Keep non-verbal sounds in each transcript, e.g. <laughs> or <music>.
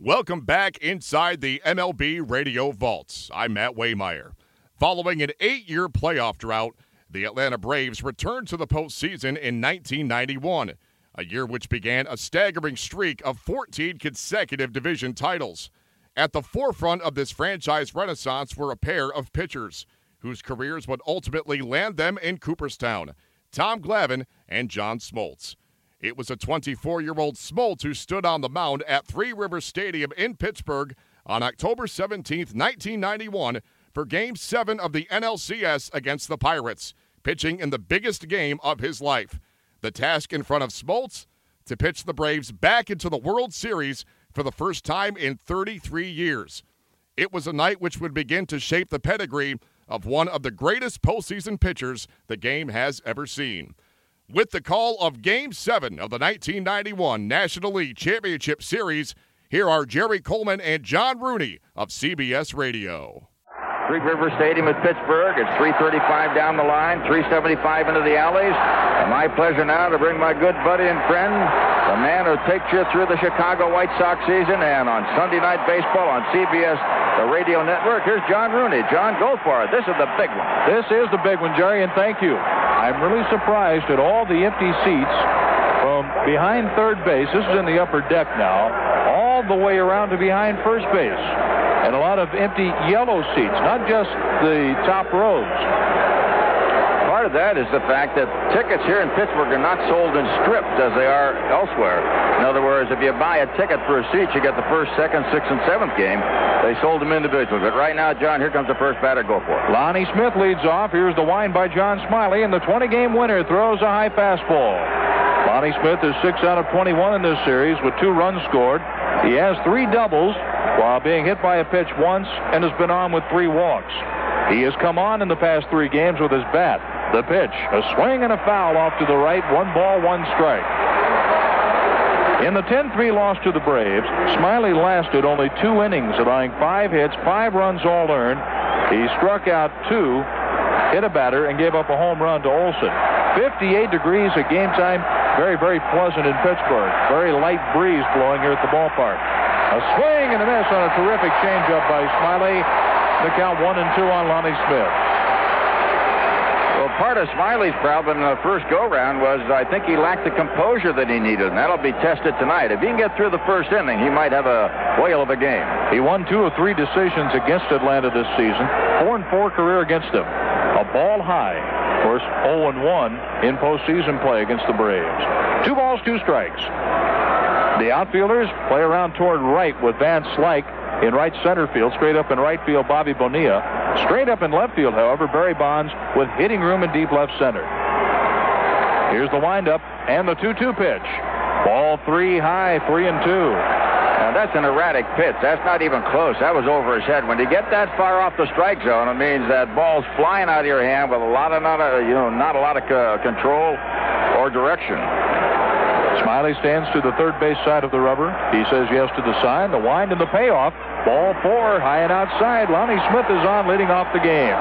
Welcome back inside the MLB Radio Vaults. I'm Matt Waymeyer. Following an eight year playoff drought, the Atlanta Braves returned to the postseason in 1991, a year which began a staggering streak of 14 consecutive division titles. At the forefront of this franchise renaissance were a pair of pitchers whose careers would ultimately land them in Cooperstown Tom Glavine and John Smoltz. It was a 24 year old Smoltz who stood on the mound at Three Rivers Stadium in Pittsburgh on October 17, 1991 for Game 7 of the NLCS against the Pirates, pitching in the biggest game of his life. The task in front of Smoltz to pitch the Braves back into the World Series for the first time in 33 years. It was a night which would begin to shape the pedigree of one of the greatest postseason pitchers the game has ever seen. With the call of Game 7 of the 1991 National League Championship Series, here are Jerry Coleman and John Rooney of CBS Radio. Three River Stadium at Pittsburgh. It's 335 down the line, 375 into the alleys. And my pleasure now to bring my good buddy and friend, the man who takes you through the Chicago White Sox season and on Sunday Night Baseball on CBS, the radio network. Here's John Rooney. John, go for it. This is the big one. This is the big one, Jerry, and thank you. I'm really surprised at all the empty seats behind third base. This is in the upper deck now, all the way around to behind first base and a lot of empty yellow seats, not just the top rows. Of that is the fact that tickets here in Pittsburgh are not sold in strips as they are elsewhere. In other words, if you buy a ticket for a seat, you get the first, second, sixth, and seventh game. They sold them individually. But right now, John, here comes the first batter. Go for it. Lonnie Smith leads off. Here's the wind by John Smiley, and the 20-game winner throws a high fastball. Lonnie Smith is 6 out of 21 in this series with two runs scored. He has three doubles while being hit by a pitch once and has been on with three walks. He has come on in the past three games with his bat. The pitch, a swing and a foul off to the right, one ball, one strike. In the 10-3 loss to the Braves, Smiley lasted only two innings, allowing five hits, five runs all earned. He struck out two, hit a batter, and gave up a home run to Olson. 58 degrees at game time. Very, very pleasant in Pittsburgh. Very light breeze blowing here at the ballpark. A swing and a miss on a terrific changeup by Smiley. The count one and two on Lonnie Smith. Part of Smiley's problem in the first go-round was I think he lacked the composure that he needed, and that'll be tested tonight. If he can get through the first inning, he might have a whale of a game. He won two of three decisions against Atlanta this season. Four and four career against them. A ball high. Of course, 0 and 1 in postseason play against the Braves. Two balls, two strikes. The outfielders play around toward right with Van Slyke in right center field. Straight up in right field, Bobby Bonilla. Straight up in left field, however, Barry Bonds with hitting room in deep left center. Here's the windup and the 2-2 pitch. Ball three high, three and two. Now that's an erratic pitch. That's not even close. That was over his head. When you get that far off the strike zone, it means that ball's flying out of your hand with a lot of not a, you know not a lot of uh, control or direction. Smiley stands to the third base side of the rubber. He says yes to the sign, the wind, and the payoff. Ball four, high and outside. Lonnie Smith is on, leading off the game.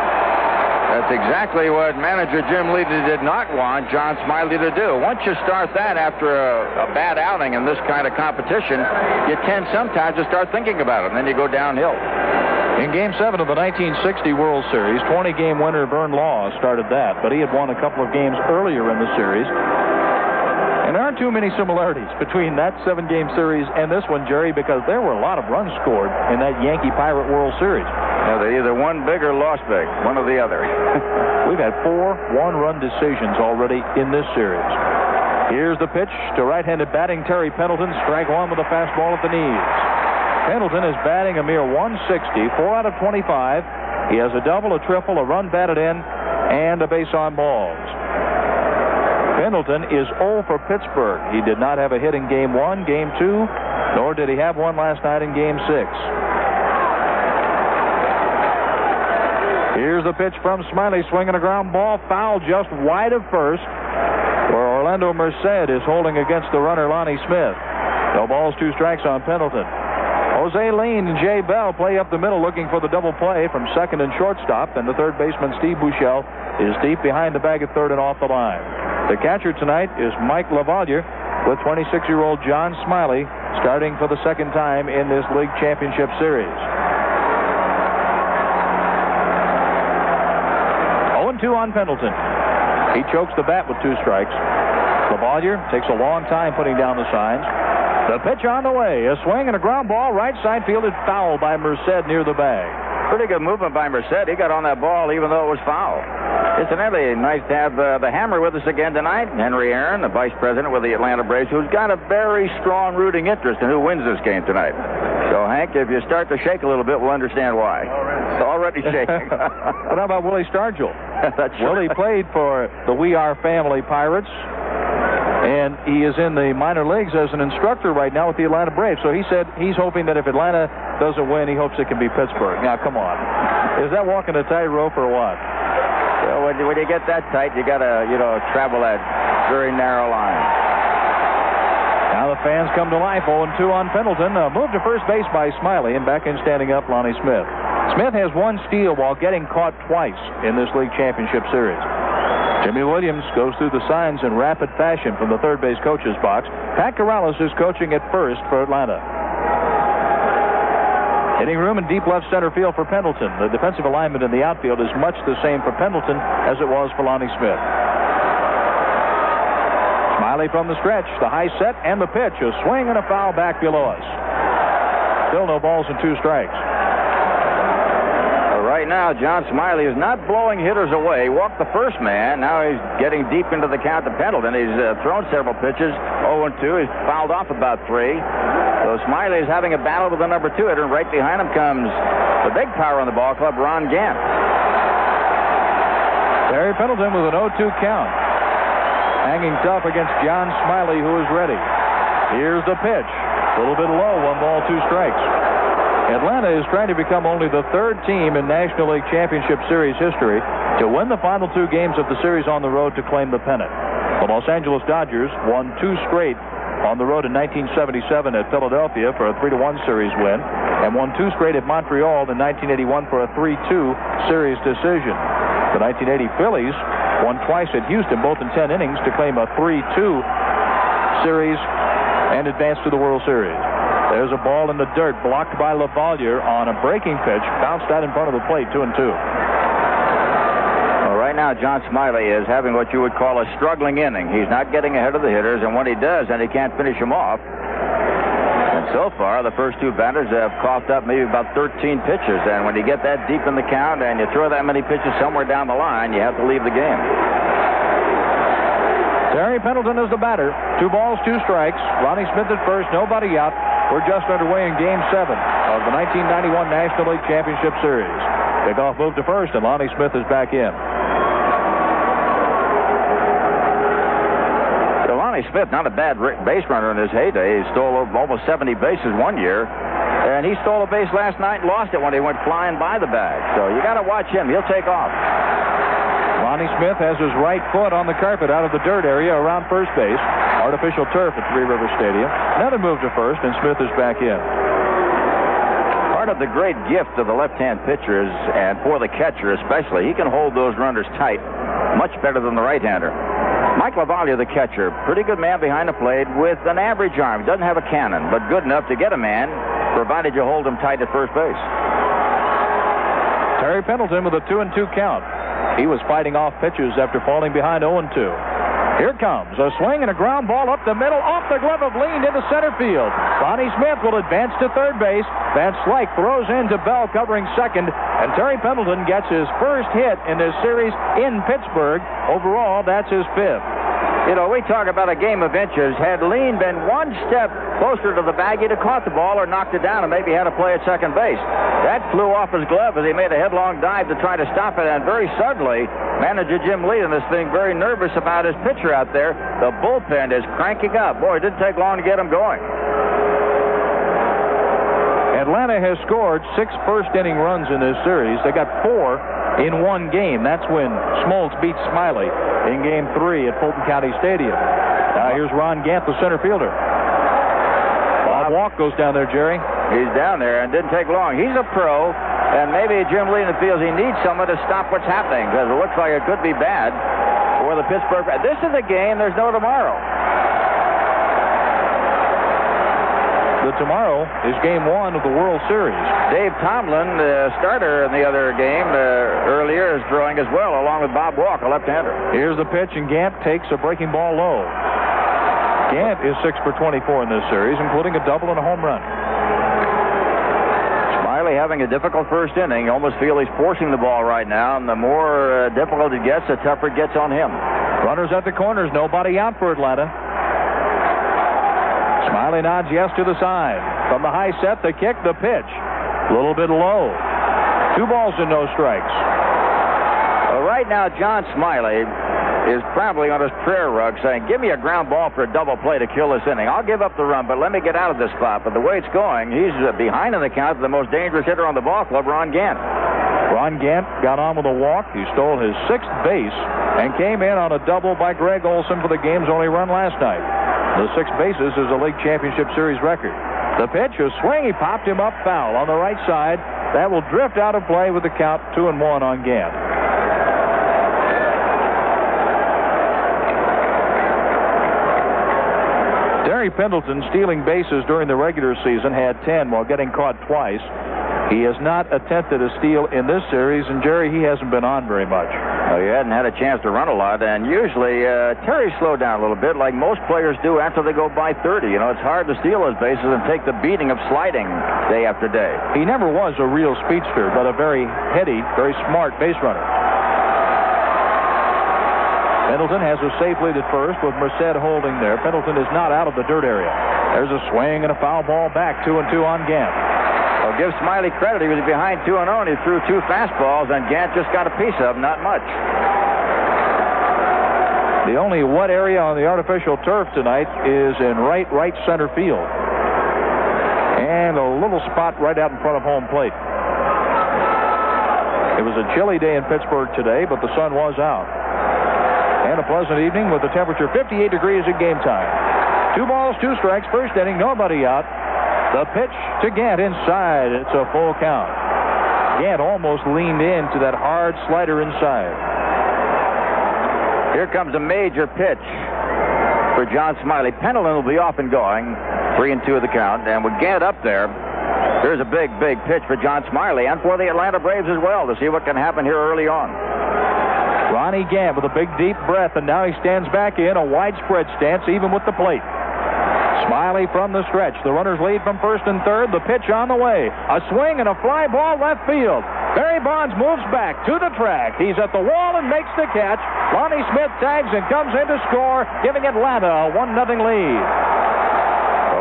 That's exactly what manager Jim Leyland did not want John Smiley to do. Once you start that after a, a, bad outing in this kind of competition, you tend sometimes to start thinking about it, and then you go downhill. In Game 7 of the 1960 World Series, 20-game winner Vern Law started that, but he had won a couple of games earlier in the series. And there aren't too many similarities between that seven game series and this one, Jerry, because there were a lot of runs scored in that Yankee Pirate World Series. Yeah, they either won big or lost big, one or the other. <laughs> We've had four one run decisions already in this series. Here's the pitch to right handed batting Terry Pendleton. Strike one with a fastball at the knees. Pendleton is batting a mere 160, 4 out of 25. He has a double, a triple, a run batted in, and a base on balls. Pendleton is 0 for Pittsburgh. He did not have a hit in game one. Game two, Nor did he have one last night in Game 6. Here's the pitch from Smiley, swinging a ground ball, foul just wide of first, where Orlando Merced is holding against the runner Lonnie Smith. No balls, two strikes on Pendleton. Jose Lind and Jay Bell play up the middle looking for the double play from second and shortstop. And the third baseman, Steve Buechele, is deep behind the bag at third and off the line. The catcher tonight is Mike LaValliere with 26-year-old John Smiley starting for the second time in this league championship series. 0-2 on Pendleton. He chokes the bat with two strikes. LaValliere takes a long time putting down the signs. The pitch on the way. A swing and a ground ball. Right side field is foul by Merced near the bag. Pretty good movement by Merced. He got on that ball even though it was foul. Incidentally, nice to have uh, the Hammer with us again tonight. Henry Aaron, the vice president with the Atlanta Braves, who's got a very strong rooting interest in who wins this game tonight. So, Hank, if you start to shake a little bit, we'll understand why. It's already <laughs> shaking. what about Willie Stargell? <laughs> That's Willie played for the We Are Family Pirates. And he is in the minor leagues as an instructor right now with the Atlanta Braves. So he said he's hoping that if Atlanta doesn't win, he hopes it can be Pittsburgh. Now, come on. Is that walking a tightrope or what? Well, when, when you get that tight, you got to, you know, travel that very narrow line. Now the fans come to life. 0-2 on Pendleton. Uh, moved to first base by Smiley, and back in standing up, Lonnie Smith. Smith has one steal while getting caught twice in this league championship series. Jimy Williams goes through the signs in rapid fashion from the third base coach's box. Pat Corrales is coaching at first for Atlanta. Hitting room in deep left center field for Pendleton. The defensive alignment in the outfield is much the same for Pendleton as it was for Lonnie Smith. Smiley from the stretch, the high set and the pitch. A swing and a foul back below us. Still no balls and two strikes right now, John Smiley is not blowing hitters away. He walked the first man. Now he's getting deep into the count to Pendleton. He's uh, thrown several pitches. 0 2. He's fouled off about three. So Smiley is having a battle with the number two hitter. Right behind him comes the big power on the ball club, Ron Gant. Terry Pendleton with an 0 2 count. Hanging tough against John Smiley, who is ready. Here's the pitch. A little bit low, one ball, two strikes. Atlanta is trying to become only the third team in National League Championship Series history to win the final two games of the series on the road to claim the pennant. The Los Angeles Dodgers won two straight on the road in 1977 at Philadelphia for a 3-1 series win and won two straight at Montreal in 1981 for a 3-2 series decision. The 1980 Phillies won twice at Houston, both in 10 innings, to claim a 3-2 series and advance to the World Series. There's a ball in the dirt blocked by LaValliere on a breaking pitch. Bounced out in front of the plate, two and two. Well, right now, John Smiley is having what you would call a struggling inning. He's not getting ahead of the hitters, and when he does, then he can't finish them off. And so far, the first two batters have coughed up maybe about 13 pitches. And when you get that deep in the count and you throw that many pitches somewhere down the line, you have to leave the game. Terry Pendleton is the batter. Two balls, two strikes. Lonnie Smith at first, nobody out. We're just underway in Game 7 of the 1991 National League Championship Series. Pickoff move to first, and Lonnie Smith is back in. So Lonnie Smith, not a bad base runner in his heyday. He stole almost 70 bases one year. And he stole a base last night and lost it when he went flying by the bag. So you got to watch him. He'll take off. Lonnie Smith has his right foot on the carpet out of the dirt area around first base. Artificial turf at Three River Stadium. Another move to first, and Smith is back in. Part of the great gift of the left-hand pitcher is, and for the catcher especially, he can hold those runners tight much better than the right-hander. Mike LaValliere, the catcher, pretty good man behind the plate with an average arm. Doesn't have a cannon, but good enough to get a man, provided you hold him tight at first base. Terry Pendleton with a two and two count. He was fighting off pitches after falling behind 0 2. Here comes a swing and a ground ball up the middle, off the glove of Lind into center field. Lonnie Smith will advance to third base. Van Slyke throws in to Bell covering second, and Terry Pendleton gets his first hit in this series in Pittsburgh. Overall, that's his fifth. You know, we talk about a game of inches. Had Lind been one step closer to the bag, he'd have caught the ball or knocked it down and maybe had to play at second base. That flew off his glove as he made a headlong dive to try to stop it, and very suddenly, manager Jim Lee in this thing very nervous about his pitcher out there. The bullpen is cranking up. Boy, it didn't take long to get him going. Atlanta has scored six first inning runs in this series. They got four in one game. That's when Smoltz beat Smiley in game three at Fulton County Stadium. Now here's Ron Gant, the center fielder. Bob Walk goes down there, Jerry. He's down there and didn't take long. He's a pro, and maybe Jim Leyland feels he needs someone to stop what's happening because it looks like it could be bad for the Pittsburgh. This is a game. There's no tomorrow. The tomorrow is game one of the World Series. Dave Tomlin, the starter in the other game uh, earlier, is throwing as well, along with Bob Walk, a left-hander. Here's the pitch, and Gant takes a breaking ball low. Gant is 6 for 24 in this series, including a double and a home run. Smiley having a difficult first inning. You almost feel he's forcing the ball right now, and the more uh, difficult it gets, the tougher it gets on him. Runners at the corners, nobody out for Atlanta. Smiley nods yes to the side. From the high set, the kick, the pitch. A little bit low. Two balls and no strikes. Well, right now, John Smiley is probably on his prayer rug saying, Give me a ground ball for a double play to kill this inning. I'll give up the run, but let me get out of this spot. But the way it's going, he's uh, behind in the count, the most dangerous hitter on the ball club, Ron Gant. Ron Gant got on with a walk. He stole his sixth base and came in on a double by Greg Olson for the game's only run last night. The six bases is a league championship series record. The pitch, a swing, he popped him up foul on the right side. That will drift out of play with the count two and one on Gant. Terry Pendleton stealing bases during the regular season had 10 while getting caught twice. He has not attempted a steal in this series, and Jerry, he hasn't been on very much. Well, he hadn't had a chance to run a lot, and usually uh, Terry slowed down a little bit, like most players do after they go by 30. You know, it's hard to steal those bases and take the beating of sliding day after day. He never was a real speedster, but a very heady, very smart base runner. Pendleton has a safe lead at first with Merced holding there. Pendleton is not out of the dirt area. There's a swing and a foul ball back, two and two on Gant. Give Smiley credit. He was behind 2 and 0, and he threw two fastballs, and Gant just got a piece of them, not much. The only wet area on the artificial turf tonight is in right, right center field. And a little spot right out in front of home plate. It was a chilly day in Pittsburgh today, but the sun was out. And a pleasant evening with the temperature 58 degrees at game time. Two balls, two strikes, first inning, nobody out. The pitch to Gant inside. It's a full count. Gant almost leaned into that hard slider inside. Here comes a major pitch for John Smiley. Pendleton will be off and going. Three and two of the count. And with Gant up there, there's a big, big pitch for John Smiley and for the Atlanta Braves as well to see what can happen here early on. Ronnie Gant with a big, deep breath, and now he stands back in a widespread stance, even with the plate. Smiley from the stretch. The runners lead from first and third. The pitch on the way. A swing and a fly ball left field. Barry Bonds moves back to the track. He's at the wall and makes the catch. Lonnie Smith tags and comes in to score, giving Atlanta a 1 0 lead.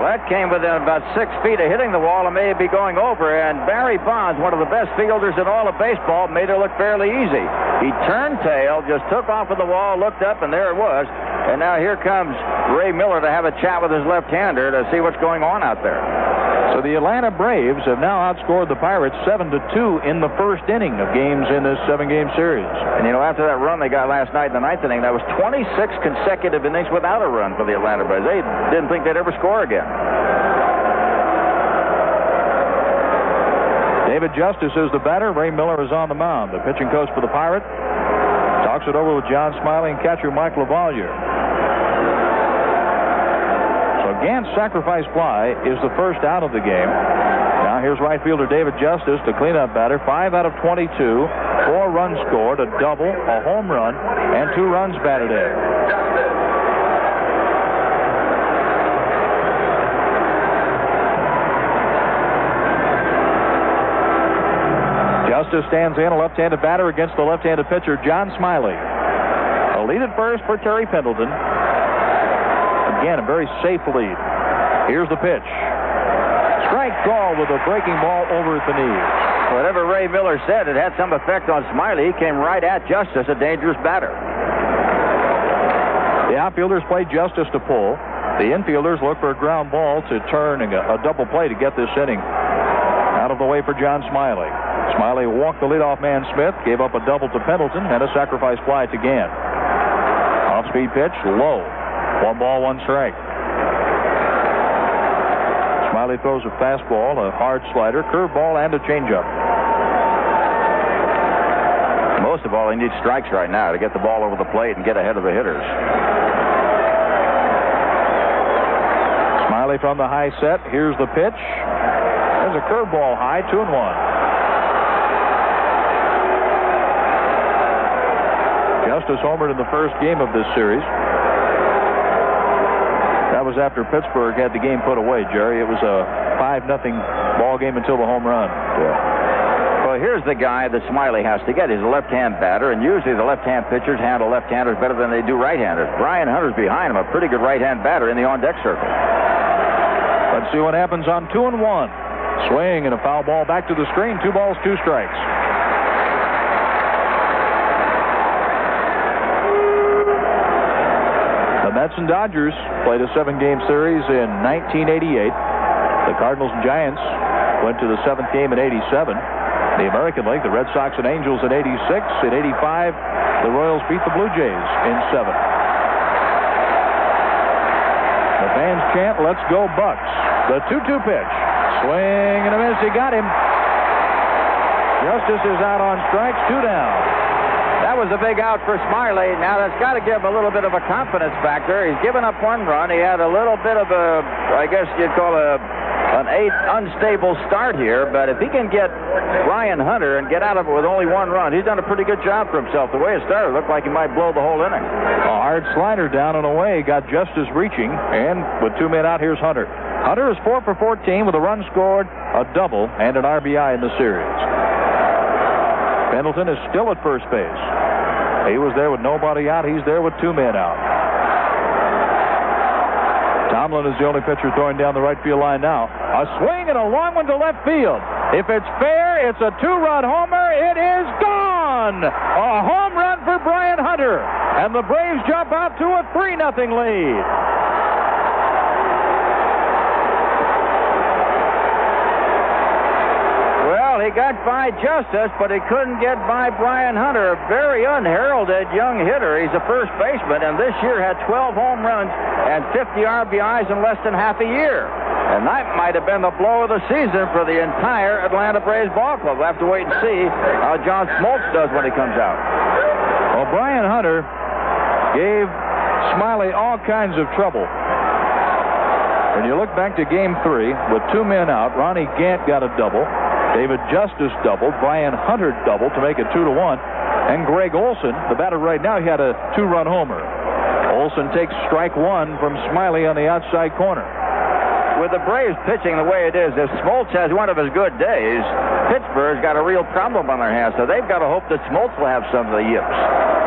That came within about six feet of hitting the wall and may be going over. And Barry Bonds, one of the best fielders in all of baseball, made it look fairly easy. He turned tail, just took off of the wall, looked up, and there it was. And now here comes Ray Miller to have a chat with his left-hander to see what's going on out there. So the Atlanta Braves have now outscored the Pirates 7 to 2 in the first inning of games in this seven-game series. And you know, after that run they got last night in the ninth inning, that was 26 consecutive innings without a run for the Atlanta Braves. They didn't think they'd ever score again. David Justice is the batter. Ray Miller is on the mound. The pitching coach for the Pirate talks it over with John Smiley and catcher Mike LaValliere. So Gant's sacrifice fly is the first out of the game. Now here's right fielder David Justice, the cleanup batter. Five out of 22, four runs scored, a double, a home run, and two runs batted in. Justice stands in, a left-handed batter against the left-handed pitcher, John Smiley. A lead at first for Terry Pendleton. Again, a very safe lead. Here's the pitch. Strike call with a breaking ball over at the knees. Whatever Ray Miller said, it had some effect on Smiley. He came right at Justice, a dangerous batter. The outfielders play Justice to pull. The infielders look for a ground ball to turn a, a double play to get this inning. out of the way for John Smiley. Smiley walked the leadoff man Smith, gave up a double to Pendleton, and a sacrifice fly to Gant. Off-speed pitch, low. One ball, one strike. Smiley throws a fastball, a hard slider, curveball, and a changeup. Most of all, he needs strikes right now to get the ball over the plate and get ahead of the hitters. Smiley from the high set. Here's the pitch. There's a curveball high, two and one. Justice homered in the first game of this series. That was after Pittsburgh had the game put away, Jerry. It was a 5 nothing ball game until the home run. Yeah. Well, here's the guy that Smiley has to get. He's a left-hand batter, and usually the left-hand pitchers handle left-handers better than they do right-handers. Brian Hunter's behind him, a pretty good right-hand batter in the on-deck circle. Let's see what happens on two and one. Swing and a foul ball back to the screen. Two balls, two strikes. The Mets and Dodgers played a seven-game series in 1988. The Cardinals and Giants went to the seventh game in 87. The American League, the Red Sox and Angels in 86. In 85, the Royals beat the Blue Jays in seven. The fans chant, let's go Bucs. The 2-2 pitch. Swing and a miss. He got him. Justice is out on strikes, two down. Was a big out for Smiley. Now that's got to give him a little bit of a confidence factor. He's given up one run. He had a little bit of a, I guess you'd call a an eight unstable start here, but if he can get Brian Hunter and get out of it with only one run, he's done a pretty good job for himself. The way it started looked like he might blow the whole inning. A hard slider down and away, got Justice reaching, and with two men out, here's Hunter. Hunter is 4 for 14 with a run scored, a double, and an RBI in the series. Pendleton is still at first base. He was there with nobody out. He's there with two men out. Tomlin is the only pitcher throwing down the right field line now. A swing and a long one to left field. If it's fair, it's a two-run homer. It is gone. A home run for Brian Hunter. And the Braves jump out to a 3 0 lead. He got by Justice, but he couldn't get by Brian Hunter, a very unheralded young hitter. He's a first baseman, and this year had 12 home runs and 50 RBIs in less than half a year. And that might have been the blow of the season for the entire Atlanta Braves ball club. We'll have to wait and see how John Smoltz does when he comes out. Well, Brian Hunter gave Smiley all kinds of trouble. When you look back to game three, with two men out, Ronnie Gant got a double. David Justice doubled. Brian Hunter doubled to make it two to one. And Greg Olson, the batter right now, he had a two-run homer. Olson takes strike one from Smiley on the outside corner. With the Braves pitching the way it is, if Smoltz has one of his good days, Pittsburgh's got a real problem on their hands, so they've got to hope that Smoltz will have some of the yips.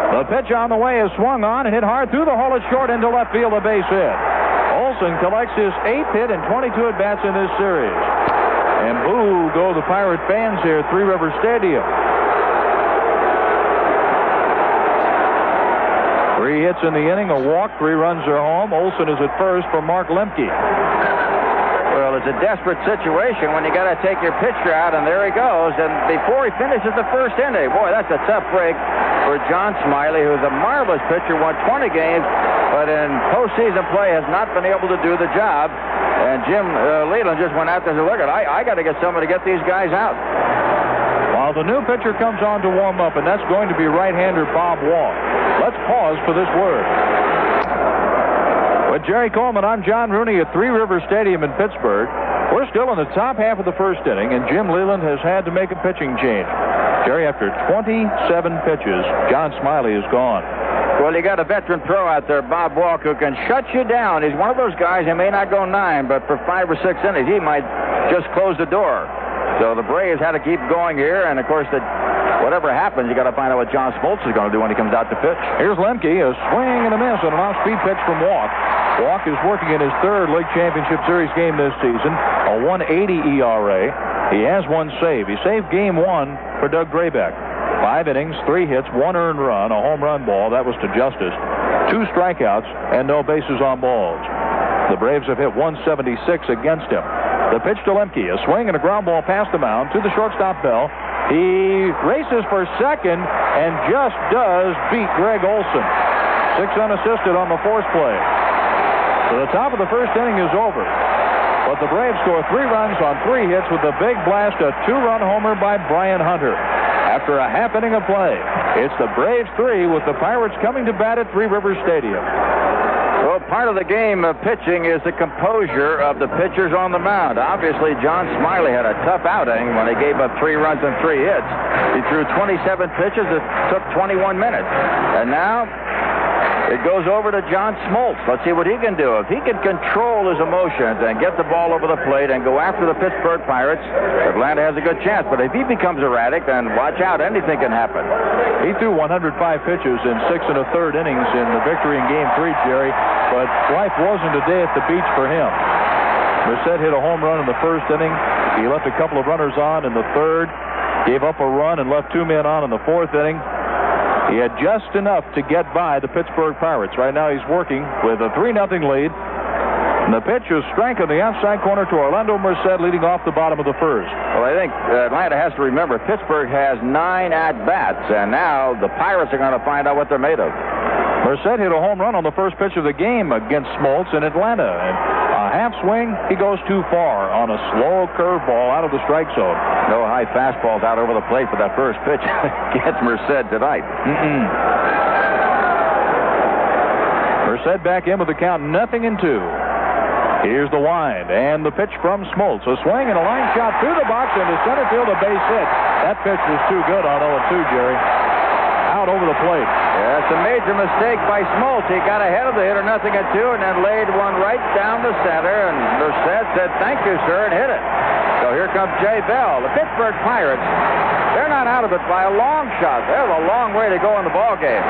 The pitch on the way is swung on and hit hard through the hole at short into left field, a base hit. Olson collects his eighth hit and 22 at bats in this series. And boo go the Pirate fans here at Three River Stadium. Three hits in the inning, a walk, three runs are home. Olson is at first for Mark Lemke. Well, it's a desperate situation when you got to take your pitcher out, and there he goes. And before he finishes the first inning, boy, that's a tough break for John Smiley, who's a marvelous pitcher, won 20 games, but in postseason play has not been able to do the job. And Jim uh, Leyland just went out there and said, look, at I, I got to get somebody to get these guys out. While the new pitcher comes on to warm up, and that's going to be right-hander Bob Walk. Let's pause for this word. With Jerry Coleman, I'm John Rooney at Three River Stadium in Pittsburgh. We're still in the top half of the first inning, and Jim Leyland has had to make a pitching change. Jerry, after 27 pitches, John Smiley is gone. Well, you got a veteran pro out there, Bob Walk, who can shut you down. He's one of those guys who may not go nine, but for five or six innings, he might just close the door. So the Braves had to keep going here, and of course, the, whatever happens, you got to find out what John Smoltz is going to do when he comes out to pitch. Here's Lemke, a swing and a miss on an off-speed pitch from Walk. Walk is working in his third League Championship Series game this season, a 180 ERA. He has one save. He saved game one for Doug Drabek. Five innings, three hits, one earned run, a home run ball. That was to Justice. Two strikeouts, and no bases on balls. The Braves have hit 176 against him. The pitch to Lemke. A swing and a ground ball past the mound to the shortstop Bell. He races for second and just does beat Greg Olson. Six unassisted on the force play. So the top of the first inning is over. But the Braves score three runs on three hits with the big blast, a two-run homer by Brian Hunter. After a half inning of play, it's the Braves three with the Pirates coming to bat at Three Rivers Stadium. Well, part of the game of pitching is the composure of the pitchers on the mound. Obviously, John Smiley had a tough outing when he gave up three runs and three hits. He threw 27 pitches. It took 21 minutes. And now it goes over to John Smoltz. Let's see what he can do. If he can control his emotions and get the ball over the plate and go after the Pittsburgh Pirates, Atlanta has a good chance. But if he becomes erratic, then watch out. Anything can happen. He threw 105 pitches in six and a third innings in the victory in Game 3, Jerry. But life wasn't a day at the beach for him. Merced hit a home run in the first inning. He left a couple of runners on in the third, gave up a run, and left two men on in the fourth inning. He had just enough to get by the Pittsburgh Pirates. Right now he's working with a 3 0 lead. And the pitch is strength on the outside corner to Orlando Merced leading off the bottom of the first. Well, I think uh, Atlanta has to remember Pittsburgh has nine at bats, and now the Pirates are going to find out what they're made of. Merced hit a home run on the first pitch of the game against Smoltz in Atlanta. And a half swing, he goes too far on a slow curveball out of the strike zone. No high fastballs out over the plate for that first pitch <laughs> against Merced tonight. Mm-mm. Merced back in with the count nothing in two. Here's the wind and the pitch from Smoltz. A swing and a line shot through the box into center field, a base hit. That pitch was too good on 0-2, Jerry. Out over the plate. Yeah, it's a major mistake by Smoltz. He got ahead of the hitter, nothing at two, and then laid one right down the center. And Merced said, "Thank you, sir," and hit it. So here comes Jay Bell. The Pittsburgh Pirates. They're not out of it by a long shot. They have a long way to go in the ball game.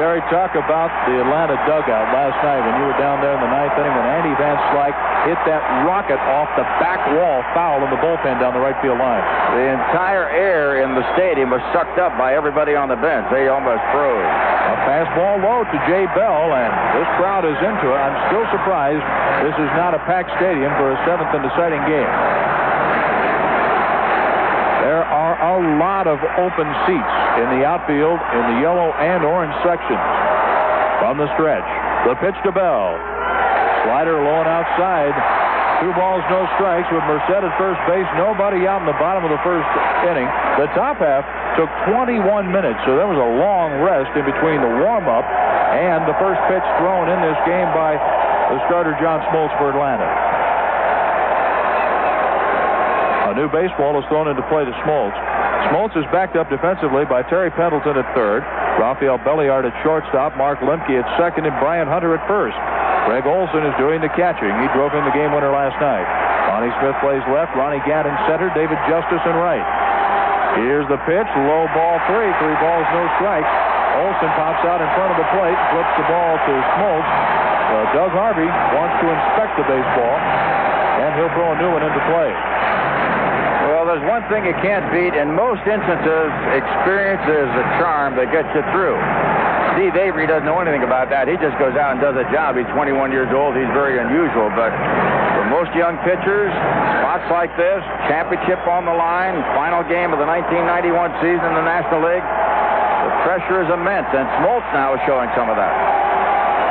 Jerry, talk about the Atlanta dugout last night when you were down there in the ninth inning when Andy Van Slyke hit that rocket off the back wall foul in the bullpen down the right field line. The entire air in the stadium was sucked up by everybody on the bench. They almost froze. A fastball low to Jay Bell, and this crowd is into it. I'm still surprised this is not a packed stadium for a seventh and deciding game. A lot of open seats in the outfield in the yellow and orange sections. From the stretch, the pitch to Bell. Slider low and outside. Two balls, no strikes with Merced at first base. Nobody out in the bottom of the first inning. The top half took 21 minutes, so there was a long rest in between the warm-up and the first pitch thrown in this game by the starter John Smoltz for Atlanta. A new baseball is thrown into play to Smoltz. Smoltz is backed up defensively by Terry Pendleton at third, Rafael Belliard at shortstop, Mark Lemke at second, and Brian Hunter at first. Greg Olson is doing the catching. He drove in the game winner last night. Lonnie Smith plays left, Ronnie Gannon center, David Justice in right. Here's the pitch, low ball three, three balls, no strikes. Olson pops out in front of the plate, flips the ball to Smoltz. Uh, Doug Harvey wants to inspect the baseball, and he'll throw a new one into play. There's one thing you can't beat. In most instances, experience is the charm that gets you through. Steve Avery doesn't know anything about that. He just goes out and does a job. He's 21 years old. He's very unusual. But for most young pitchers, spots like this, championship on the line, final game of the 1991 season in the National League, the pressure is immense. And Smoltz now is showing some of that.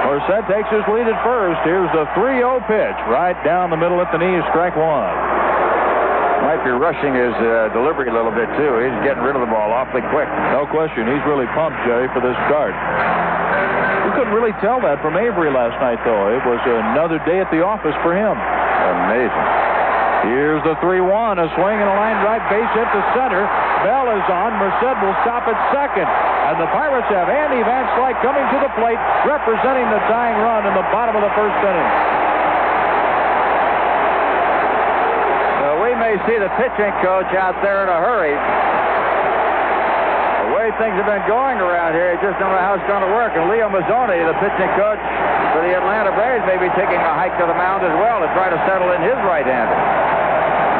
Merced takes his lead at first. Here's the 3-0 pitch. Right down the middle at the knees, strike one. Might be rushing his uh, delivery a little bit, too. He's getting rid of the ball awfully quick. No question. He's really pumped, Jerry, for this start. You couldn't really tell that from Avery last night, though. It was another day at the office for him. Amazing. Here's the 3-1. A swing and a line right base hit to center. Bell is on. Merced will stop at second. And the Pirates have Andy Van Slyke coming to the plate, representing the tying run in the bottom of the first inning. we may see the pitching coach out there in a hurry. The way things have been going around here, you just don't know how it's going to work. And Leo Mazzone, the pitching coach for the Atlanta Braves, may be taking a hike to the mound as well to try to settle in his right-hander.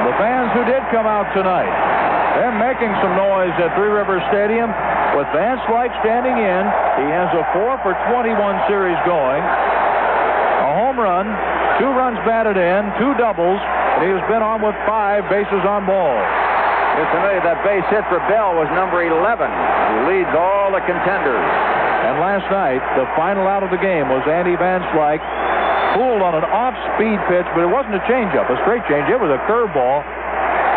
The fans who did come out tonight, they're making some noise at Three Rivers Stadium with Van Slyke standing in. He has a 4 for 21 series going. A home run, two runs batted in, two doubles, and he has been on with five bases on balls. It's familiar that base hit for Bell was number 11. He leads all the contenders. And last night, the final out of the game was Andy Van Slyke, fooled on an off-speed pitch, but it wasn't a changeup, a straight change. It was a curveball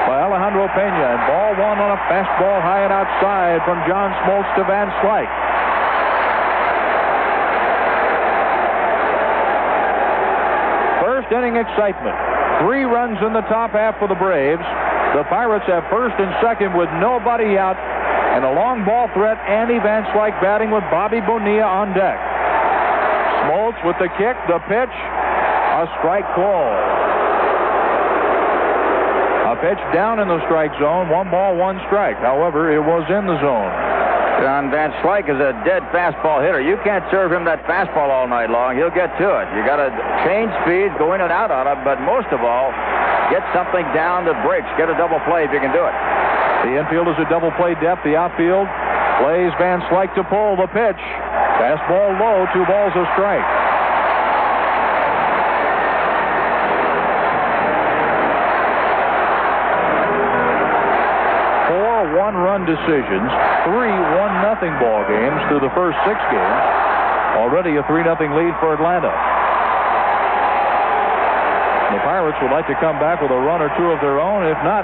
by Alejandro Pena, and ball one on a fastball high and outside from John Smoltz to Van Slyke. First inning excitement. Three runs in the top half for the Braves. The Pirates have first and second with nobody out, and a long ball threat. Andy Van Slyke batting with Bobby Bonilla on deck. Smoltz with the kick, the pitch, a strike call. A pitch down in the strike zone. One ball, one strike. However, it was in the zone. John Van Slyke is a dead fastball hitter. You can't serve him that fastball all night long. He'll get to it. You got to change speeds, go in and out on it, but most of all, get something down that breaks. Get a double play if you can do it. The infield is a double play depth. The outfield plays Van Slyke to pull the pitch. Fastball low, two balls a strike. One-run decisions, three one-nothing ball games through the first six games. Already a three-nothing lead for Atlanta. The Pirates would like to come back with a run or two of their own, if not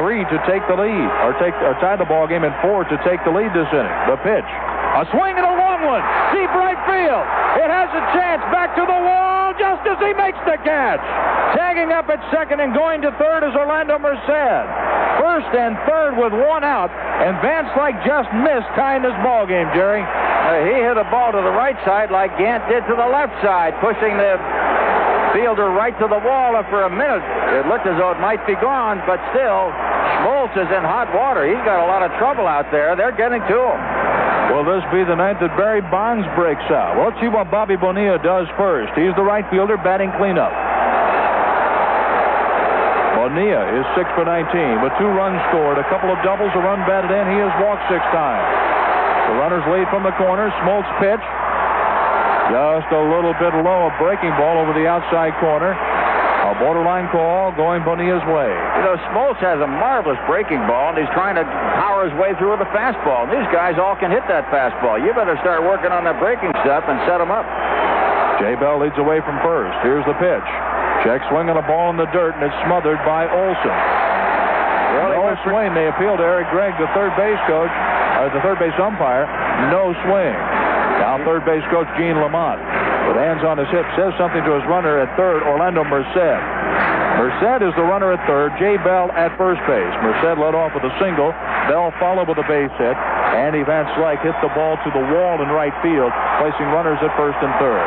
three to take the lead, or take or tie the ball game, and four to take the lead this inning. The pitch, a swing and a long one, deep right field. It has a chance back to the wall just as he makes the catch. Tagging up at second and going to third is Orlando Merced first and third with one out, and Van Slyke just missed tying this ball game, Jerry. Uh, he hit a ball to the right side like Gant did to the left side, pushing the fielder right to the wall, and for a minute it looked as though it might be gone, but still, Smoltz is in hot water. He's got a lot of trouble out there. They're getting to him. Will this be the night that Barry Bonds breaks out? Well, let's see what Bobby Bonilla does first. He's the right fielder batting cleanup. Bonilla is 6 for 19 with two runs scored, a couple of doubles, a run batted in. He has walked six times. The runners lead from the corner. Smoltz pitch. Just a little bit low, a breaking ball over the outside corner. A borderline call going Bonilla's way. You know, Smoltz has a marvelous breaking ball, and he's trying to power his way through with a fastball. And these guys all can hit that fastball. You better start working on that breaking stuff and set them up. Jay Bell leads away from first. Here's the pitch. Check swinging a ball in the dirt, and it's smothered by Olson. Well, no swing. They appeal to Eric Gregg, the third base coach, or the third base umpire. No swing. Now third base coach Gene Lamont, with hands on his hips, says something to his runner at third, Orlando Merced. Merced is the runner at third. Jay Bell at first base. Merced led off with a single. Bell followed with a base hit. Andy Van Slyke hit the ball to the wall in right field, placing runners at first and third.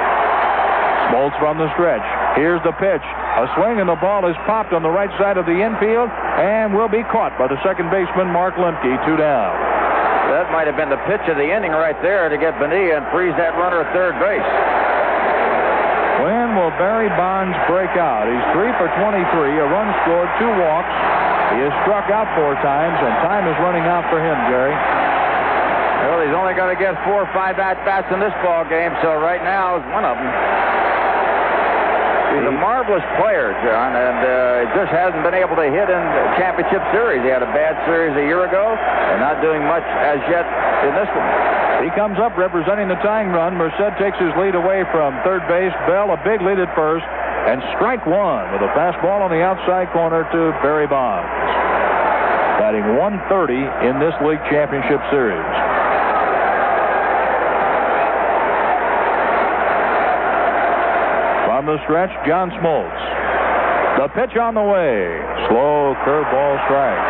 Smoltz from the stretch. Here's the pitch. A swing and the ball is popped on the right side of the infield and will be caught by the second baseman, Mark Lemke, two down. That might have been the pitch of the inning right there to get Bonilla and freeze that runner at third base. When will Barry Bonds break out? He's three for 23, a run scored, two walks. He has struck out four times, and time is running out for him, Jerry. Well, he's only going to get four or five at bats in this ball game, so right now is one of them. He's a marvelous player, John, and uh, just hasn't been able to hit in the championship series. He had a bad series a year ago, and not doing much as yet in this one. He comes up representing the tying run. Merced takes his lead away from third base. Bell a big lead at first, and strike one with a fastball on the outside corner to Barry Bonds. Batting 130 in this league championship series. The stretch, John Smoltz. The pitch on the way. Slow curveball strike.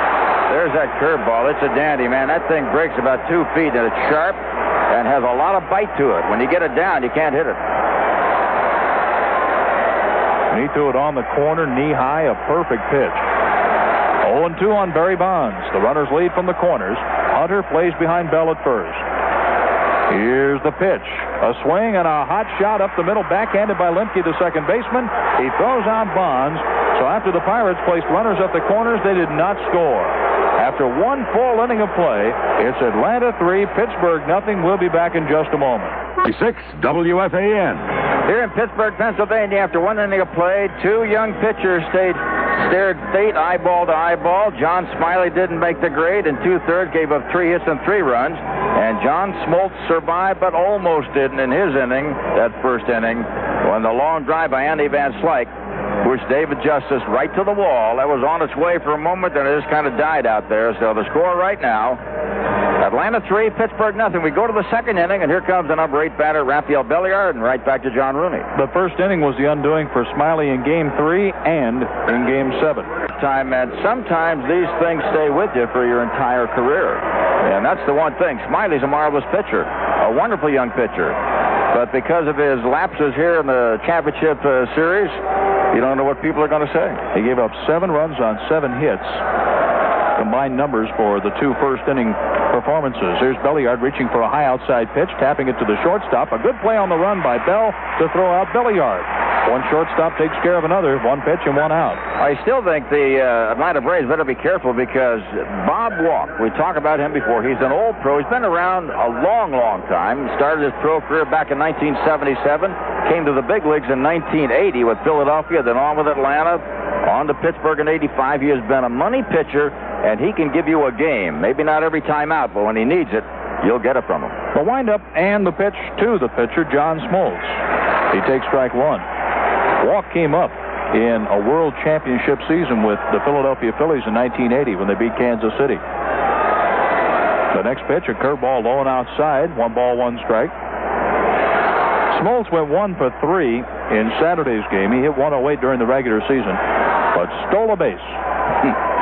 There's that curveball. It's a dandy, man. That thing breaks about two feet, and it's sharp and has a lot of bite to it. When you get it down, you can't hit it. And he threw it on the corner, knee high, a perfect pitch. 0 2 on Barry Bonds. The runners lead from the corners. Hunter plays behind Bell at first. Here's the pitch. A swing and a hot shot up the middle, backhanded by Lemke, the second baseman. He throws out Bonds. So after the Pirates placed runners at the corners, they did not score. After after one full inning of play. It's Atlanta 3, Pittsburgh nothing. We'll be back in just a moment. 6 WFAN. Here in Pittsburgh, Pennsylvania, after one inning of play, two young pitchers stayed stared fate eyeball to eyeball. John Smiley didn't make the grade and two thirds, gave up three hits and three runs. And John Smoltz survived, but almost didn't in his inning, that first inning, when the long drive by Andy Van Slyke pushed David Justice right to the wall. That was on its way for a moment, and it just kind of died out there. So the score right now Atlanta 3, Pittsburgh nothing. We go to the second inning, and here comes the number 8 batter, Rafael Belliard, and right back to John Rooney. The first inning was the undoing for Smiley in Game 3 and in Game 7. Time, and sometimes these things stay with you for your entire career. And that's the one thing. Smiley's a marvelous pitcher, a wonderful young pitcher. But because of his lapses here in the championship uh, series, you don't know what people are going to say. He gave up seven runs on seven hits combined numbers for the two first inning performances. Here's Belliard reaching for a high outside pitch, tapping it to the shortstop. A good play on the run by Bell to throw out Belliard. One shortstop takes care of another, one pitch and one out. I still think the uh, Atlanta Braves better be careful because Bob Walk, we talked about him before. He's an old pro. He's been around a long, long time. Started his pro career back in 1977. Came to the big leagues in 1980 with Philadelphia, then on with Atlanta, on to Pittsburgh in 85. He has been a money pitcher and he can give you a game. Maybe not every time out, but when he needs it, you'll get it from him. The windup and the pitch to the pitcher, John Smoltz. He takes strike one. Walk came up in a World Championship season with the Philadelphia Phillies in 1980 when they beat Kansas City. The next pitch, a curveball low and outside, one ball, one strike. Smoltz went one for three in Saturday's game. He hit 108 during the regular season, but stole a base. <laughs>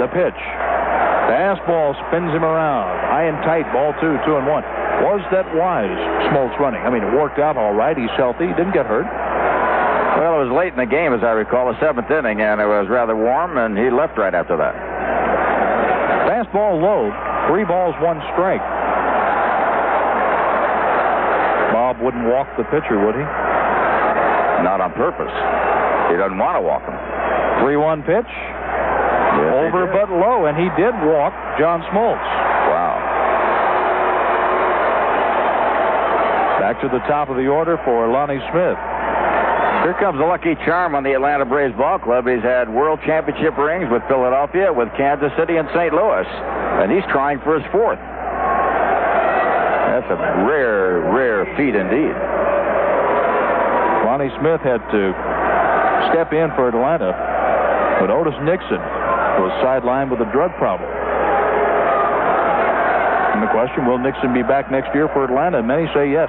The pitch. Fastball spins him around. High and tight. Ball two, two and one. Was that wise, Smoltz running? I mean, it worked out all right. He's healthy. Didn't get hurt. Well, it was late in the game, as I recall, the seventh inning, and it was rather warm, and he left right after that. Fastball low. Three balls, one strike. Bob wouldn't walk the pitcher, would he? Not on purpose. He doesn't want to walk him. 3 1 pitch. Yes, Over but low, and he did walk John Smoltz. Wow. Back to the top of the order for Lonnie Smith. Here comes a lucky charm on the Atlanta Braves ball club. He's had world championship rings with Philadelphia, with Kansas City, and St. Louis. And he's trying for his fourth. That's a rare, rare feat indeed. Lonnie Smith had to step in for Atlanta, but Otis Nixon was sidelined with a drug problem. And the question, will Nixon be back next year for Atlanta? Many say yes.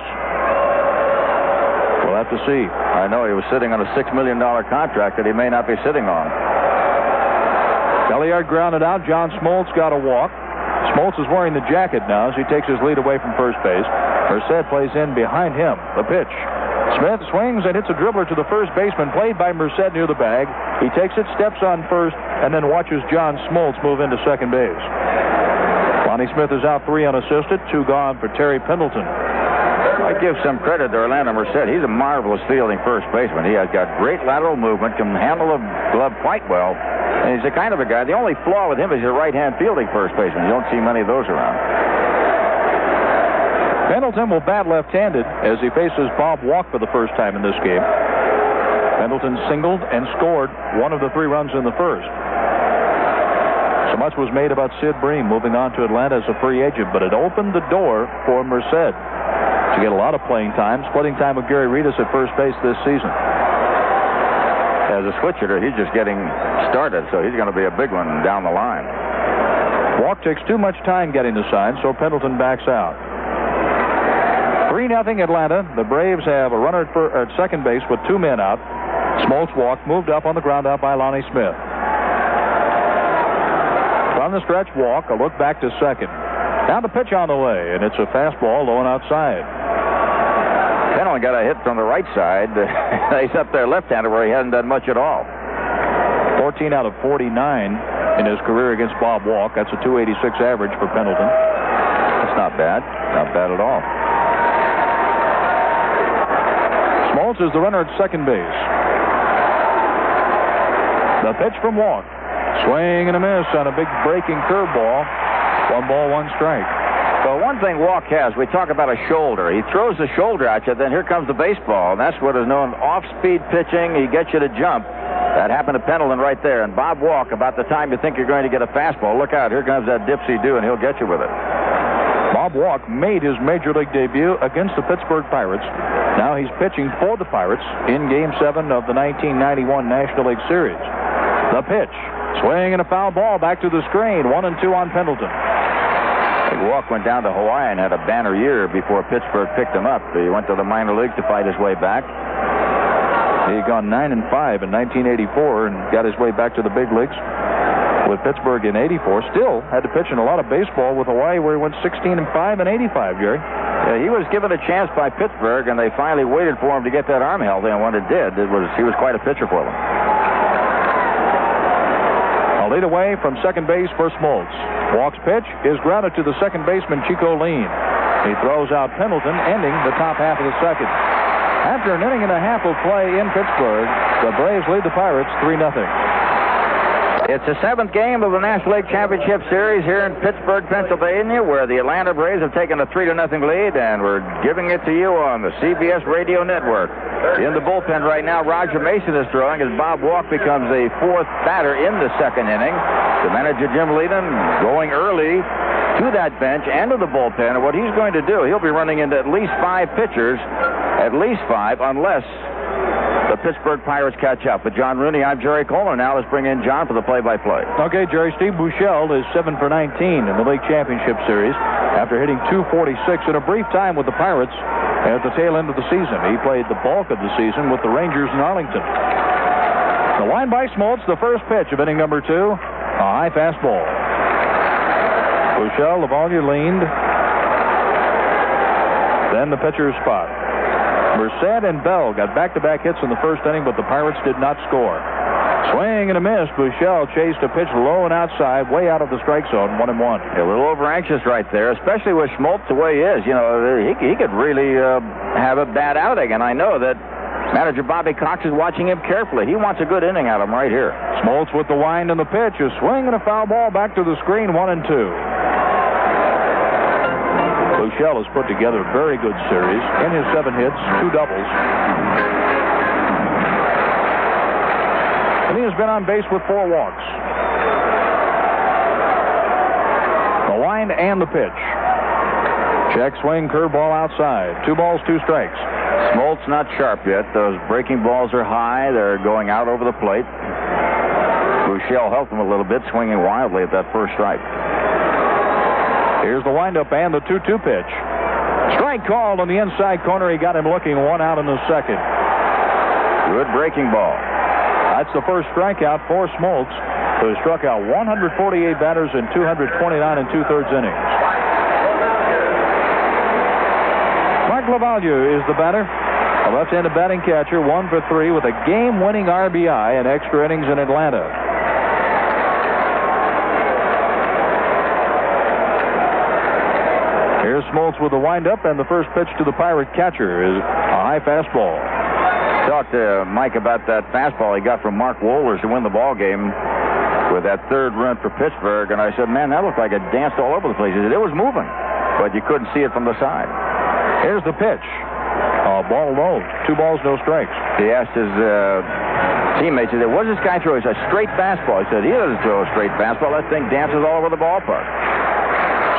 We'll have to see. I know he was sitting on a $6 million contract that he may not be sitting on. Belliard grounded out. John Smoltz got a walk. Smoltz is wearing the jacket now as he takes his lead away from first base. Merced plays in behind him. The pitch. Smith swings and hits a dribbler to the first baseman, played by Merced near the bag. He takes it, steps on first, and then watches John Smoltz move into second base. Lonnie Smith is out three unassisted, two gone for Terry Pendleton. I give some credit to Orlando Merced. He's a marvelous fielding first baseman. He has got great lateral movement, can handle the glove quite well, and he's the kind of a guy. The only flaw with him is he's a right-hand fielding first baseman. You don't see many of those around. Pendleton will bat left-handed as he faces Bob Walk for the first time in this game. Pendleton singled and scored one of the three runs in the first. So much was made about Sid Bream moving on to Atlanta as a free agent, but it opened the door for Merced to get a lot of playing time, splitting time with Gary Redus at first base this season. As a switch hitter, he's just getting started, so he's going to be a big one down the line. Walk takes too much time getting the sign, so Pendleton backs out. 3 0 Atlanta. The Braves have a runner at, at uh, second base with two men out. Smoltz walk moved up on the ground out by Lonnie Smith. From the stretch walk, a look back to second. Now the pitch on the way, and it's a fastball low and outside. Pendleton got a hit from the right side. <laughs> He's up there left-handed where he hasn't done much at all. 14 out of 49 in his career against Bob Walk. That's a 286 average for Pendleton. That's not bad. Not bad at all. Smoltz is the runner at second base. The pitch from Walk. Swing and a miss on a big breaking curveball. One ball, one strike. Well, one thing Walk has, we talk about a shoulder. He throws the shoulder at you, then here comes the baseball, and that's what is known as off-speed pitching. He gets you to jump. That happened to Pendleton right there. And Bob Walk, about the time you think you're going to get a fastball, look out, here comes that dipsy do, and he'll get you with it. Bob Walk made his major league debut against the Pittsburgh Pirates. Now he's pitching for the Pirates in Game 7 of the 1991 National League Series. The pitch. Swing and a foul ball back to the screen. One and two on Pendleton. Walk went down to Hawaii and had a banner year before Pittsburgh picked him up. He went to the minor leagues to fight his way back. He had gone 9 and 5 in 1984 and got his way back to the big leagues with Pittsburgh in 84. Still had to pitch in a lot of baseball with Hawaii where he went 16 and 5 and 85, Jerry. Yeah, he was given a chance by Pittsburgh, and they finally waited for him to get that arm healthy, and when it did, it was he was quite a pitcher for them. A lead away from second base for Smoltz. Walk's pitch is grounded to the second baseman, Chico Lind. He throws out Pendleton, ending the top half of the second. After an inning and a half of play in Pittsburgh, the Braves lead the Pirates 3 0. It's the seventh game of the National League Championship Series here in Pittsburgh, Pennsylvania, where the Atlanta Braves have taken a 3 to nothing lead, and we're giving it to you on the CBS Radio Network. In the bullpen right now, Roger Mason is throwing as Bob Walk becomes a fourth batter in the second inning. The manager, Jim Leyland, going early to that bench and to the bullpen. And what he's going to do, he'll be running into at least five pitchers, at least five, unless the Pittsburgh Pirates catch up. With John Rooney, I'm Jerry Coleman. Now let's bring in John for the play-by-play. Okay, Jerry. Steve Buechele is 7 for 19 in the League Championship Series after hitting 246 in a brief time with the Pirates at the tail end of the season. He played the bulk of the season with the Rangers in Arlington. The line by Smoltz, the first pitch of inning number two, a high fastball. Buechele, LaValliere leaned. Then the pitcher's spot. Merced and Bell got back-to-back hits in the first inning, but the Pirates did not score. Swing and a miss. Buechele chased a pitch low and outside, way out of the strike zone, one and one. A little over anxious right there, especially with Smoltz the way he is. You know, he, he could really uh, have a bad outing, and I know that manager Bobby Cox is watching him carefully. He wants a good inning out of him right here. Smoltz with the wind and the pitch, a swing and a foul ball back to the screen, one and two. Buechele has put together a very good series. In his seven hits, two doubles. And he has been on base with four walks. The line and the pitch. Check swing, curveball outside. Two balls, two strikes. Smoltz not sharp yet. Those breaking balls are high. They're going out over the plate. Buechele helped him a little bit, swinging wildly at that first strike. Here's the windup and the 2 2 pitch. Strike called on the inside corner. He got him looking one out in the second. Good breaking ball. That's the first strikeout for Smoltz, who struck out 148 batters in 229 and two thirds innings. Mark LaValliere is the batter. A left-handed batting catcher, one for three with a game-winning RBI in extra innings in Atlanta. Smoltz with the windup, and the first pitch to the Pirate catcher is a high fastball. Talked to Mike about that fastball he got from Mark Wohlers to win the ball game with that third run for Pittsburgh, and I said, man, that looked like it danced all over the place. He said, it was moving, but you couldn't see it from the side. Here's the pitch. Uh, ball low. Two balls, no strikes. He asked his uh, teammates, he said, what does this guy throw? He said, straight fastball. He said, he doesn't throw a straight fastball. That thing dances all over the ballpark.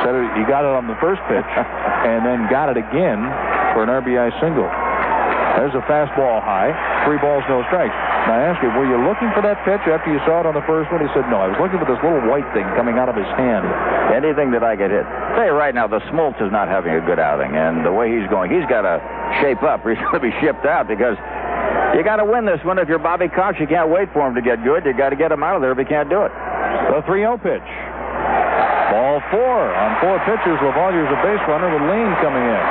Said he got it on the first pitch <laughs> and then got it again for an RBI single. There's a fastball high. Three balls, no strikes. Now I asked him, were you looking for that pitch after you saw it on the first one? He said, no. I was looking for this little white thing coming out of his hand. Anything that I get hit. I'll tell you right now, the Smoltz is not having a good outing, and the way he's going, he's got to shape up or <laughs> he's going to be shipped out because you got to win this one. If you're Bobby Cox, you can't wait for him to get good. You got to get him out of there if he can't do it. The 3-0 pitch. Ball four on four pitches. LaValliere's a base runner with Lind coming in.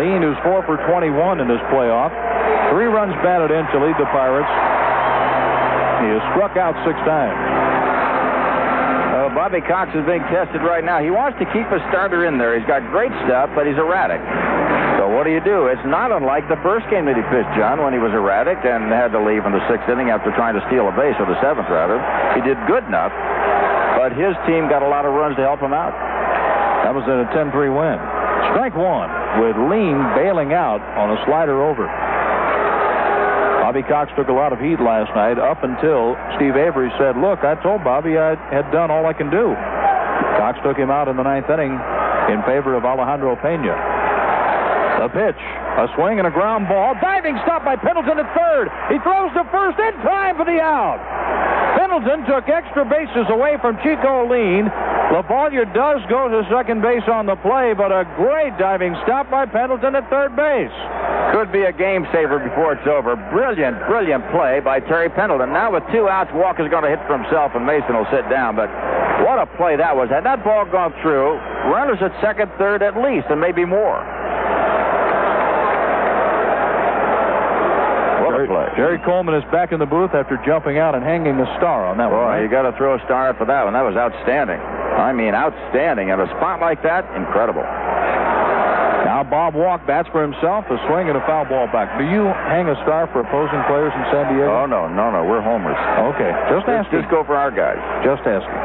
Lind, who's four for 21 in this playoff. Three runs batted in to lead the Pirates. He has struck out six times. Bobby Cox is being tested right now. He wants to keep a starter in there. He's got great stuff, but he's erratic. What do you do? It's not unlike the first game that he pitched, John, when he was erratic and had to leave in the sixth inning after trying to steal a base, or the seventh, rather. He did good enough, but his team got a lot of runs to help him out. That was a 10-3 win. Strike one with Lind bailing out on a slider over. Bobby Cox took a lot of heat last night up until Steve Avery said, look, I told Bobby I had done all I can do. Cox took him out in the ninth inning in favor of Alejandro Pena. The pitch, a swing and a ground ball. Diving stop by Pendleton at third. He throws to first in time for the out. Pendleton took extra bases away from Chico Lind. LaValliere does go to second base on the play, but a great diving stop by Pendleton at third base. Could be a game saver before it's over. Brilliant, brilliant play by Terry Pendleton. Now with two outs, Walker's going to hit for himself, and Mason will sit down. But what a play that was. Had that ball gone through, runners at second, third at least, and maybe more. Play. Jerry Coleman is back in the booth after jumping out and hanging a star on that Boy, one. right? you got to throw a star for that one. That was outstanding. I mean, outstanding. And a spot like that, incredible. Now Bob Walk bats for himself, a swing and a foul ball back. Do you hang a star for opposing players in San Diego? Oh, no, no, no. We're homers. Okay, just Just, asking. just go for our guys. Just asking.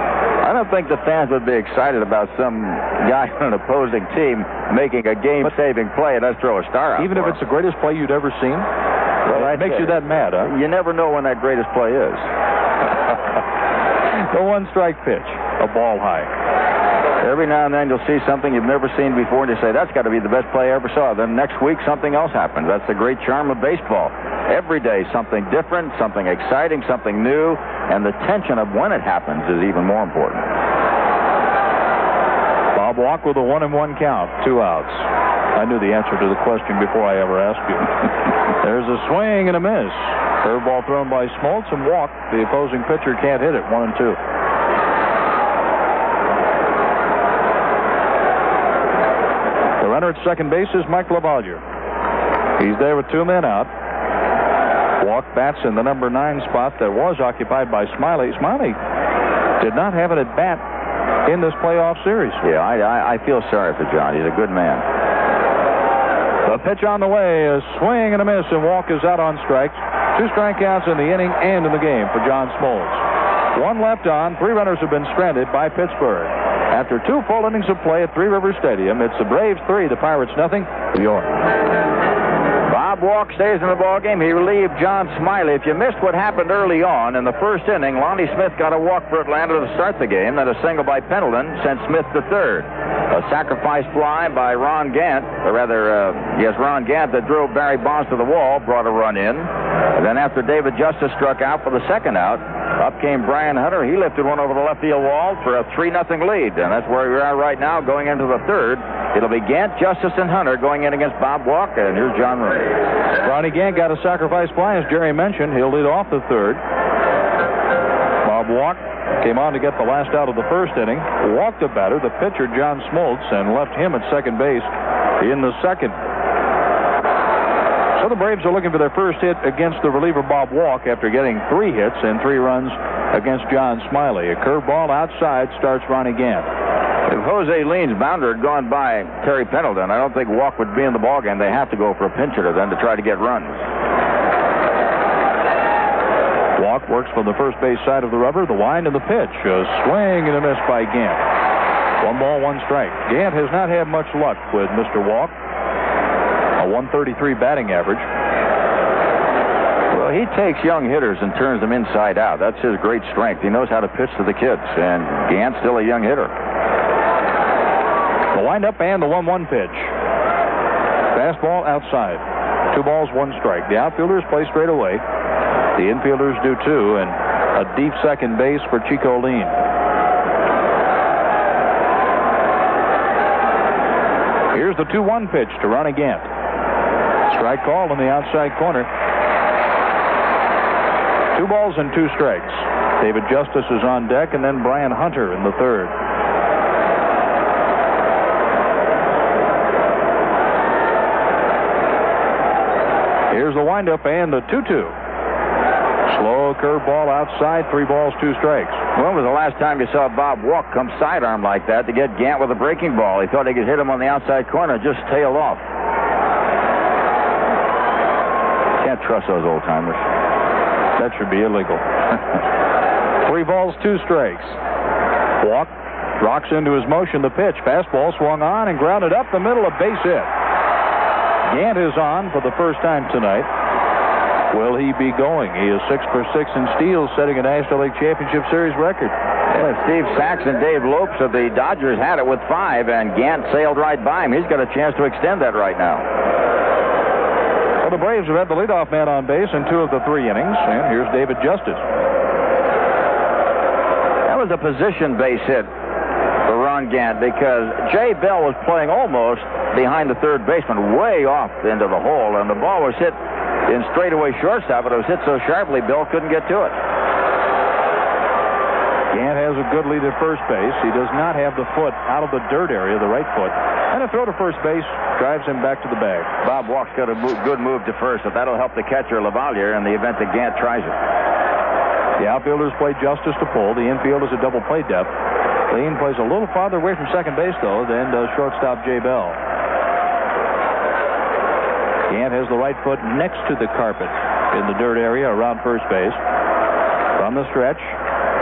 I don't think the fans would be excited about some guy <laughs> on an opposing team making a game-saving play and us throw a star out. Even if it's the greatest play you'd ever seen? Well, it makes you that mad, huh? You never know when that greatest play is. <laughs> The one strike pitch, a ball high. Every now and then you'll see something you've never seen before, and you say, that's got to be the best play I ever saw. Then next week, something else happens. That's the great charm of baseball. Every day, something different, something exciting, something new, and the tension of when it happens is even more important. Bob Walk with a one and one count, two outs. I knew the answer to the question before I ever asked you. <laughs> There's a swing and a miss. Curveball thrown by Smoltz and Walk. The opposing pitcher can't hit it. One and two. The runner at second base is Mike LaValliere. He's there with two men out. Walk bats in the number nine spot that was occupied by Smiley. Smiley did not have it at bat in this playoff series. Yeah, I, I, I feel sorry for John. He's a good man. The pitch on the way, a swing and a miss, and Walk is out on strikes. Two strikeouts in the inning and in the game for John Smoltz. One left on. Three runners have been stranded by Pittsburgh. After two full innings of play at Three Rivers Stadium, it's the Braves three, the Pirates nothing. New York. Bob Walk stays in the ballgame. He relieved John Smiley. If you missed what happened early on in the first inning, Lonnie Smith got a walk for Atlanta to start the game. Then a single by Pendleton sent Smith to third. A sacrifice fly by Ron Gant, or rather, uh, yes, Ron Gant that drove Barry Bonds to the wall, brought a run in. And then after David Justice struck out for the second out, up came Brian Hunter. He lifted one over the left field wall for a 3 0 lead. And that's where we are right now going into the third. It'll be Gant, Justice, and Hunter going in against Bob Walk. And here's John Rooney. Ronnie Gant got a sacrifice fly, as Jerry mentioned. He'll lead off the third. Bob Walk came on to get the last out of the first inning. Walked a batter, the pitcher, John Smoltz, and left him at second base in the second. So the Braves are looking for their first hit against the reliever Bob Walk after getting three hits and three runs against John Smiley. A curveball outside starts Ronnie Gant. If Jose Lind's bounder had gone by Terry Pendleton, I don't think Walk would be in the ballgame. They have to go for a pinch hitter then to try to get runs. Walk works from the first base side of the rubber. The wind and the pitch. A swing and a miss by Gant. One ball, one strike. Gant has not had much luck with Mr. Walk. A 133 batting average. Well, he takes young hitters and turns them inside out. That's his great strength. He knows how to pitch to the kids, and Gant's still a young hitter. Windup and the 1 1 pitch. Fastball outside. Two balls, one strike. The outfielders play straight away. The infielders do too, and a deep second base for Chico Lind. Here's the 2 1 pitch to Ronnie Gant. Strike call in the outside corner. Two balls and two strikes. David Justice is on deck, and then Brian Hunter in the third. Here's the windup and the 2 2. Slow curveball outside, three balls, two strikes. When was the last time you saw Bob Walk come sidearm like that to get Gant with a breaking ball? He thought he could hit him on the outside corner, just tailed off. Can't trust those old timers. That should be illegal. <laughs> Three balls, two strikes. Walk, rocks into his motion. The pitch, fastball swung on and grounded up the middle, a base hit. Gant is on for the first time tonight. Will he be going? He is six for six in steals, setting a National League Championship Series record. Yeah, Steve Sax and Dave Lopes of the Dodgers had it with five, and Gant sailed right by him. He's got a chance to extend that right now. Well, the Braves have had the leadoff man on base in two of the three innings, and here's David Justice. That was a position base hit Gant because Jay Bell was playing almost behind the third baseman, way off into the hole, and the ball was hit in straightaway shortstop, but it was hit so sharply Bell couldn't get to it. Gant has a good lead at first base. He does not have the foot out of the dirt area, the right foot. And a throw to first base drives him back to the bag. Bob Walk's got a move, good move to first, but that'll help the catcher LaValliere in the event that Gant tries it. The outfielders play justice to pull. The infield is a double play depth. Lind plays a little farther away from second base, though, than does shortstop Jay Bell. Gant has the right foot next to the carpet in the dirt area around first base. From the stretch,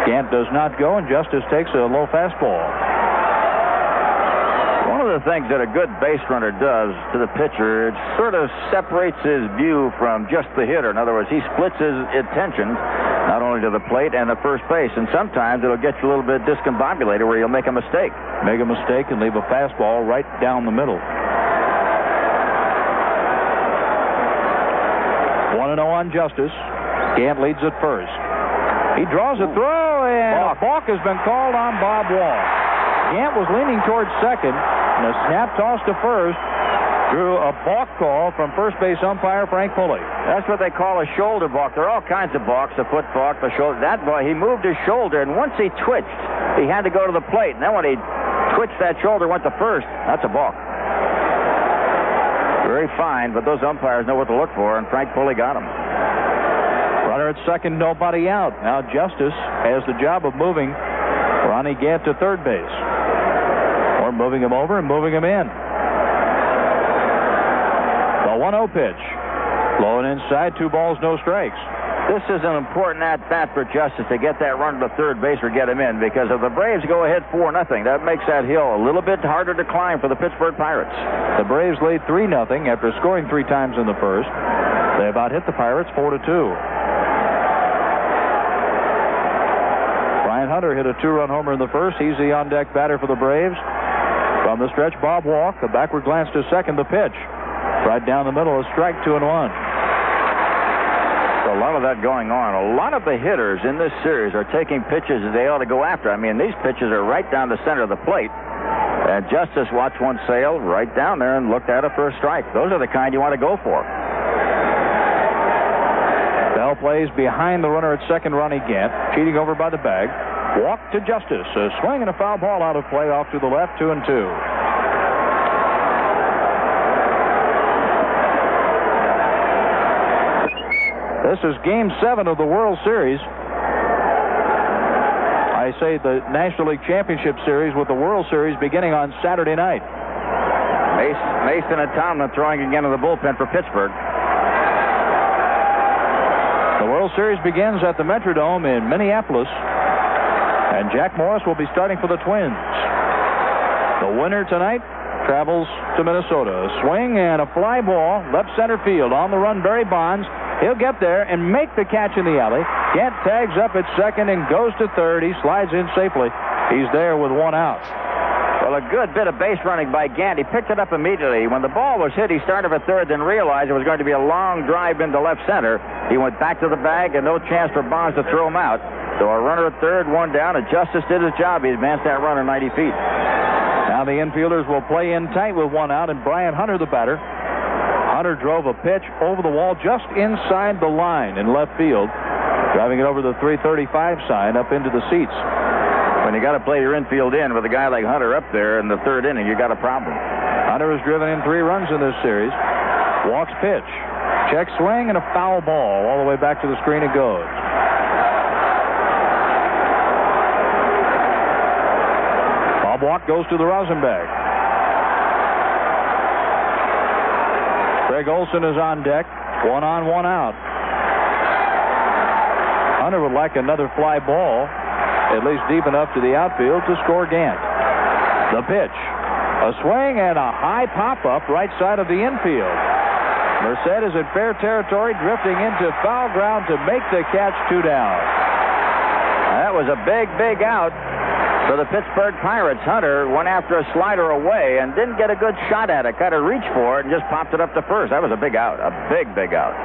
Gant does not go, and Justice takes a low fastball. One of the things that a good base runner does to the pitcher, it sort of separates his view from just the hitter. In other words, he splits his attention not only to the plate and the first base, and sometimes it'll get you a little bit discombobulated where you'll make a mistake. Make a mistake and leave a fastball right down the middle. 1 0 on Justice. Gant leads at first. He draws a throw, and balk. a balk has been called on Bob Walk. Gant was leaning towards second, and a snap toss to first drew a balk call from first base umpire Frank Pulli. That's what they call a shoulder balk. There are all kinds of balks, a foot balk, the shoulder. That boy, he moved his shoulder, and once he twitched, he had to go to the plate. And then when he twitched that shoulder, went to first. That's a balk. Very fine, but those umpires know what to look for, and Frank Pulli got him. Runner at second, nobody out. Now Justice has the job of moving Ronnie Gant to third base. Or moving him over and moving him in. The 1 0 pitch. Blowing inside, two balls, no strikes. This is an important at bat for Justice to get that run to third base or get him in because if the Braves go ahead 4 nothing, that makes that hill a little bit harder to climb for the Pittsburgh Pirates. The Braves lead 3 nothing after scoring three times in the first. They about hit the Pirates 4 to 2. Brian Hunter hit a two run homer in the first. He's the on deck batter for the Braves. From the stretch, Bob Walk. A backward glance to second. The pitch. Right down the middle, a strike, two and one a lot of that going on. A lot of the hitters in this series are taking pitches that they ought to go after. I mean, these pitches are right down the center of the plate. And Justice watched one sail right down there and looked at it for a strike. Those are the kind you want to go for. Bell plays behind the runner at second, Ronnie Gant, cheating over by the bag. Walk to Justice. A swing and a foul ball out of play off to the left, two and two. This is game seven of the World Series. I say the National League Championship Series with the World Series beginning on Saturday night. Mason and Tomlin throwing again in the bullpen for Pittsburgh. The World Series begins at the Metrodome in Minneapolis, and Jack Morris will be starting for the Twins. The winner tonight travels to Minnesota. A swing and a fly ball, left center field. On the run, Barry Bonds. He'll get there and make the catch in the alley. Gant tags up at second and goes to third. He slides in safely. He's there with one out. Well, a good bit of base running by Gant. He picked it up immediately. When the ball was hit, he started for third, then realized it was going to be a long drive into left center. He went back to the bag and no chance for Bonds to throw him out. So a runner at third, one down, and Justice did his job. He advanced that runner 90 feet. Now the infielders will play in tight with one out, and Brian Hunter, the batter, Hunter drove a pitch over the wall just inside the line in left field, driving it over the 335 sign up into the seats. When you got to play your infield in with a guy like Hunter up there in the third inning, you got a problem. Hunter has driven in three runs in this series. Walks pitch. Check swing and a foul ball. All the way back to the screen it goes. Bob Walk goes to the rosin bag. Greg Olson is on deck. One on, one out. Hunter would like another fly ball, at least deep enough to the outfield to score Gant. The pitch. A swing and a high pop up right side of the infield. Merced is in fair territory, drifting into foul ground to make the catch two down. That was a big, big out for the Pittsburgh Pirates. Hunter went after a slider away and didn't get a good shot at it. Kind of reached for it and just popped it up to first. That was a big out. A big, big out.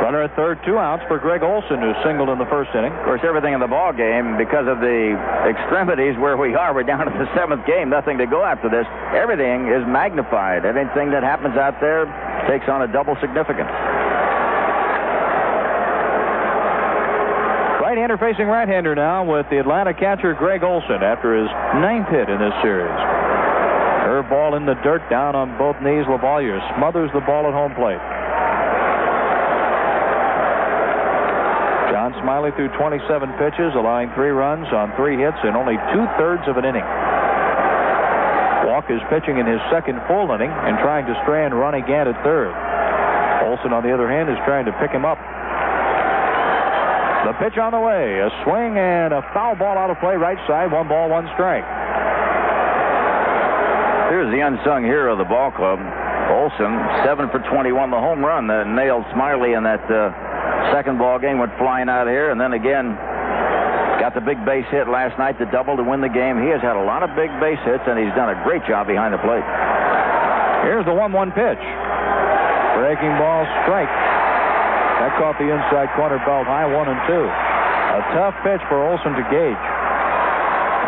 Runner at third, two outs for Greg Olson, who singled in the first inning. Of course, everything in the ball game, because of the extremities where we are, we're down to the seventh game. Nothing to go after this. Everything is magnified. Anything that happens out there takes on a double significance. Right-hander facing right-hander now with the Atlanta catcher Greg Olson after his ninth hit in this series. Curveball in the dirt down on both knees. LaValliere smothers the ball at home plate. John Smiley threw 27 pitches, allowing three runs on three hits in only two-thirds of an inning. Walk is pitching in his second full inning and trying to strand Ronnie Gant at third. Olson, on the other hand, is trying to pick him up. The pitch on the way. A swing and a foul ball out of play right side. One ball, one strike. Here's the unsung hero of the ball club. Olson, 7 for 21, the home run that nailed Smiley in that uh, second ball game, went flying out here, and then again got the big base hit last night the double to win the game. He has had a lot of big base hits, and he's done a great job behind the plate. Here's the 1 1 pitch. Breaking ball strike. Caught the inside corner belt high, one and two. A tough pitch for Olson to gauge.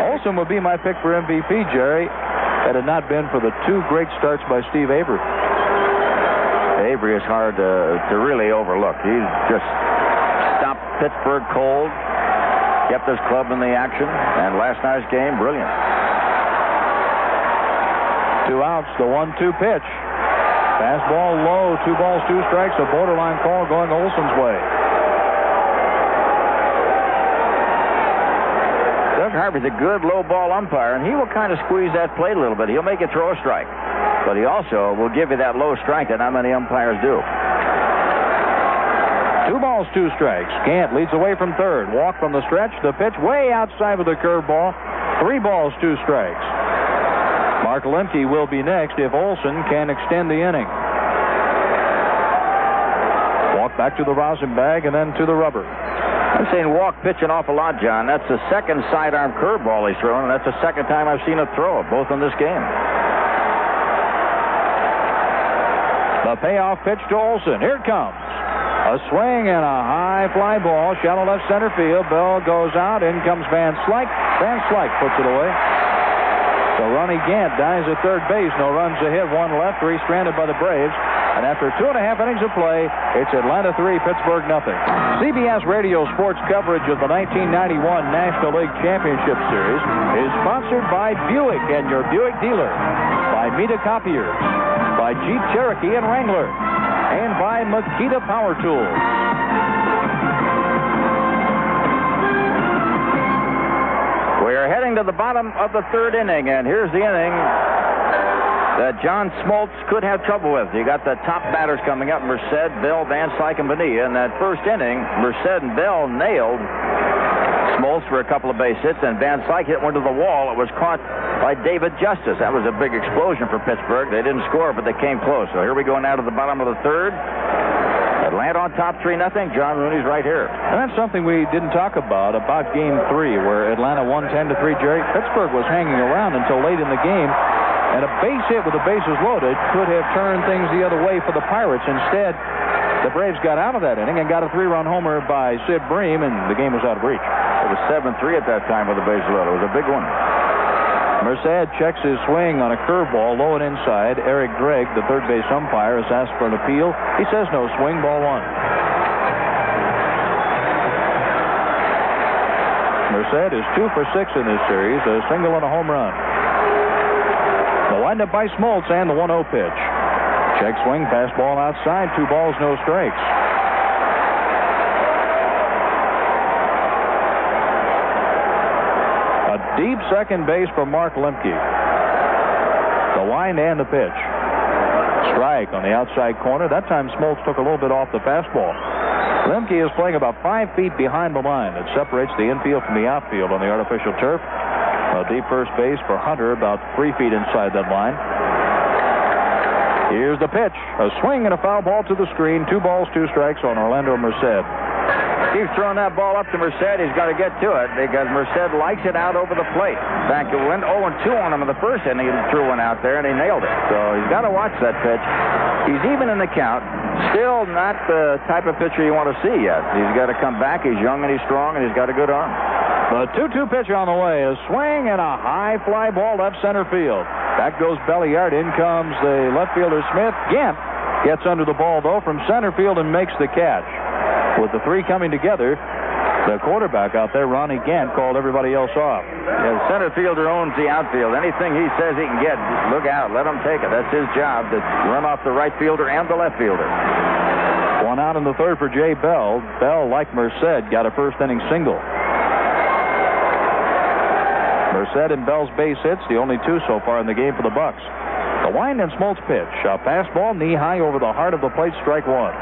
Olson would be my pick for MVP, Jerry, had it not been for the two great starts by Steve Avery. Avery is hard to, to really overlook. He's just stopped Pittsburgh cold, kept his club in the action, and last night's game, brilliant. Two outs, the one-two pitch. Fastball low, two balls, two strikes, a borderline call going Olson's way. Doug Harvey's a good low ball umpire, and he will kind of squeeze that plate a little bit. He'll make you throw a strike, but he also will give you that low strike that not many umpires do. Two balls, two strikes. Gant leads away from third. Walk from the stretch. The pitch way outside with the curveball. Three balls, two strikes. Mark Lemke will be next if Olson can extend the inning. Walk back to the rosin bag and then to the rubber. I'm saying walk pitch an awful lot, John. That's the second sidearm curveball he's thrown, and that's the second time I've seen him throw it, both in this game. The payoff pitch to Olson. Here it comes. A swing and a high fly ball, shallow left center field. Bell goes out. In comes Van Slyke. Van Slyke puts it away. So Ronnie Gant dies at third base. No runs a hit, one left, three stranded by the Braves. And after two and a half innings of play, it's Atlanta 3, Pittsburgh nothing. CBS Radio Sports coverage of the 1991 National League Championship Series is sponsored by Buick and your Buick dealer, by Mita Copiers, by Jeep Cherokee and Wrangler, and by Makita Power Tools. We are heading to the bottom of the third inning, and here's the inning that John Smoltz could have trouble with. You got the top batters coming up, Merced, Bell, Van Slyke, and Bonilla. In that first inning, Merced and Bell nailed Smoltz for a couple of base hits, and Van Slyke hit one to the wall. It was caught by David Justice. That was a big explosion for Pittsburgh. They didn't score, but they came close. So here we go now to the bottom of the third. Atlanta on top 3 nothing. John Rooney's right here. And that's something we didn't talk about, about game three, where Atlanta won 10 to 3. Jerry, Pittsburgh was hanging around until late in the game. And a base hit with the bases loaded could have turned things the other way for the Pirates. Instead, the Braves got out of that inning and got a three-run homer by Sid Bream, and the game was out of reach. It was 7-3 at that time with the bases loaded. It was a big one. Merced checks his swing on a curveball low and inside. Eric Gregg, the third base umpire, has asked for an appeal. He says no swing, ball one. Merced is two for six in this series, a single and a home run. The windup by Smoltz and the 1 0 pitch. Check swing, fastball outside, two balls, no strikes. A deep second base for Mark Lemke. The wind and the pitch. Strike on the outside corner. That time Smoltz took a little bit off the fastball. Lemke is playing about five feet behind the line that separates the infield from the outfield on the artificial turf. A deep first base for Hunter, about three feet inside that line. Here's the pitch. A swing and a foul ball to the screen. Two balls, two strikes on Orlando Merced. Keeps throwing that ball up to Merced. He's got to get to it because Merced likes it out over the plate. In fact, it went 0 2 on him in the first inning. He threw one out there and he nailed it. So he's got to watch that pitch. He's even in the count. Still not the type of pitcher you want to see yet. He's got to come back. He's young and he's strong and he's got a good arm. The 2-2 pitch on the way. A swing and a high fly ball left center field. Back goes Belliard. In comes the left fielder Smith. Gant gets under the ball though from center field and makes the catch. With the three coming together, the quarterback out there, Ronnie Gant, called everybody else off. Yeah, the center fielder owns the outfield. Anything he says he can get, look out. Let him take it. That's his job to run off the right fielder and the left fielder. One out in the third for Jay Bell. Bell, like Merced, got a first inning single. Merced and Bell's base hits, the only two so far in the game for the Bucs. The wind and Smoltz pitch. A fastball knee high over the heart of the plate, strike one.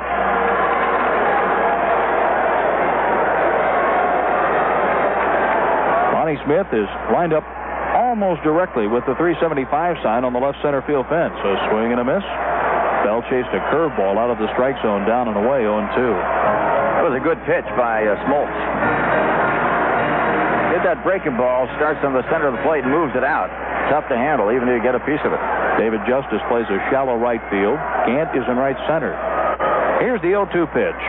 Lonnie Smith is lined up almost directly with the 375 sign on the left center field fence. So swing and a miss. Bell chased a curveball out of the strike zone down and away 0 2. That was a good pitch by uh, Smoltz. Did that breaking ball, starts on the center of the plate and moves it out. Tough to handle, even if you get a piece of it. David Justice plays a shallow right field. Gant is in right center. Here's the 0 2 pitch.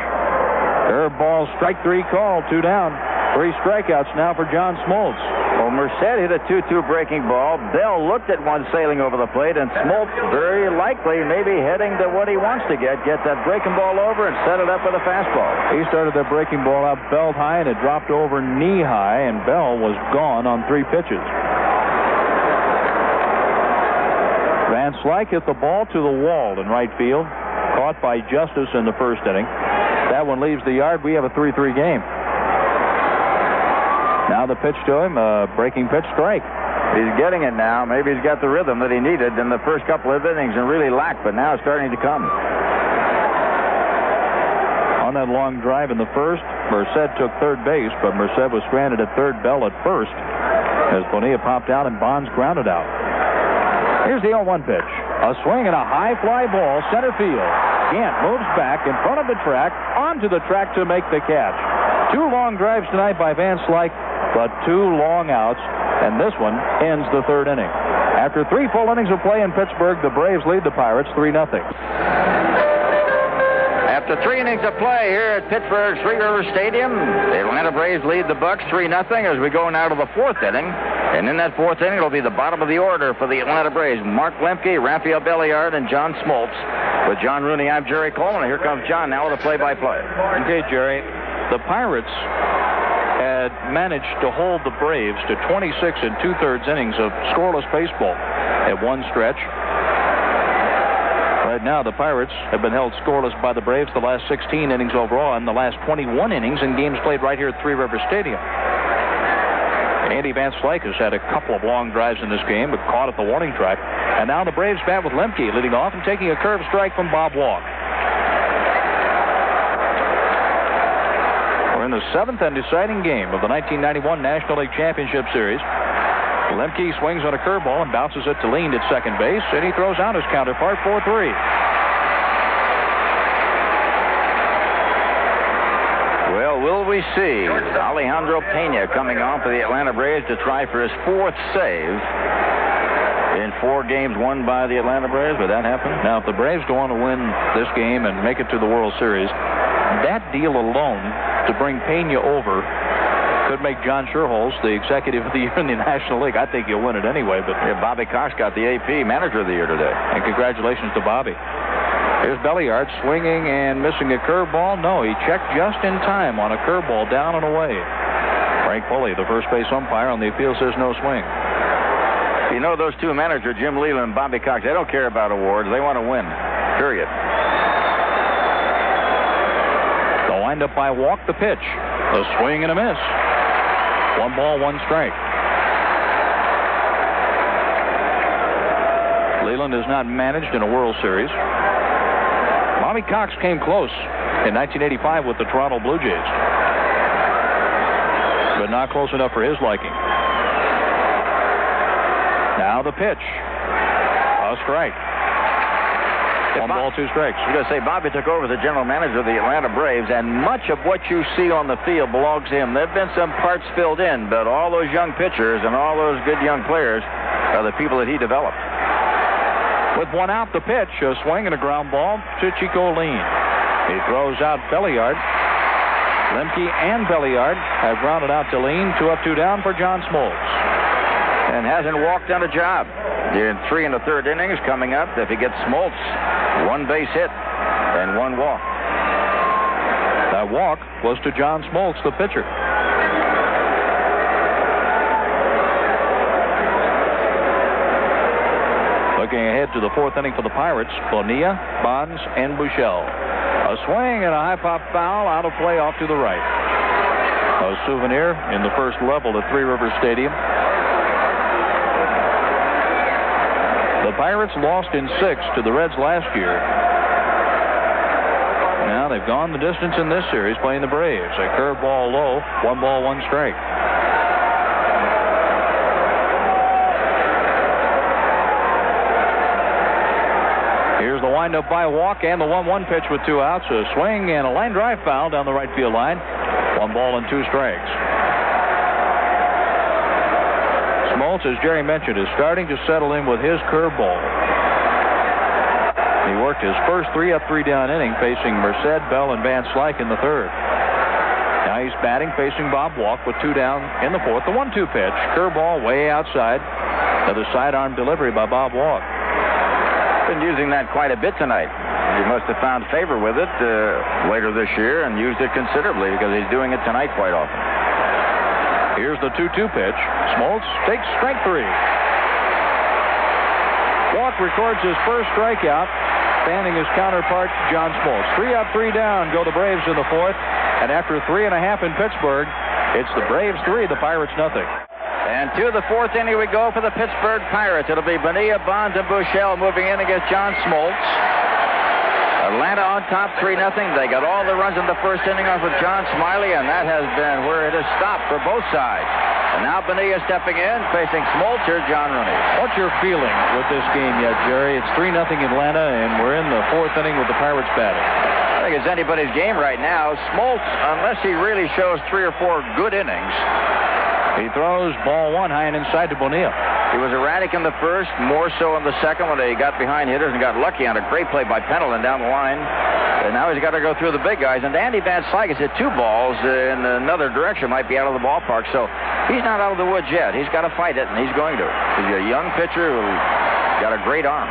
Curveball, strike three call, two down. Three strikeouts now for John Smoltz. Well, Merced hit a 2-2 breaking ball. Bell looked at one sailing over the plate, and Smoltz very likely maybe heading to what he wants to get, get that breaking ball over and set it up with a fastball. He started that breaking ball out belt high, and it dropped over knee high, and Bell was gone on three pitches. Van Slyke hit the ball to the wall in right field, caught by Justice in the first inning. That one leaves the yard. We have a 3-3 game. Now the pitch to him, a breaking pitch strike. He's getting it now. Maybe he's got the rhythm that he needed in the first couple of innings and really lacked, but now it's starting to come. On that long drive in the first, Merced took third base, but Merced was stranded at third, Bell at first, as Bonilla popped out and Bonds grounded out. Here's the 0-1 pitch. A swing and a high fly ball, center field. Gant moves back in front of the track, onto the track to make the catch. Two long drives tonight by Van Slyke, but two long outs, and this one ends the third inning. After three full innings of play in Pittsburgh, the Braves lead the Pirates 3 0. After three innings of play here at Pittsburgh's Three River Stadium, the Atlanta Braves lead the Bucs 3 0 as we go now to the fourth inning. And in that fourth inning, it'll be the bottom of the order for the Atlanta Braves. Mark Lemke, Rafael Belliard, and John Smoltz. With John Rooney, I'm Jerry Coleman. Here comes John now with a play-by-play. Okay, Jerry. The Pirates had managed to hold the Braves to 26 and two-thirds innings of scoreless baseball at one stretch. Right now, the Pirates have been held scoreless by the Braves the last 16 innings overall and the last 21 innings in games played right here at Three River Stadium. Andy Van Slyke has had a couple of long drives in this game, but caught at the warning track. And now the Braves bat with Lemke leading off and taking a curve strike from Bob Walk. In the seventh and deciding game of the 1991 National League Championship Series. Lemke swings on a curveball and bounces it to Lind at second base, and he throws out his counterpart 4 3. Well, will we see Alejandro Pena coming on for the Atlanta Braves to try for his fourth save in four games won by the Atlanta Braves? Would that happen? Now, if the Braves go on to win this game and make it to the World Series, that deal alone to bring Pena over could make John Schuerholz the executive of the year in the <laughs> National League. I think he'll win it anyway, but yeah, Bobby Cox got the AP Manager of the Year today. And congratulations to Bobby. Here's Belliard swinging and missing a curveball. No, he checked just in time on a curveball down and away. Frank Foley, the first base umpire on the appeal, says no swing. You know those two managers, Jim Leyland and Bobby Cox, they don't care about awards. They want to win. Period. The windup by Walk the pitch. A swing and a miss. One ball, one strike. Leyland has not managed in a World Series. Bobby Cox came close in 1985 with the Toronto Blue Jays, but not close enough for his liking. Now the pitch. A strike. One ball, two strikes. I was going to say, Bobby took over the general manager of the Atlanta Braves, and much of what you see on the field belongs to him. There have been some parts filled in, but all those young pitchers and all those good young players are the people that he developed. With one out, the pitch, a swing and a ground ball to Chico Lind. He throws out Belliard. Lemke and Belliard have grounded out to Lind. Two up, two down for John Smoltz. And hasn't walked on a job. In three and the third innings coming up, if he gets Smoltz, one base hit and one walk. That walk was to John Smoltz, the pitcher. Looking ahead to the fourth inning for the Pirates, Bonilla, Bonds, and Buechele. A swing and a high pop foul out of play off to the right. A souvenir in the first level at Three Rivers Stadium. Pirates lost in six to the Reds last year. Now they've gone the distance in this series playing the Braves. A curveball low, one ball, one strike. Here's the windup by Walk and the 1 1 pitch with two outs. A swing and a line drive foul down the right field line. One ball and two strikes. As Jerry mentioned, is starting to settle in with his curveball. He worked his first three up, three down inning facing Merced, Bell, and Van Slyke in the third. Now he's batting facing Bob Walk with two down in the fourth. The 1 2 pitch, curveball way outside. Another sidearm delivery by Bob Walk. Been using that quite a bit tonight. He must have found favor with it uh, later this year and used it considerably because he's doing it tonight quite often. Here's the 2 2 pitch. Smoltz takes strike three. Walk records his first strikeout, standing his counterpart, John Smoltz. Three up, three down, go the Braves in the fourth. And after three and a half in Pittsburgh, it's the Braves three, the Pirates nothing. And to the fourth inning we go for the Pittsburgh Pirates. It'll be Bonilla, Bonds, and Buechele moving in against John Smoltz. Atlanta on top 3 0. They got all the runs in the first inning off of John Smiley, and that has been where it has stopped for both sides. And now Bonilla stepping in, facing Smoltz John Rooney. What's your feeling with this game yet, Jerry? It's 3 0 Atlanta, and we're in the fourth inning with the Pirates batting. I think it's anybody's game right now. Smoltz, unless he really shows three or four good innings, he throws ball one high and inside to Bonilla. He was erratic in the first, more so in the second when they got behind hitters and got lucky on a great play by Pendleton down the line. And now he's got to go through the big guys. And Andy Van Slyke has hit two balls in another direction, might be out of the ballpark. So he's not out of the woods yet. He's got to fight it, and he's going to. He's a young pitcher who got a great arm.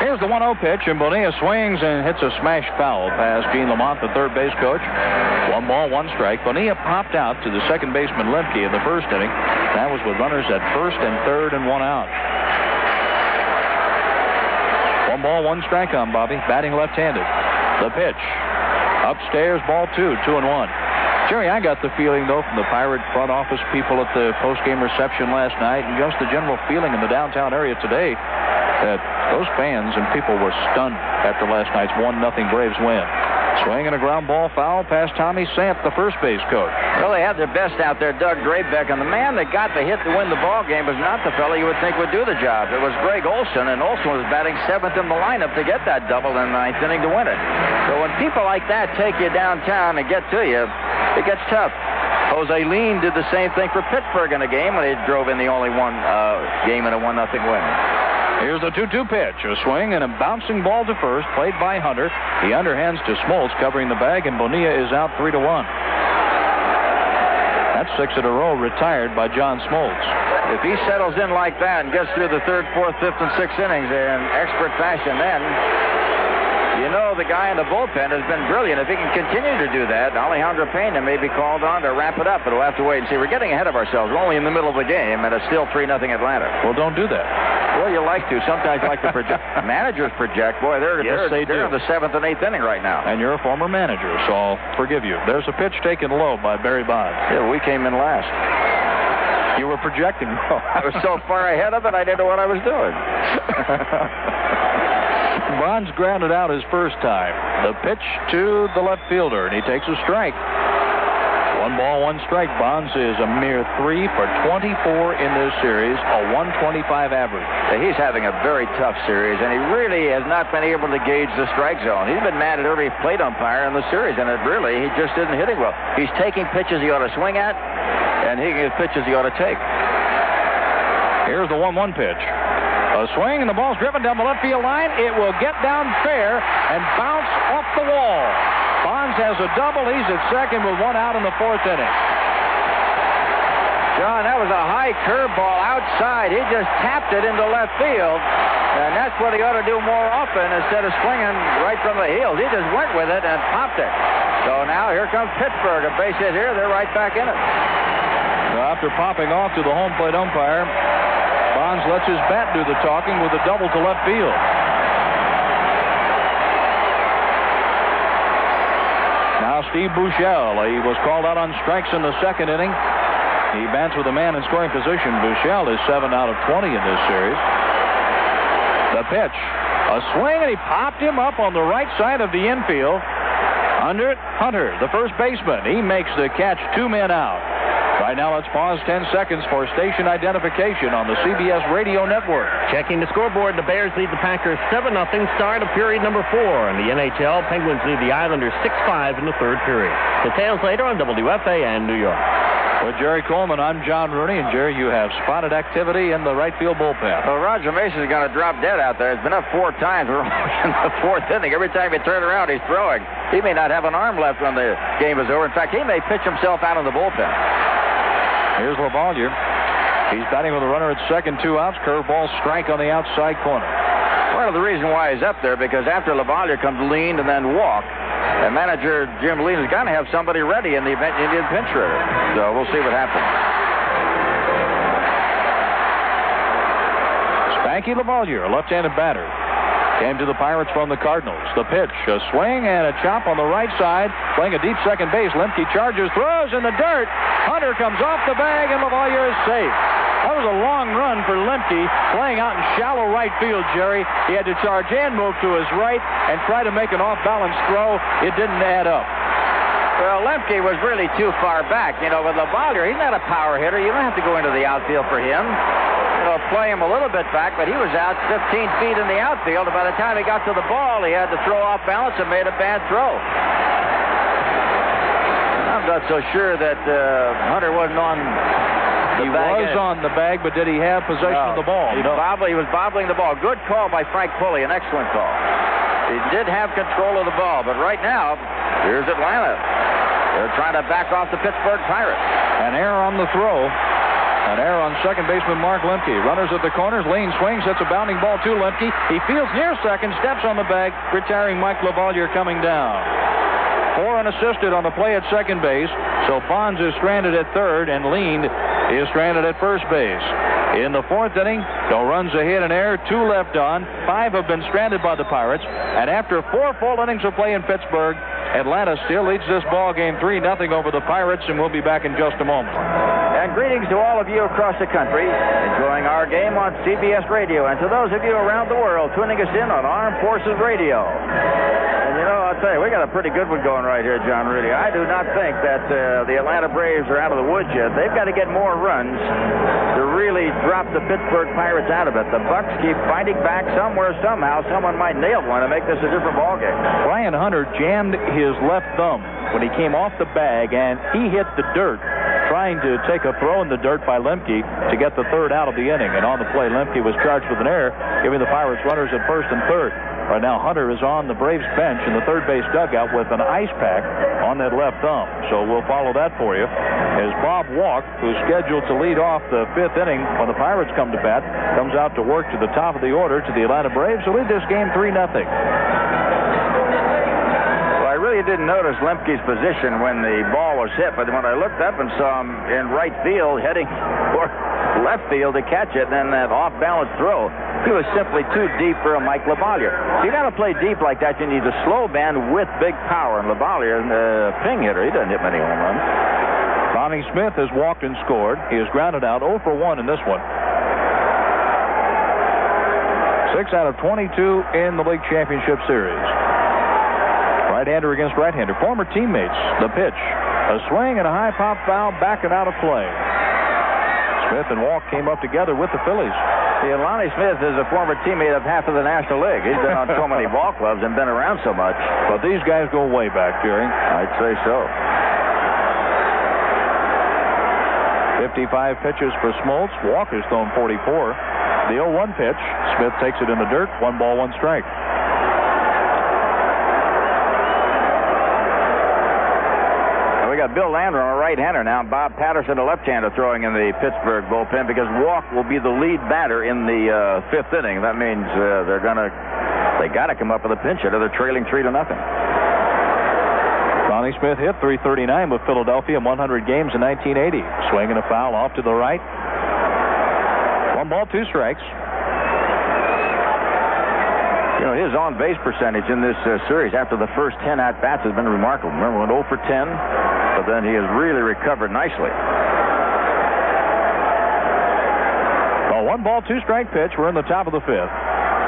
Here's the 1 0 pitch, and Bonilla swings and hits a smash foul past Gene Lamont, the third base coach. One ball, one strike. Bonilla popped out to the second baseman Lemke in the first inning. That was with runners at first and third and one out. One ball, one strike on Bobby, batting left handed. The pitch. Upstairs, ball two, two and one. Jerry, I got the feeling, though, from the Pirate front office people at the post-game reception last night and just the general feeling in the downtown area today that those fans and people were stunned after last night's 1 nothing Braves win. Swing and a ground ball foul past Tommy Sandt, the first base coach. Well, they had their best out there, Doug Drabek, and the man that got the hit to win the ball game was not the fellow you would think would do the job. It was Greg Olson, and Olson was batting seventh in the lineup to get that double in the ninth inning to win it. So when people like that take you downtown and get to you, it gets tough. Jose Lind did the same thing for Pittsburgh in a game when they drove in the only one uh, game in a one nothing win. Here's the 2 2 pitch. A swing and a bouncing ball to first, played by Hunter. He underhands to Smoltz, covering the bag, and Bonilla is out 3 to 1. That's six in a row retired by John Smoltz. If he settles in like that and gets through the third, fourth, fifth, and sixth innings in expert fashion, then you know the guy in the bullpen has been brilliant. If he can continue to do that, Alejandro Pena may be called on to wrap it up, but we'll have to wait and see. We're getting ahead of ourselves. We're only in the middle of the game, and it's still 3 0 Atlanta. Well, don't do that. Well, you like to. Sometimes like to project. <laughs> Managers project. Boy, they're, yes, they're, they they're in the seventh and eighth inning right now. And you're a former manager, so I'll forgive you. There's a pitch taken low by Barry Bonds. Yeah, we came in last. You were projecting. I was so far ahead of it, I didn't know what I was doing. <laughs> Bonds grounded out his first time. The pitch to the left fielder, and he takes a strike. One ball, one strike. Bonds is a mere three for 24 in this series, a 125 average. He's having a very tough series, and he really has not been able to gauge the strike zone. He's been mad at every plate umpire in the series, and it really, he just isn't hitting well. He's taking pitches he ought to swing at, and he hitting pitches he ought to take. Here's the 1 1 pitch. A swing, and the ball's driven down the left field line. It will get down fair and bounce off the wall. Bonds has a double. He's at second with one out in the fourth inning. John, that was a high curveball outside. He just tapped it into left field. And that's what he ought to do more often instead of swinging right from the heels. He just went with it and popped it. So now here comes Pittsburgh. A base hit here. They're right back in it. after popping off to the home plate umpire, Bonds lets his bat do the talking with a double to left field. Now Steve Buechele. He was called out on strikes in the second inning. He bats with a man in scoring position. Buechele is 7 out of 20 in this series. The pitch. A swing, and he popped him up on the right side of the infield. Under it, Hunter, the first baseman. He makes the catch, two men out. Right now, let's pause 10 seconds for station identification on the CBS radio network. Checking the scoreboard, the Bears lead the Packers 7 0 start of period number four. In the NHL, Penguins lead the Islanders 6 5 in the third period. Details later on WFAN New York. With Jerry Coleman, I'm John Rooney, and Jerry, you have spotted activity in the right field bullpen. Well, Roger Mason's going to drop dead out there. It's been up four times. <laughs> We're in the fourth inning. Every time he turns around, he's throwing. He may not have an arm left when the game is over. In fact, he may pitch himself out of the bullpen. Here's LaValliere. He's batting with a runner at second, two outs. Curveball strike on the outside corner. Part of the reason why he's up there because after LaValliere comes Lind and then walk. And manager Jim Leyland has got to have somebody ready in the event a pinch hitter. So we'll see what happens. Spanky LaValliere, a left-handed batter. Came to the Pirates from the Cardinals. The pitch, a swing and a chop on the right side. Playing a deep second base. Lemke charges, throws in the dirt. Hunter comes off the bag, and LaValliere is safe. That was a long run for Lemke, playing out in shallow right field, Jerry. He had to charge and move to his right and try to make an off-balance throw. It didn't add up. Well, Lemke was really too far back. You know, with LaValliere, he's not a power hitter. You don't have to go into the outfield for him. Play him a little bit back, but he was out 15 feet in the outfield, and by the time he got to the ball, he had to throw off balance and made a bad throw. I'm not so sure that uh, Hunter wasn't on he was on the bag, but did he have possession no. of the ball? He, no. bobbled, he was bobbling the ball. Good call by Frank Pulli, an excellent call. He did have control of the ball, but right now, here's Atlanta. They're trying to back off the Pittsburgh Pirates. An error on the throw. An error on second baseman Mark Lemke. Runners at the corners. Lind swings, hits a bounding ball to Lemke. He fields near second, steps on the bag, retiring Mike LaValliere coming down. Four unassisted on the play at second base. So Bonds is stranded at third, and Lind is stranded at first base. In the fourth inning, no runs, ahead and error, two left on. Five have been stranded by the Pirates. And after four full innings of play in Pittsburgh, Atlanta still leads this ball game 3 0 over the Pirates, and we'll be back in just a moment. And greetings to all of you across the country enjoying our game on CBS Radio, and to those of you around the world tuning us in on Armed Forces Radio. And you know, I'll tell you, we got a pretty good one going right here, John Rooney. I do not think that uh, the Atlanta Braves are out of the woods yet. They've got to get more runs to really drop the Pittsburgh Pirates out of it. The Bucs keep fighting back somewhere, somehow. Someone might nail one to make this a different ball game. Brian Hunter jammed his left thumb when he came off the bag, and he hit the dirt trying to take a throw in the dirt by Lemke to get the third out of the inning. And on the play, Lemke was charged with an error, giving the Pirates runners at first and third. Right now, Hunter is on the Braves bench in the third base dugout with an ice pack on that left thumb. So we'll follow that for you. As Bob Walk, who's scheduled to lead off the fifth inning when the Pirates come to bat, comes out to work to the top of the order to the Atlanta Braves to lead this game 3 0 really didn't notice Lemke's position when the ball was hit, but when I looked up and saw him in right field heading <laughs> for left field to catch it, and then that off-balance throw, he was simply too deep for a Mike LaValliere. So you got to play deep like that. You need a slow band with big power, and LaValliere, the uh, ping hitter, he doesn't hit many home runs. Lonnie Smith has walked and scored. He has grounded out 0 for 1 in this one. 6 out of 22 in the league championship series. Right-hander against right-hander. Former teammates. The pitch. A swing and a high pop foul backing out of play. Smith and Walk came up together with the Phillies. See, and Lonnie Smith is a former teammate of half of the National League. He's been on so many <laughs> ball clubs and been around so much. But these guys go way back, Jerry. I'd say so. 55 pitches for Smoltz. Walker's thrown 44. The 0-1 pitch. Smith takes it in the dirt. One ball, one strike. Got Bill Landrum, a right-hander now. Bob Patterson, a left-hander, throwing in the Pittsburgh bullpen because Walk will be the lead batter in the uh, fifth inning. That means uh, they're gonna they got to come up with a pinch hitter. They're trailing three to nothing. Lonnie Smith hit 339 with Philadelphia in 100 games in 1980. Swinging a foul off to the right. One ball, two strikes. You know, his on base percentage in this uh, series after the first 10 at bats has been remarkable. Remember, went 0 for 10, but then he has really recovered nicely. Well, one ball, two strike pitch. We're in the top of the fifth.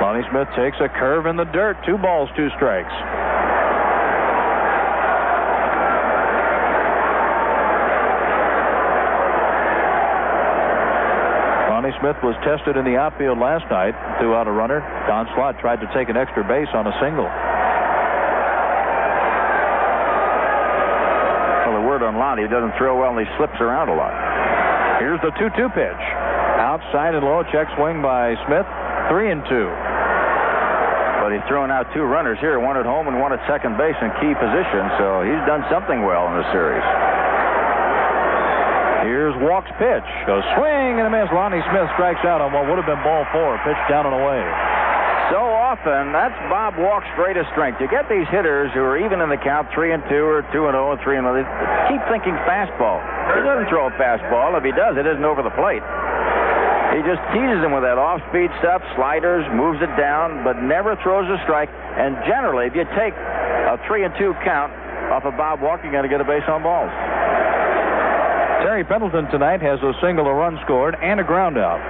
Lonnie Smith takes a curve in the dirt. Two balls, two strikes. Smith was tested in the outfield last night, threw out a runner. Don Slaught tried to take an extra base on a single. Well, the word on Lonnie, he doesn't throw well and he slips around a lot. Here's the 2 2 pitch. Outside and low, check swing by Smith. 3 and 2. But he's thrown out two runners here, one at home and one at second base in key position, so he's done something well in the series. Here's Walk's pitch. A swing and a miss. Lonnie Smith strikes out on what would have been ball four. Pitch down and away. So often, that's Bob Walk's greatest strength. You get these hitters who are even in the count, three and two, or two and zero, and three and oh. one. Keep thinking fastball. He doesn't throw a fastball. If he does, it isn't over the plate. He just teases him with that off-speed stuff, sliders, moves it down, but never throws a strike. And generally, if you take a three and two count off of Bob Walk, you're going to get a base on balls. Terry Pendleton tonight has a single, a run scored, and a ground out.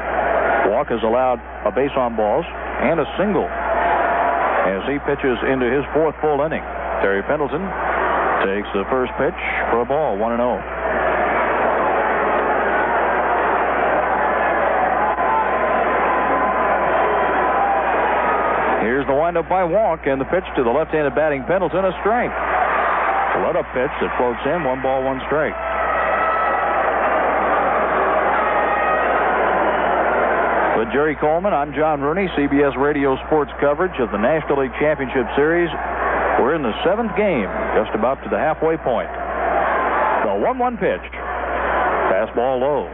Walk has allowed a base on balls and a single as he pitches into his fourth full inning. Terry Pendleton takes the first pitch for a ball, 1 0. Here's the windup by Walk, and the pitch to the left-handed batting Pendleton, a strike. Let up pitch that floats in, one ball, one strike. Jerry Coleman, I'm John Rooney, CBS Radio Sports coverage of the National League Championship Series. We're in the seventh game, just about to the halfway point. The 1 1 pitch. Fastball low.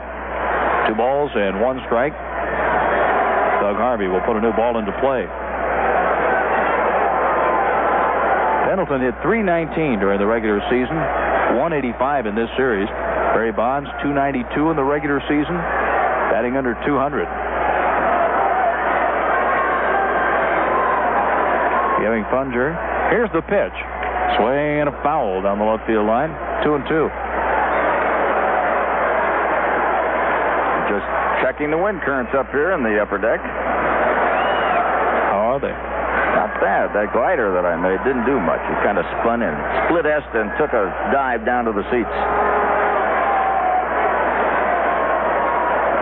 Two balls and one strike. Doug Harvey will put a new ball into play. Pendleton hit 319 during the regular season, 185 in this series. Barry Bonds, 292 in the regular season, batting under 200. You having fun, Here's the pitch. Swing and a foul down the left field line. Two and two. Just checking the wind currents up here in the upper deck. How are they? Not bad. That glider that I made didn't do much. It kind of spun in, split S, and took a dive down to the seats.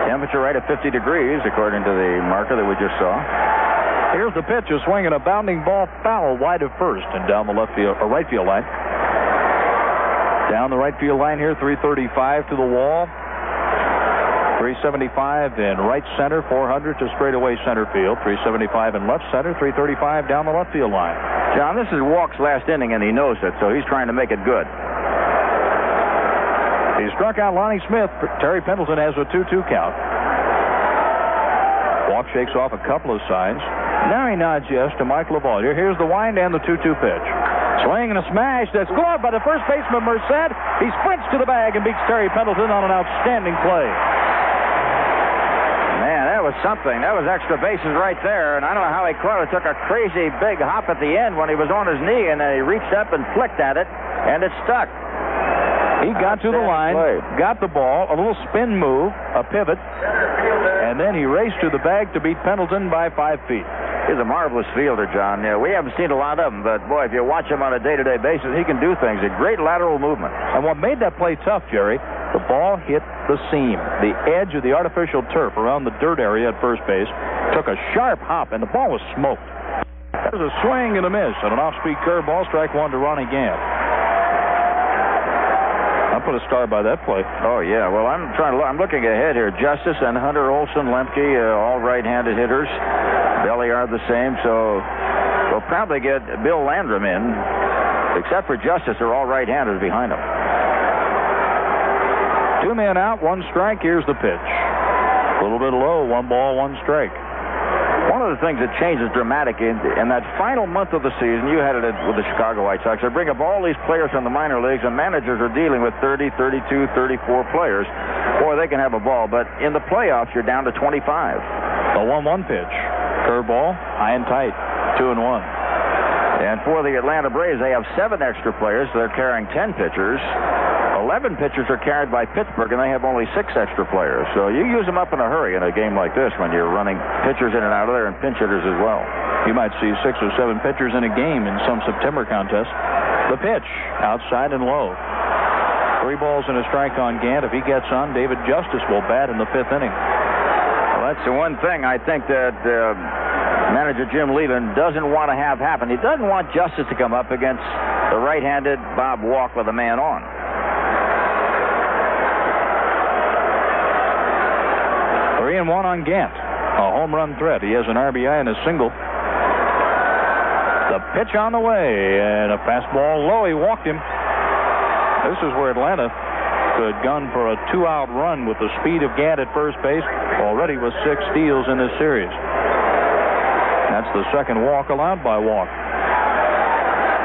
Temperature right at 50 degrees, according to the marker that we just saw. Here's the pitch, a swing and a bounding ball foul wide of first and down the left field or right field line. Down the right field line here, 335 to the wall. 375 in right center, 400 to straightaway center field, 375 in left center, 335 down the left field line. John, this is Walk's last inning, and he knows it, so he's trying to make it good. He struck out Lonnie Smith. Terry Pendleton has a 2 2 count. Walk shakes off a couple of signs. Now he nods yes to Mike LaValliere. Here's the wind and the 2 2 pitch. Swing and a smash that's gloved by the first baseman Merced. He sprints to the bag and beats Terry Pendleton on an outstanding play. Man, that was something. That was extra bases right there, and I don't know how he caught it. Took a crazy big hop at the end when he was on his knee, and then he reached up and flicked at it, and it stuck. He got to the line, play. got the ball, a little spin move, a pivot, and then he raced to the bag to beat Pendleton by five feet. He's a marvelous fielder, John. Yeah, we haven't seen a lot of him, but boy, if you watch him on a day-to-day basis, he can do things. A great lateral movement. And what made that play tough, Jerry, the ball hit the seam. The edge of the artificial turf around the dirt area at first base took a sharp hop, and the ball was smoked. There's a swing and a miss on an off-speed curveball, strike one to Ronnie Gant. I put a star by that play. Oh yeah. Well, I'm trying to. Look, I'm looking ahead here. Justice and Hunter Olson Lemke, uh, all right-handed hitters. Belliard the same. So we'll probably get Bill Landrum in, except for Justice. They're all right-handed behind him. Two men out, one strike. Here's the pitch. A little bit low, one ball, one strike. One of the things that changes dramatic in, in that final month of the season, you had it with the Chicago White Sox. They bring up all these players from the minor leagues, and managers are dealing with 30, 32, 34 players. Or they can have a ball, but in the playoffs, you're down to 25. A 1-1 pitch. Curveball, high and tight. Two and one. And for the Atlanta Braves, they have seven extra players. They're carrying 10 pitchers. 11 pitchers are carried by Pittsburgh, and they have only six extra players. So you use them up in a hurry in a game like this when you're running pitchers in and out of there and pinch hitters as well. You might see six or seven pitchers in a game in some September contest. The pitch, outside and low. Three balls and a strike on Gant. If he gets on, David Justice will bat in the fifth inning. That's the one thing I think that uh, manager Jim Leyland doesn't want to have happen. He doesn't want Justice to come up against the right-handed Bob Walk with a man on. Three and one on Gant. A home run threat. He has an RBI and a single. The pitch on the way and a fastball low. He walked him. This is where Atlanta could gun for a two-out run with the speed of Gant at first base. Already with six steals in this series. That's the second walk allowed by Walk.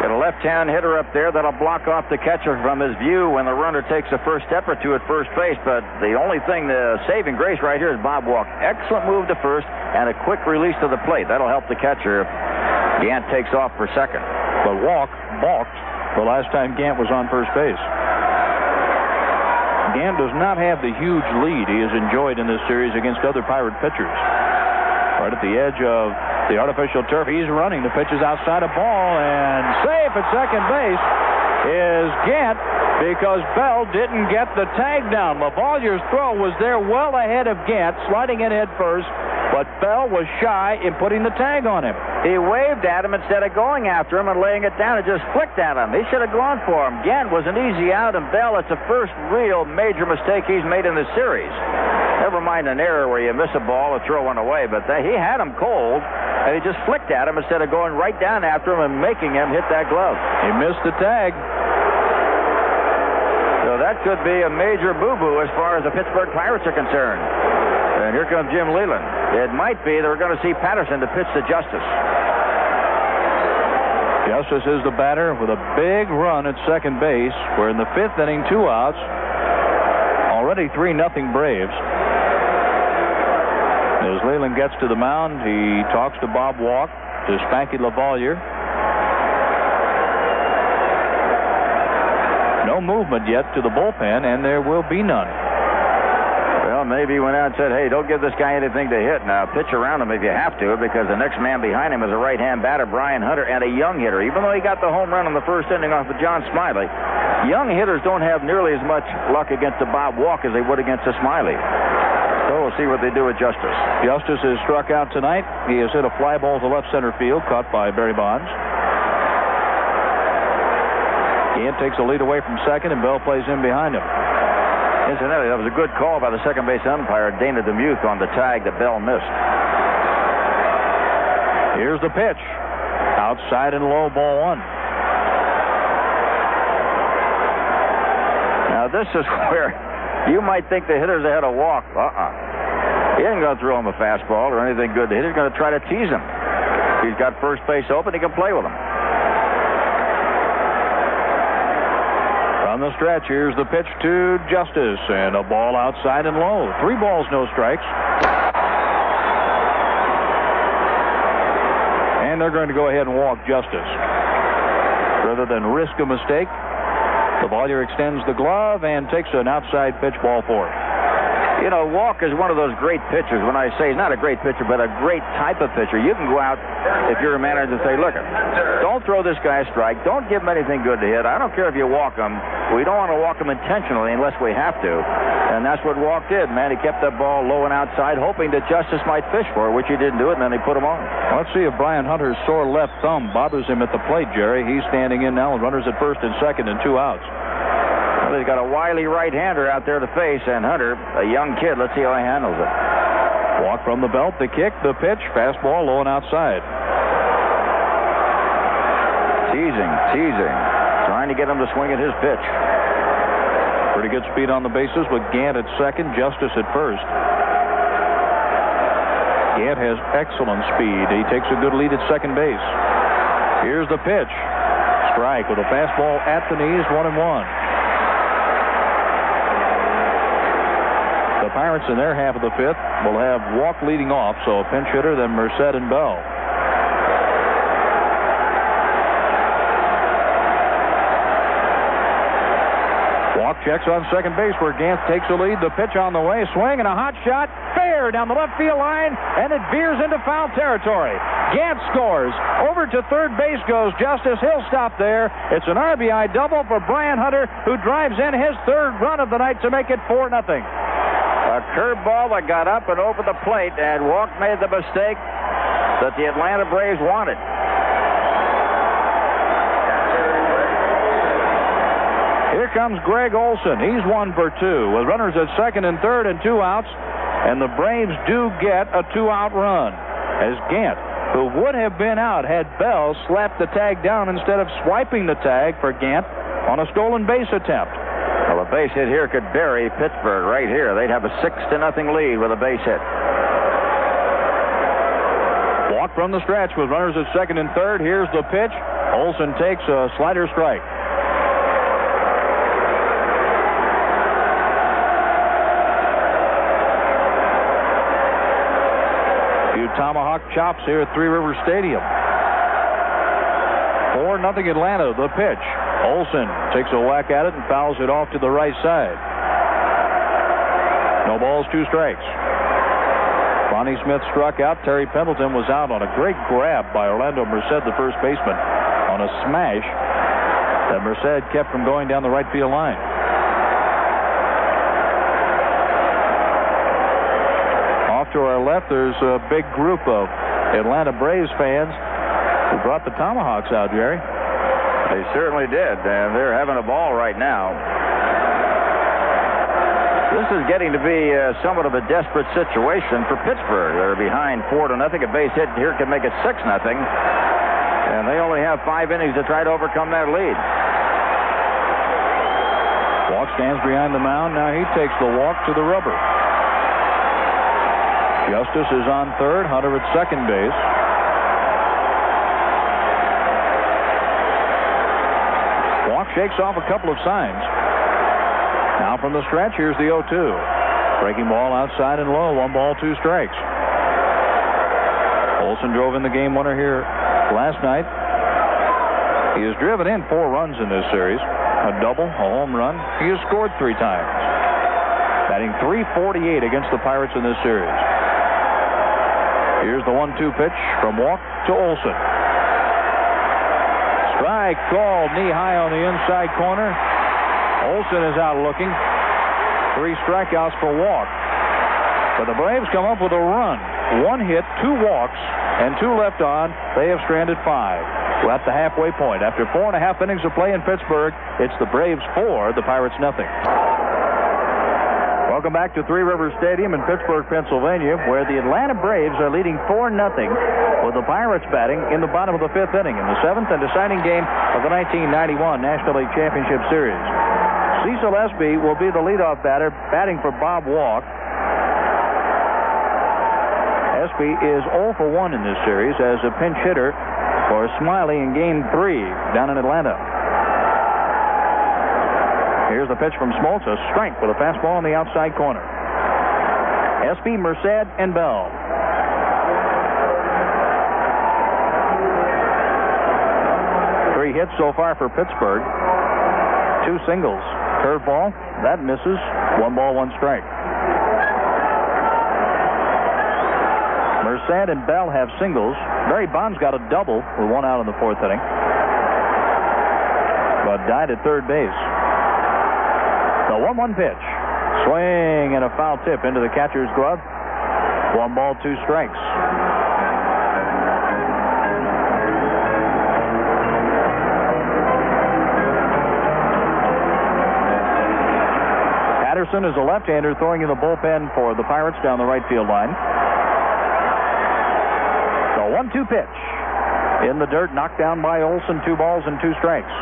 Got a left-hand hitter up there that'll block off the catcher from his view when the runner takes a first step or two at first base. But the only thing, the saving grace right here is Bob Walk. Excellent move to first and a quick release to the plate. That'll help the catcher if Gant takes off for second. But Walk balked the last time Gant was on first base. Gant does not have the huge lead he has enjoyed in this series against other Pirate pitchers. Right at the edge of the artificial turf, he's running. The pitch is outside a ball, and safe at second base is Gant because Bell didn't get the tag down. LaValliere's throw was there well ahead of Gant, sliding in head first, but Bell was shy in putting the tag on him. He waved at him instead of going after him and laying it down. It just flicked at him. He should have gone for him. Gant was an easy out, and Bell, it's the first real major mistake he's made in the series. Never mind an error where you miss a ball or throw one away, but they, he had him cold, and he just flicked at him instead of going right down after him and making him hit that glove. He missed the tag. So that could be a major boo-boo as far as the Pittsburgh Pirates are concerned. And here comes Jim Leyland. It might be that we're going to see Patterson to pitch to Justice. Justice is the batter with a big run at second base. We're in the fifth inning, two outs. Already 3 nothing Braves. As Leyland gets to the mound, he talks to Bob Walk, to Spanky LaValliere. No movement yet to the bullpen, and there will be none. Well, maybe he went out and said, hey, don't give this guy anything to hit. Now, pitch around him if you have to, because the next man behind him is a right-hand batter, Brian Hunter, and a young hitter. Even though he got the home run in the first inning off of John Smiley, young hitters don't have nearly as much luck against a Bob Walk as they would against a Smiley. So we'll see what they do with Justice. Justice is struck out tonight. He has hit a fly ball to left center field, caught by Barry Bonds. Ian takes a lead away from second, and Bell plays in behind him. Incidentally, that was a good call by the second base umpire, Dana Demuth, on the tag that Bell missed. Here's the pitch. Outside and low, ball one. Now, this is <laughs> where you might think the hitter's ahead of walk. Uh-uh. He isn't going to throw him a fastball or anything good. The hitter's going to try to tease him. He's got first base open, he can play with him. The stretch, here's the pitch to Justice, and a ball outside and low. Three balls, no strikes. And they're going to go ahead and walk Justice. Rather than risk a mistake, LaValliere extends the glove and takes an outside pitch ball four. You know, Walk is one of those great pitchers. When I say he's not a great pitcher, but a great type of pitcher, you can go out if you're a manager and say, look, don't throw this guy a strike. Don't give him anything good to hit. I don't care if you walk him. We don't want to walk him intentionally unless we have to. And that's what Walk did, man. He kept that ball low and outside, hoping that Justice might fish for it, which he didn't do it, and then he put him on. Let's see if Brian Hunter's sore left thumb bothers him at the plate, Jerry. He's standing in now, and runners at first and second and two outs. He's got a wily right-hander out there to face, and Hunter, a young kid, let's see how he handles it. Walk from the belt, the kick, the pitch, fastball low and outside. Teasing, teasing, trying to get him to swing at his pitch. Pretty good speed on the bases with Gant at second, Justice at first. Gant has excellent speed. He takes a good lead at second base. Here's the pitch. Strike with a fastball at the knees, one and one. Pirates in their half of the fifth will have walk leading off, so a pinch hitter, then Merced and Bell. Walk checks on second base where Gant takes the lead. The pitch on the way, swing and a hot shot, fair down the left field line, and it veers into foul territory. Gant scores. Over to third base goes Justice. He'll stop there. It's an RBI double for Brian Hunter, who drives in his third run of the night to make it 4 0 curveball that got up and over the plate, and Walk made the mistake that the Atlanta Braves wanted. Here comes Greg Olson. He's one for two with runners at second and third and two outs. And the Braves do get a two-out run as Gant, who would have been out had Bell slapped the tag down instead of swiping the tag for Gant on a stolen base attempt. Base hit here could bury Pittsburgh right here. They'd have a six to nothing lead with a base hit. Walk from the stretch with runners at second and third. Here's the pitch. Olson takes a slider strike. Few tomahawk chops here at Three Rivers Stadium. 4 nothing Atlanta. The pitch. Olson takes a whack at it and fouls it off to the right side. No balls, two strikes. Lonnie Smith struck out. Terry Pendleton was out on a great grab by Orlando Merced, the first baseman, on a smash that Merced kept from going down the right field line. Off to our left, there's a big group of Atlanta Braves fans who brought the Tomahawks out, Jerry. They certainly did, and they're having a ball right now. This is getting to be uh, somewhat of a desperate situation for Pittsburgh. They're behind four to nothing. A base hit here can make it six nothing, and they only have five innings to try to overcome that lead. Walk stands behind the mound. Now he takes the walk to the rubber. Justice is on third. Hunter at second base. Walk shakes off a couple of signs. Now from the stretch, here's the 0 2. Breaking ball outside and low. One ball, two strikes. Olson drove in the game winner here last night. He has driven in four runs in this series a double, a home run. He has scored three times. Batting 348 against the Pirates in this series. Here's the 1 2 pitch from Walk to Olson. Strike called knee high on the inside corner. Olson is out looking. Three strikeouts for Walk. But the Braves come up with a run. One hit, two walks, and two left on. They have stranded five. We're at the halfway point. After four and a half innings of play in Pittsburgh, it's the Braves four, the Pirates nothing. Welcome back to Three Rivers Stadium in Pittsburgh, Pennsylvania, where the Atlanta Braves are leading 4 0 with the Pirates batting in the bottom of the fifth inning in the seventh and deciding game of the 1991 National League Championship Series. Cecil Espy will be the leadoff batter, batting for Bob Walk. Espy is 0 for 1 in this series as a pinch hitter for Smiley in game three down in Atlanta. Here's the pitch from Smoltz, a strike with a fastball on the outside corner. Espy, Merced, and Bell. Three hits so far for Pittsburgh. Two singles. Curveball. That misses. One ball, one strike. Merced and Bell have singles. Barry Bonds got a double with one out in the fourth inning. But died at third base. The 1 1 pitch. Swing and a foul tip into the catcher's glove. One ball, two strikes. Patterson is a left-hander throwing in the bullpen for the Pirates down the right field line. The one-two pitch in the dirt, knocked down by Olson. Two balls and two strikes.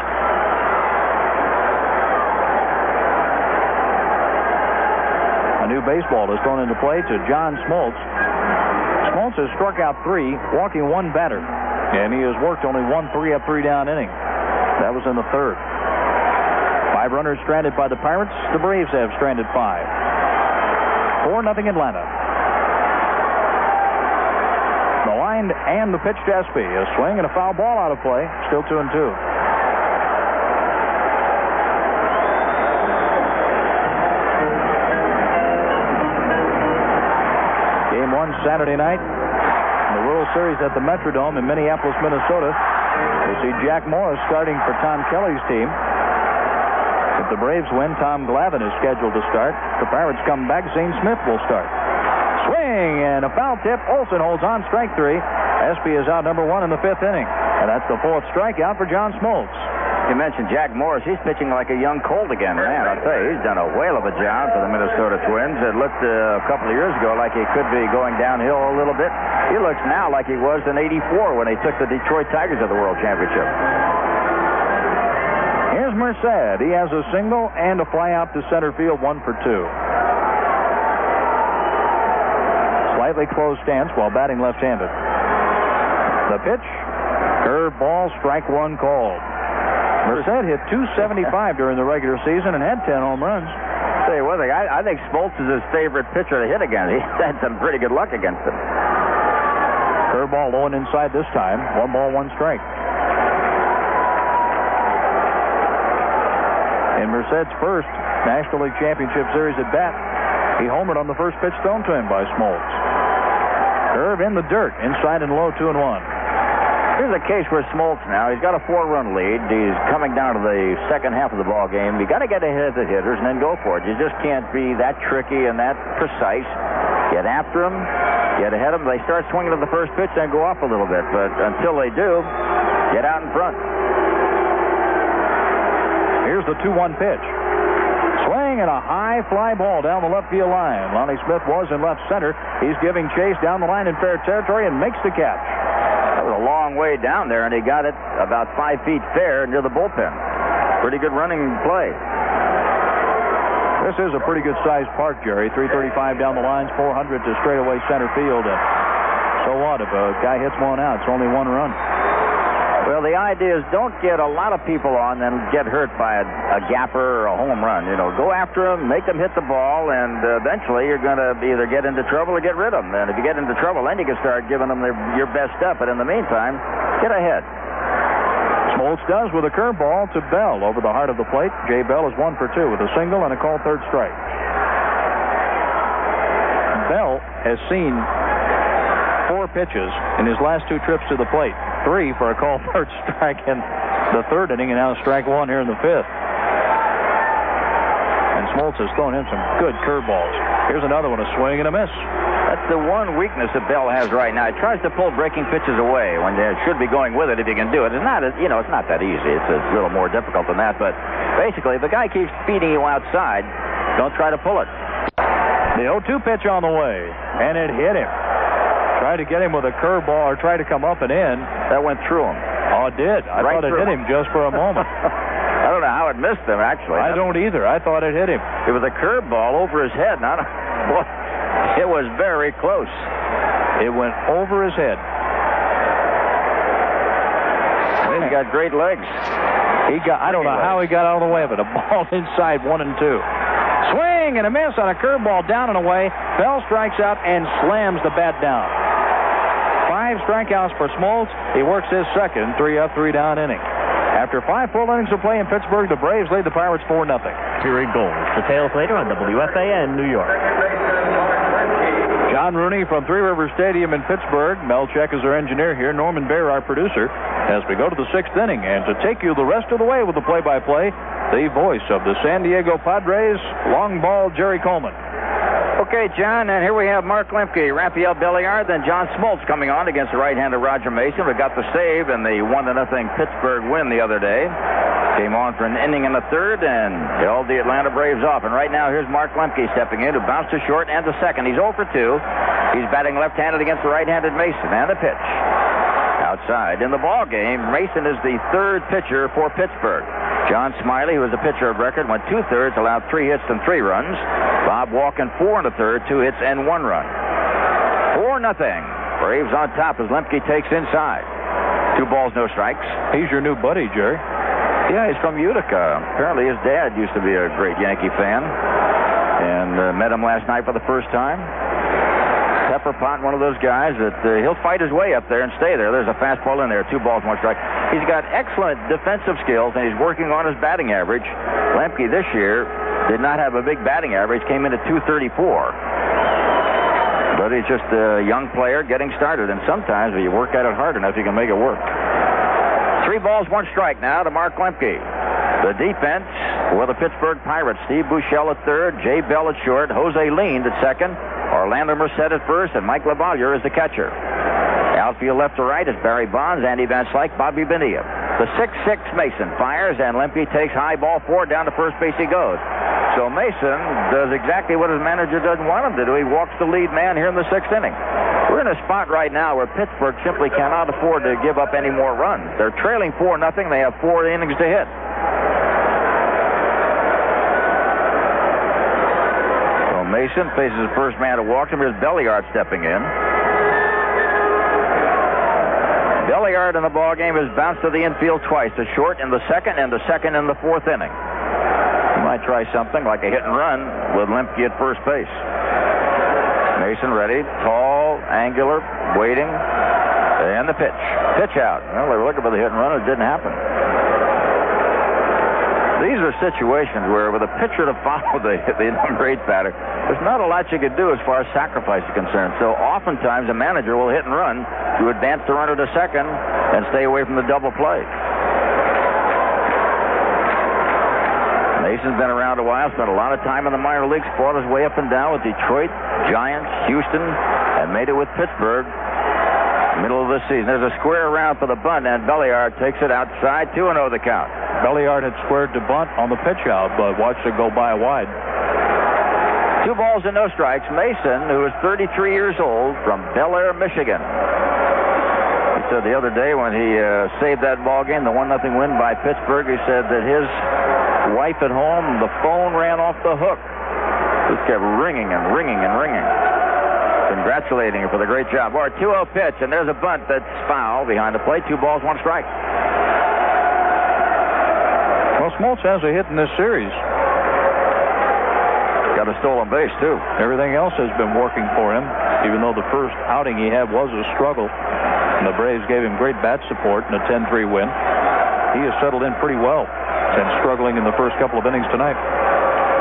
A new baseball is thrown into play to John Smoltz. Smoltz has struck out three, walking one batter, and he has worked only one three up, three down inning. That was in the third. Five runners stranded by the Pirates. The Braves have stranded five. 4 nothing Atlanta. The line and the pitch to Espy. A swing and a foul ball out of play. Still 2 and 2. Saturday night. In the World Series at the Metrodome in Minneapolis, Minnesota. We see Jack Morris starting for Tom Kelly's team. If the Braves win, Tom Glavine is scheduled to start. The Pirates come back, Zane Smith will start. Swing and a foul tip. Olson holds on strike three. Espy is out number one in the fifth inning. And that's the fourth strikeout for John Smoltz. You mentioned Jack Morris. He's pitching like a young colt again. Man, I'll tell you, he's done a whale of a job for the Minnesota Twins. It looked uh, a couple of years ago like he could be going downhill a little bit. He looks now like he was in 84 when he took the Detroit Tigers to the World Championship. Here's Merced. He has a single and a fly out to center field, one for two. Slightly closed stance while batting left-handed. The pitch, curve ball, strike one called. Merced hit 275 during the regular season and had 10 home runs. Tell you one thing, I, I think Smoltz is his favorite pitcher to hit against. <laughs> He's had some pretty good luck against him. Curveball low and inside this time. One ball, one strike. In Merced's first National League Championship Series at bat, he homered on the first pitch thrown to him by Smoltz. Curve in the dirt, inside and low, two and one. Here's a case where Smoltz now, he's got a four-run lead. He's coming down to the second half of the ball game. You got to get ahead of the hitters and then go for it. You just can't be that tricky and that precise. Get after them, get ahead of them. They start swinging to the first pitch, then go off a little bit. But until they do, get out in front. Here's the 2-1 pitch. Swing and a high fly ball down the left field line. Lonnie Smith was in left center. He's giving chase down the line in fair territory and makes the catch. Was a long way down there, and he got it about five feet fair near the bullpen. Pretty good running play. This is a pretty good sized park, Jerry. 335 down the lines, 400 to straightaway center field. So what? If a guy hits one out, it's only one run. Well, the idea is don't get a lot of people on and get hurt by a, a gapper or a home run. You know, go after them, make them hit the ball, and uh, eventually you're going to either get into trouble or get rid of them. And if you get into trouble, then you can start giving them their, your best stuff. But in the meantime, get ahead. Smoltz does with a curveball to Bell over the heart of the plate. Jay Bell is one for two with a single and a called third strike. Bell has seen four pitches in his last two trips to the plate. Three for a call <laughs> third strike in the third inning, and now strike one here in the fifth. And Smoltz has thrown him some good curveballs. Here's another one, a swing and a miss. That's the one weakness that Bell has right now. He tries to pull breaking pitches away when they should be going with it if he can do it. It's not, you know, it's not that easy. It's a little more difficult than that. But basically, if the guy keeps feeding you outside, don't try to pull it. The 0-2 pitch on the way, and it hit him. Tried to get him with a curveball or tried to come up and in. That went through him. Oh, it did. I Right thought it hit him just for a moment. <laughs> I don't know how it missed him, actually. I don't either. I thought it hit him. It was a curveball over his head. Not <laughs> it was very close. It went over his head. He's got great legs. He got. I don't know how he got out of the way of it. A ball <laughs> inside one and two. Swing and a miss on a curveball down and away. Bell strikes out and slams the bat down. Five strikeouts for Smoltz. He works his second three up, three down inning. After five full innings of play in Pittsburgh, the Braves lead the Pirates 4 0. Period goals. Details later on WFAN New York. John Rooney from Three Rivers Stadium in Pittsburgh. Mel Check is our engineer here. Norman Bear, our producer, as we go to the sixth inning. And to take you the rest of the way with the play by play, the voice of the San Diego Padres, long ball Jerry Coleman. Okay, John, and here we have Mark Lemke, Rafael Belliard, then John Smoltz coming on against the right-hander Roger Mason. We got the save in the one to nothing Pittsburgh win the other day. Came on for an inning in the third and held the Atlanta Braves off. And right now, here's Mark Lemke stepping in to bounce to short and to second. He's 0 for 2. He's batting left-handed against the right-handed Mason. And the pitch. Outside. In the ball game, Mason is the third pitcher for Pittsburgh. John Smiley, who was a pitcher of record, went two thirds, allowed three hits and three runs. Bob Walken, four and a third, two hits and one run. Four nothing. Braves on top as Lemke takes inside. Two balls, no strikes. He's your new buddy, Jerry. Yeah, he's from Utica. Apparently, his dad used to be a great Yankee fan, and uh, met him last night for the first time. Pepper Pot, one of those guys that uh, he'll fight his way up there and stay there. There's a fastball in there, two balls, one strike. He's got excellent defensive skills, and he's working on his batting average. Lemke this year did not have a big batting average, came in at 234. But he's just a young player getting started, and sometimes if you work at it hard enough, you can make it work. Three balls, one strike now to Mark Lemke. The defense for the Pittsburgh Pirates. Steve Buechele at third, Jay Bell at short, Jose Lind at second, Orlando Merced at first, and Mike LaValliere is the catcher. Outfield left to right is Barry Bonds, Andy Van Slyke, Bobby Bonilla. The 6-6 Mason fires, and Lemke takes high ball four down to first base he goes. So Mason does exactly what his manager doesn't want him to do. He walks the lead man here in the sixth inning. We're in a spot right now where Pittsburgh simply cannot afford to give up any more runs. They're trailing 4 nothing. They have four innings to hit. So Mason faces the first man to walk him. Here's Belliard stepping in. Belliard in the ball game has bounced to the infield twice, a short in the second and the second in the fourth inning. He might try something like a hit and run with Lemke at first base. Mason ready, tall, angular, waiting, and the pitch. Pitch out. Well, they were looking for the hit and run. It didn't happen. These are situations where, with a pitcher to <laughs> follow the, the number eight batter, there's not a lot you could do as far as sacrifice is concerned. So oftentimes a manager will hit and run to advance the runner to second and stay away from the double play. Mason's been around a while, spent a lot of time in the minor leagues, fought his way up and down with Detroit, Giants, Houston, and made it with Pittsburgh middle of the season. There's a square around for the bunt, and Belliard takes it outside, 2 0 the count. Belliard had squared to bunt on the pitch out, but watched it go by wide. Two balls and no strikes. Mason, who is 33 years old, from Bellaire, Michigan. He said the other day when he uh, saved that ball game, the one nothing win by Pittsburgh, he said that his wife at home, the phone ran off the hook. Just kept ringing and ringing and ringing. Congratulating her for the great job. Or a 2-0 pitch, and there's a bunt that's foul behind the plate. Two balls, one strike. Well, Smoltz has a hit in this series. Got a stolen base, too. Everything else has been working for him, even though the first outing he had was a struggle. And the Braves gave him great bat support in a 10-3 win. He has settled in pretty well since struggling in the first couple of innings tonight.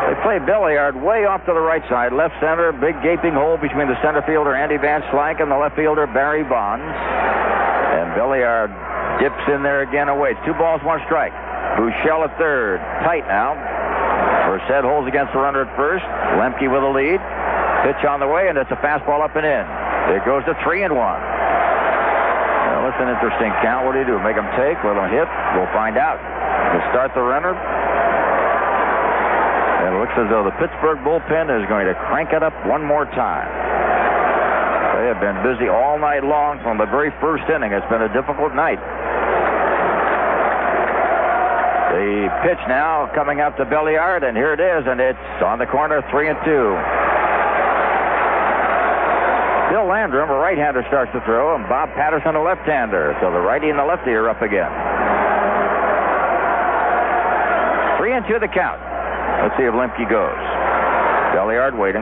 They play Belliard way off to the right side, left center, big gaping hole between the center fielder Andy Van Slyke and the left fielder Barry Bonds. And Belliard dips in there again and waits. Two balls, one strike. Buechele at third. Tight now. Merced holds against the runner at first. Lemke with a lead. Pitch on the way, and it's a fastball up and in. It goes to three and one. That's an interesting count. What do you do? Make them take? Let them hit? We'll find out. We'll start the runner. It looks as though the Pittsburgh bullpen is going to crank it up one more time. They have been busy all night long from the very first inning. It's been a difficult night. The pitch now coming up to Belliard, and here it is, and it's on the corner, three and two. Bill Landrum, a right-hander, starts to throw, and Bob Patterson, a left-hander. So the righty and the lefty are up again. Three and two the count. Let's see if Lemke goes. Belliard waiting.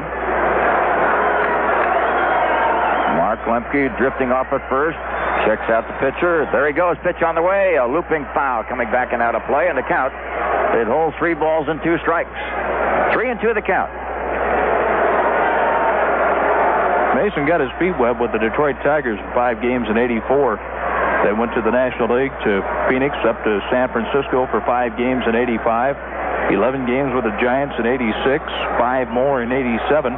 Mark Lemke drifting off at first. Checks out the pitcher. There he goes. Pitch on the way. A looping foul coming back and out of play. And the count. It holds three balls and two strikes. Three and two the count. Mason got his feet wet with the Detroit Tigers in five games in 84. They went to the National League, to Phoenix, up to San Francisco for five games in 85. 11 games with the Giants in 86, five more in 87.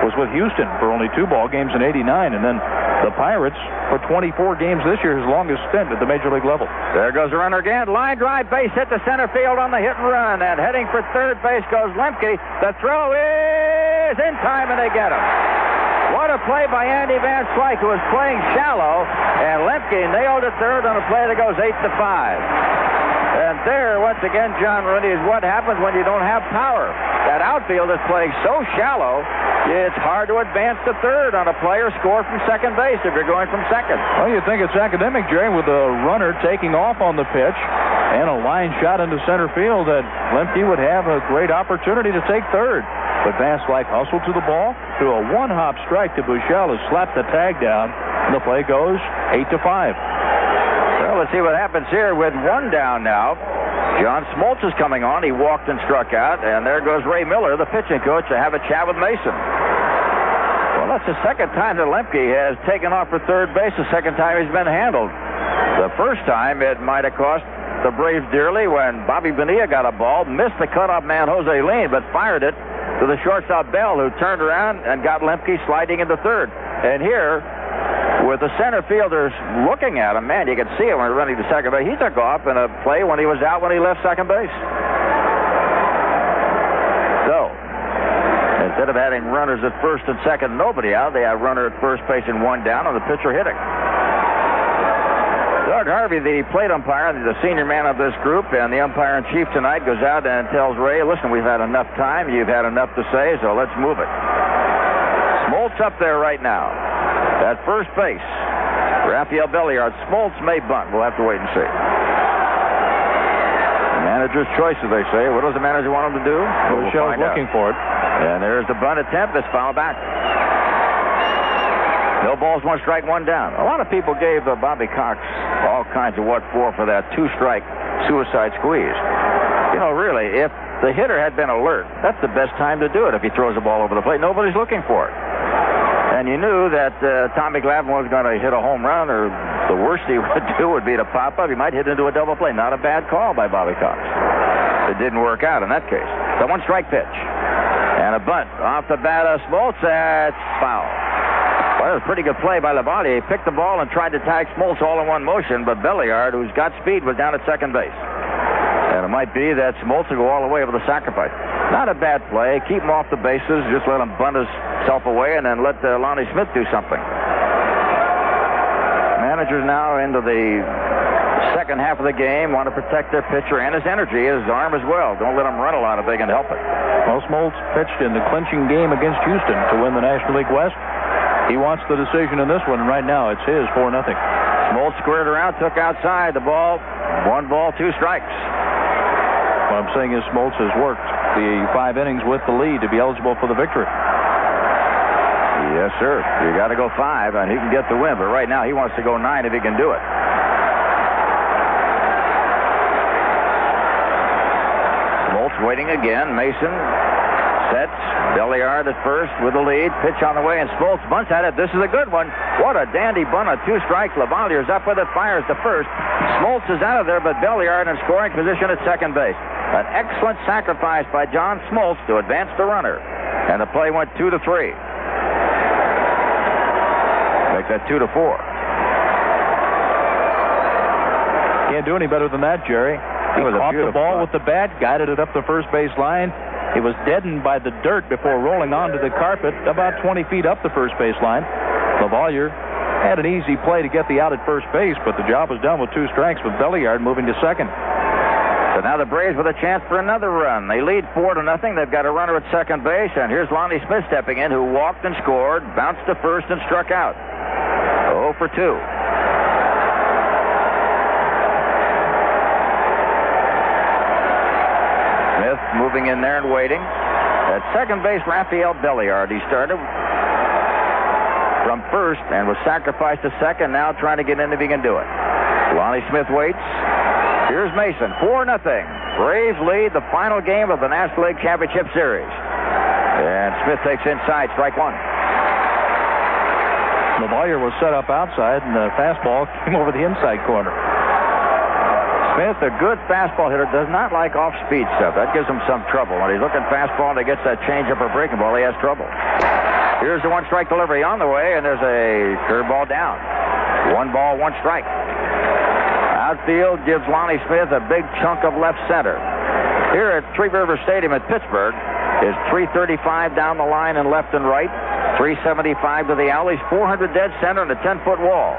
Was with Houston for only two ball games in 89, and then the Pirates for 24 games this year, his longest stint at the major league level. There goes the runner again. Line drive, base hit to center field on the hit and run, and heading for third base goes Lemke. The throw is in time, and they get him play by Andy Van Slyke, who was playing shallow, and Lemke nailed it third on a play that goes 8 to 5 there, once again, John Rooney, is what happens when you don't have power. That outfield is playing so shallow, it's hard to advance to third on a player score from second base if you're going from second. Well, you think it's academic, Jerry, with a runner taking off on the pitch and a line shot into center field that Lemke would have a great opportunity to take third. But Van Slyke hustled to the ball, threw a one-hop strike to Buechele, who slapped the tag down, and the play goes 8 to 5. Let's see what happens here with one down now. John Smoltz is coming on. He walked and struck out. And there goes Ray Miller, the pitching coach, to have a chat with Mason. Well, that's the second time that Lemke has taken off for third base, the second time he's been handled. The first time it might have cost the Braves dearly when Bobby Bonilla got a ball, missed the cutoff man Jose Lind, but fired it to the shortstop Bell, who turned around and got Lemke sliding into third. And here, with the center fielders looking at him, man, you could see it when he was running to second base. He took off in a play when he was out when he left second base. So, instead of having runners at first and second, nobody out, they have runner at first base and one down, and the pitcher hitting. Doug Harvey, the plate umpire, the senior man of this group, and the umpire in chief tonight, goes out and tells Ray, listen, we've had enough time. You've had enough to say, so let's move it. Smoltz up there right now. At first base, Rafael Belliard. Smoltz may bunt. We'll have to wait and see. Manager's choice, as they say. What does the manager want him to do? Well, We'll Shell's find out. looking for it. And there's the bunt attempt. It's foul back. No balls, one strike, one down. A lot of people gave uh, Bobby Cox all kinds of what for for that two-strike suicide squeeze. You know, really, if the hitter had been alert, that's the best time to do it. If he throws the ball over the plate, nobody's looking for it. And you knew that uh, Tommy Glavine was going to hit a home run, or the worst he <laughs> would do would be to pop up. He might hit into a double play. Not a bad call by Bobby Cox. It didn't work out in that case. The one strike pitch. And a bunt off the bat of Smoltz. That's foul. Well, it was a pretty good play by LaValliere. He picked the ball and tried to tag Smoltz all in one motion, but Belliard, who's got speed, was down at second base. And it might be that Smoltz will go all the way over the sacrifice. Not a bad play. Keep him off the bases. Just let him bunt himself away and then let uh, Lonnie Smith do something. Managers now into the second half of the game want to protect their pitcher and his energy, his arm as well. Don't let him run a lot if they can help it. Well, Smoltz pitched in the clinching game against Houston to win the National League West. He wants the decision in this one, and right now it's his 4 nothing. Smoltz squared around, took outside the ball. One ball, two strikes. What I'm saying is Smoltz has worked the five innings with the lead to be eligible for the victory. Yes, sir. You got to go five, and he can get the win. But right now, he wants to go nine if he can do it. Smoltz waiting again. Mason sets. Belliard at first with the lead. Pitch on the way, and Smoltz bunts at it. This is a good one. What a dandy bunt on two strikes. LaValliere's up with it, fires to first. Smoltz is out of there, but Belliard in scoring position at second base. An excellent sacrifice by John Smoltz to advance the runner. And the play went two to three. Make that two to four. Can't do any better than that, Jerry. He That was a caught the ball with the bat, guided it up the first base line. It was deadened by the dirt before rolling onto the carpet about 20 feet up the first base line. LaValliere had an easy play to get the out at first base, but the job was done with two strikes with Belliard moving to second. So now the Braves with a chance for another run. They lead four to nothing. They've got a runner at second base, and here's Lonnie Smith stepping in, who walked and scored, bounced to first, and struck out. 0 for 2. Smith moving in there and waiting. At second base, Rafael Belliard. He started. from first and was sacrificed to second. Now trying to get in if he can do it. Lonnie Smith waits. Here's Mason. 4 nothing. Braves lead the final game of the National League Championship Series. And Smith takes inside, strike one. LaValliere was set up outside, and the fastball <laughs> came over the inside corner. Smith, a good fastball hitter, does not like off-speed stuff. That gives him some trouble. When he's looking fastball and he gets that changeup or breaking ball, he has trouble. Here's the one-strike delivery on the way, and there's a curveball down. One ball, one strike. Outfield gives Lonnie Smith a big chunk of left center. Here at Three River Stadium at Pittsburgh is 335 down the line and left and right. 375 to the alleys, 400 dead center, and a 10-foot wall.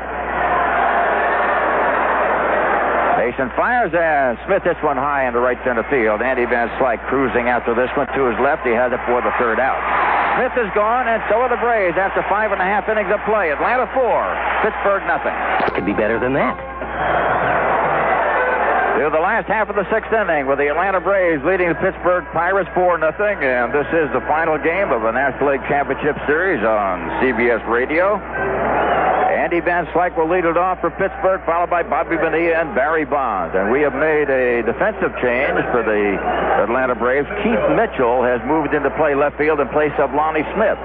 Mason fires and Smith hits one high into right center field. Andy Van Slyke cruising after this one to his left. He has it for the third out. Smith is gone, and so are the Braves after five and a half innings of play. Atlanta four, Pittsburgh nothing. Could be better than that. To the last half of the sixth inning with the Atlanta Braves leading the Pittsburgh Pirates 4 nothing, and this is the final game of the National League Championship Series on CBS Radio. Andy Van Slyke will lead it off for Pittsburgh, followed by Bobby Bonilla and Barry Bonds. And we have made a defensive change for the Atlanta Braves. Keith Mitchell has moved into play left field in place of Lonnie Smith.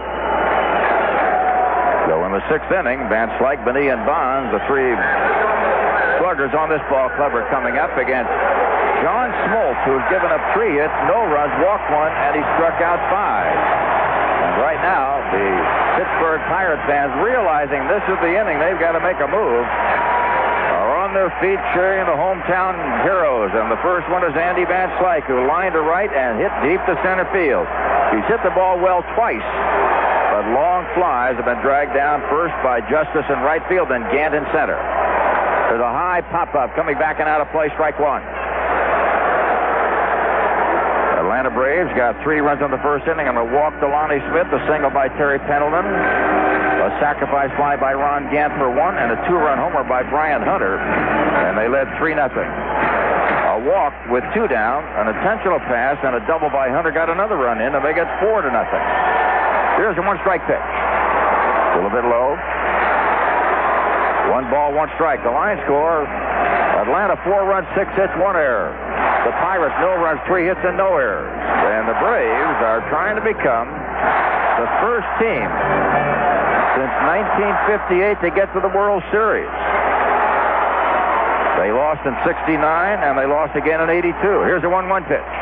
So in the sixth inning, Van Slyke, Bonilla, and Bonds, the three on this ball club are coming up against John Smoltz, who's given up three hits, no runs, walked one, and he struck out five. And right now, the Pittsburgh Pirates fans, realizing this is the inning, they've got to make a move, are on their feet cheering the hometown heroes. And the first one is Andy Van Slyke, who lined to right and hit deep to center field. He's hit the ball well twice, but long flies have been dragged down first by Justice in right field and Gant in center. There's a high pop-up coming back and out of play, strike one. Atlanta Braves got three runs in the first inning a walk to walk Lonnie Smith, a single by Terry Pendleton, a sacrifice fly by Ron Gant for one, and a two-run homer by Brian Hunter, and they led 3 nothing. A walk with two down, an intentional pass, and a double by Hunter got another run in, and they get 4 to nothing. Here's a one-strike pitch. A little bit low. One ball, one strike. The line score Atlanta four runs, six hits, one error. The Pirates no runs, three hits, and no errors. And the Braves are trying to become the first team since 1958 to get to the World Series. They lost in 69 and they lost again in 82. Here's a 1 1 pitch.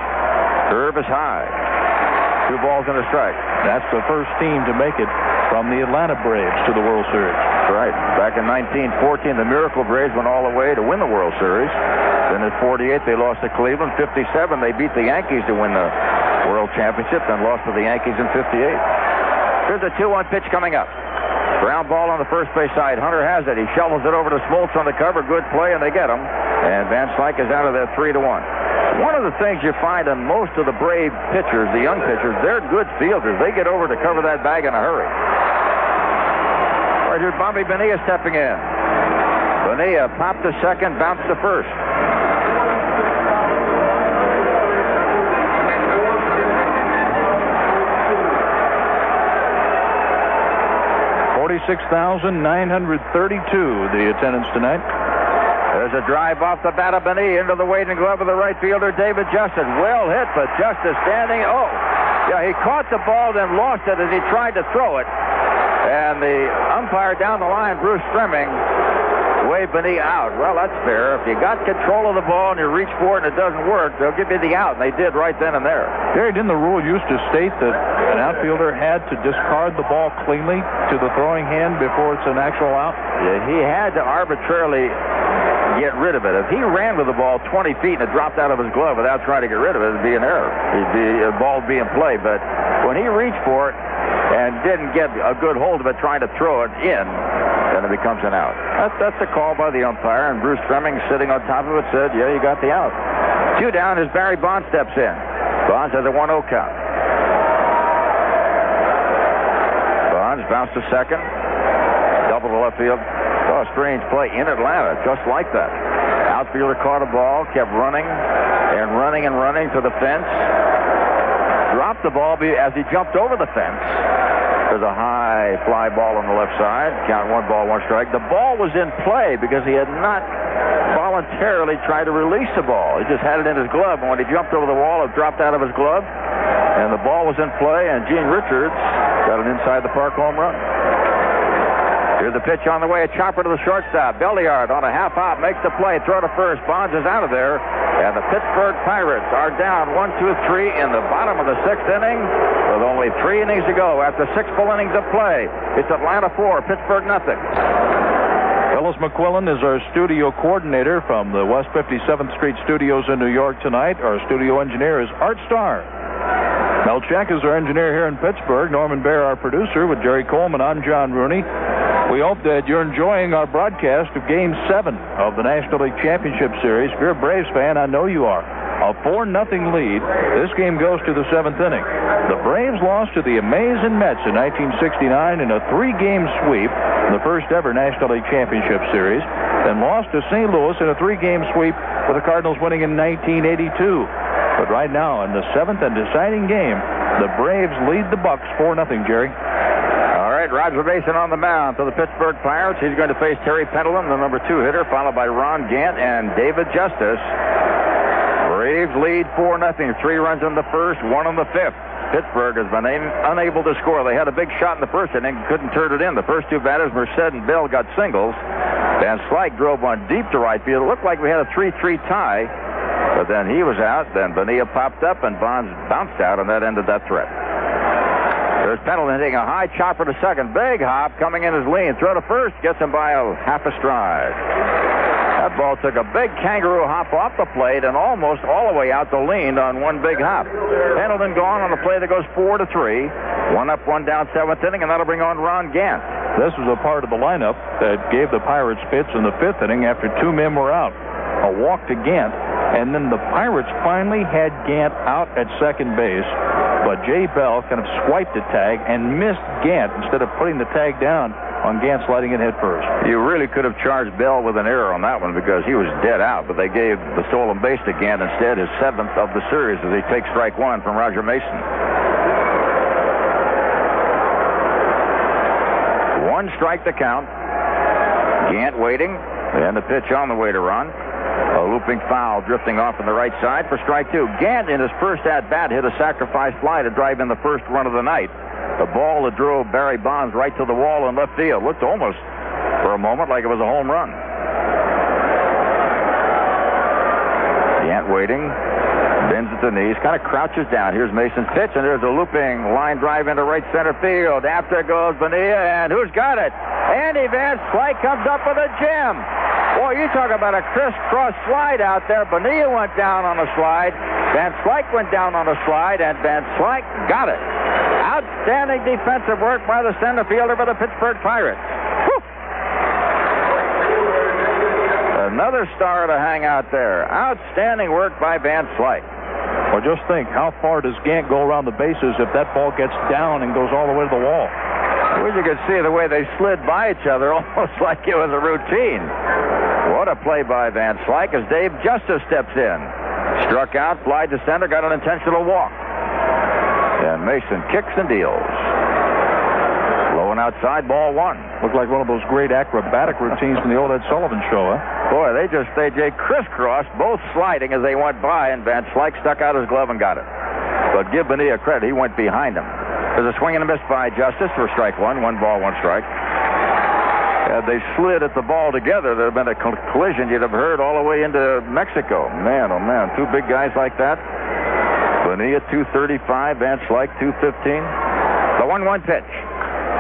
Curve is high. Two balls and a strike. That's the first team to make it from the Atlanta Braves to the World Series. Right. Back in 1914, the Miracle Braves went all the way to win the World Series. Then in 48, they lost to Cleveland. 57, they beat the Yankees to win the World Championship, then lost to the Yankees in 58. Here's a 2-1 pitch coming up. Ground ball on the first base side. Hunter has it. He shovels it over to Smoltz on the cover. Good play, and they get him. And Van Slyke is out of there 3 to 1. One of the things you find in most of the Brave pitchers, the young pitchers, they're good fielders. They get over to cover that bag in a hurry. Right here, Bobby Bonilla stepping in. Bonilla popped to second, bounced to first. Forty-six thousand nine hundred thirty-two. The attendance tonight. There's a drive off the bat of Bonilla into the waiting glove of the right fielder, David Justice. Well hit, but Justice standing. Oh, yeah, he caught the ball, then lost it as he tried to throw it. And the umpire down the line, Bruce Froemming, waved Bonilla out. Well, that's fair. If you got control of the ball and you reach for it and it doesn't work, they'll give you the out. And they did right then and there. Gary, didn't the rule used to state that an outfielder had to discard the ball cleanly to the throwing hand before it's an actual out? Yeah, he had to arbitrarily get rid of it. If he ran with the ball 20 feet and it dropped out of his glove without trying to get rid of it, it'd be an error. It'd be a ball would be in play. But when he reached for it and didn't get a good hold of it trying to throw it in, then it becomes an out. That's, that's a call by the umpire, and Bruce Froemming sitting on top of it said, yeah, you got the out. Two down as Barry Bonds steps in. Bonds has a 1-0 count. Bonds bounced to second. Double to left field. Oh, a strange play in Atlanta, just like that. Outfielder caught a ball, kept running and running and running to the fence. Dropped the ball as he jumped over the fence. There's a high fly ball on the left side. Count one ball, one strike. The ball was in play because he had not voluntarily tried to release the ball. He just had it in his glove, and when he jumped over the wall, it dropped out of his glove, and the ball was in play, and Gene Richards got an inside the park home run. Here's the pitch on the way. A chopper to the shortstop. Belliard on a half hop makes the play. Throw to first. Bonds is out of there. And the Pittsburgh Pirates are down one, two, three in the bottom of the sixth inning with only three innings to go after six full innings of play. It's Atlanta four, Pittsburgh nothing. Phyllis McQuillan is our studio coordinator from the West 57th Street studios in New York tonight. Our studio engineer is Art Starr. Mel Check is our engineer here in Pittsburgh. Norman Bear, our producer, with Jerry Coleman. I'm John Rooney. We hope that you're enjoying our broadcast of Game 7 of the National League Championship Series. If you're a Braves fan, I know you are. A 4 nothing lead. This game goes to the seventh inning. The Braves lost to the amazing Mets in 1969 in a three game sweep in the first ever National League Championship Series, and lost to St. Louis in a three game sweep with the Cardinals winning in 1982. But right now, in the seventh and deciding game, the Braves lead the Bucs 4 0, Jerry All right, Roger Mason on the mound for the Pittsburgh Pirates. He's going to face Terry Pendleton, the number two hitter, followed by Ron Gant and David Justice. Braves lead 4 nothing. Three runs in the first, one in the fifth. Pittsburgh has been unable to score. They had a big shot in the first inning, couldn't turn it in. The first two batters, Merced and Bell, got singles. Van Slyke drove one deep to right field. It looked like we had a 3-3 tie, but then he was out. Then Bonilla popped up, and Bonds bounced out, and that ended that threat. There's Pendleton hitting a high chopper to second. Big hop coming in as Lind. Throw to first. Gets him by a half a stride. That ball took a big kangaroo hop off the plate and almost all the way out to Lind on one big hop. Pendleton gone on the play that goes four to three. One up, one down, seventh inning, and that'll bring on Ron Gant. This was a part of the lineup that gave the Pirates fits in the fifth inning after two men were out. A walk to Gant, and then the Pirates finally had Gant out at second base but Jay Bell kind of swiped the tag and missed Gant instead of putting the tag down on Gant sliding it head first. You really could have charged Bell with an error on that one because he was dead out, but they gave the stolen base to Gant instead, his seventh of the series as he takes strike one from Roger Mason. One strike to count. Gant waiting, and the pitch on the way to run. A looping foul drifting off on the right side for strike two. Gant in his first at bat hit a sacrifice fly to drive in the first run of the night. The ball that drove Barry Bonds right to the wall in left field looked almost for a moment like it was a home run. Gant waiting, bends at the knees, kind of crouches down. Here's Mason's pitch, and there's a looping line drive into right center field. After goes Bonilla, and who's got it? Andy Van Slyke comes up with a gem. Boy, you talk about a crisscross slide out there. Bonilla went down on a slide. Van Slyke went down on a slide, and Van Slyke got it. Outstanding defensive work by the center fielder for the Pittsburgh Pirates. Whew. Another star to hang out there. Outstanding work by Van Slyke. Well, just think, how far does Gant go around the bases if that ball gets down and goes all the way to the wall? Well, you could see the way they slid by each other, <laughs> almost like it was a routine. What a play by Van Slyke as Dave Justice steps in. Struck out, fly to center, got an intentional walk. And Mason kicks and deals. Outside, ball one. Looked like one of those great acrobatic routines from the old Ed Sullivan show, huh? Boy, they just they, they crisscrossed, both sliding as they went by, and Van Slyke stuck out his glove and got it. But give Bonilla credit, he went behind him. There's a swing and a miss by Justice for strike one. One ball, one strike. Had they slid at the ball together, there'd have been a collision you'd have heard all the way into Mexico. Man, oh man, two big guys like that. Bonilla 235, Van Slyke 215. The 1 1 pitch.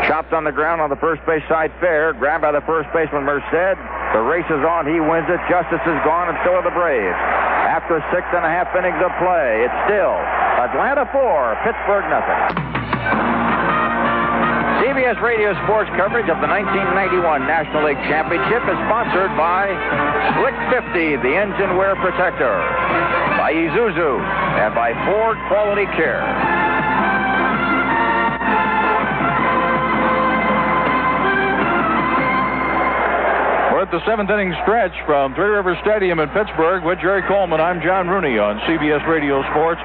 Chopped on the ground on the first base side fair. Grabbed by the first baseman Merced. The race is on. He wins it. Justice is gone, and so are the Braves. After six and a half innings of play, it's still Atlanta 4, Pittsburgh nothing. CBS Radio Sports coverage of the 1991 National League Championship is sponsored by Slick 50, the engine wear protector, by Isuzu, and by Ford Quality Care. The seventh inning stretch from Three River Stadium in Pittsburgh with Jerry Coleman. I'm John Rooney on CBS Radio Sports.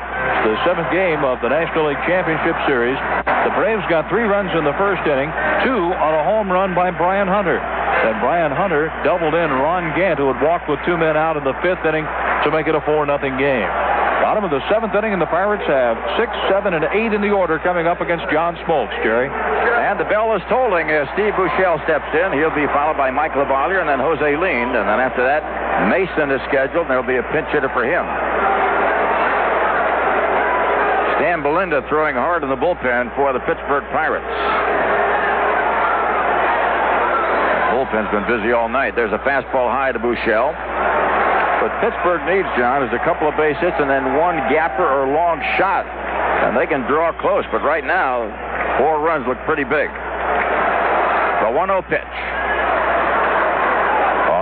The seventh game of the National League Championship Series. The Braves got three runs in the first inning, two on a home run by Brian Hunter. Then Brian Hunter doubled in Ron Gant, who had walked with two men out in the fifth inning to make it a 4 0 game. Bottom of the seventh inning, and the Pirates have six, seven, and eight in the order coming up against John Smoltz, Jerry. And the bell is tolling as Steve Buechele steps in. He'll be followed by Mike And Jose Lind. And then after that, Mason is scheduled, and there'll be a pinch hitter for him. Stan Belinda throwing hard in the bullpen for the Pittsburgh Pirates. Bullpen's been busy all night. There's a fastball high to Buechele. What Pittsburgh needs, John, is a couple of base hits and then one gapper or long shot. And they can draw close, but right now, four runs look pretty big. The 1 0 pitch.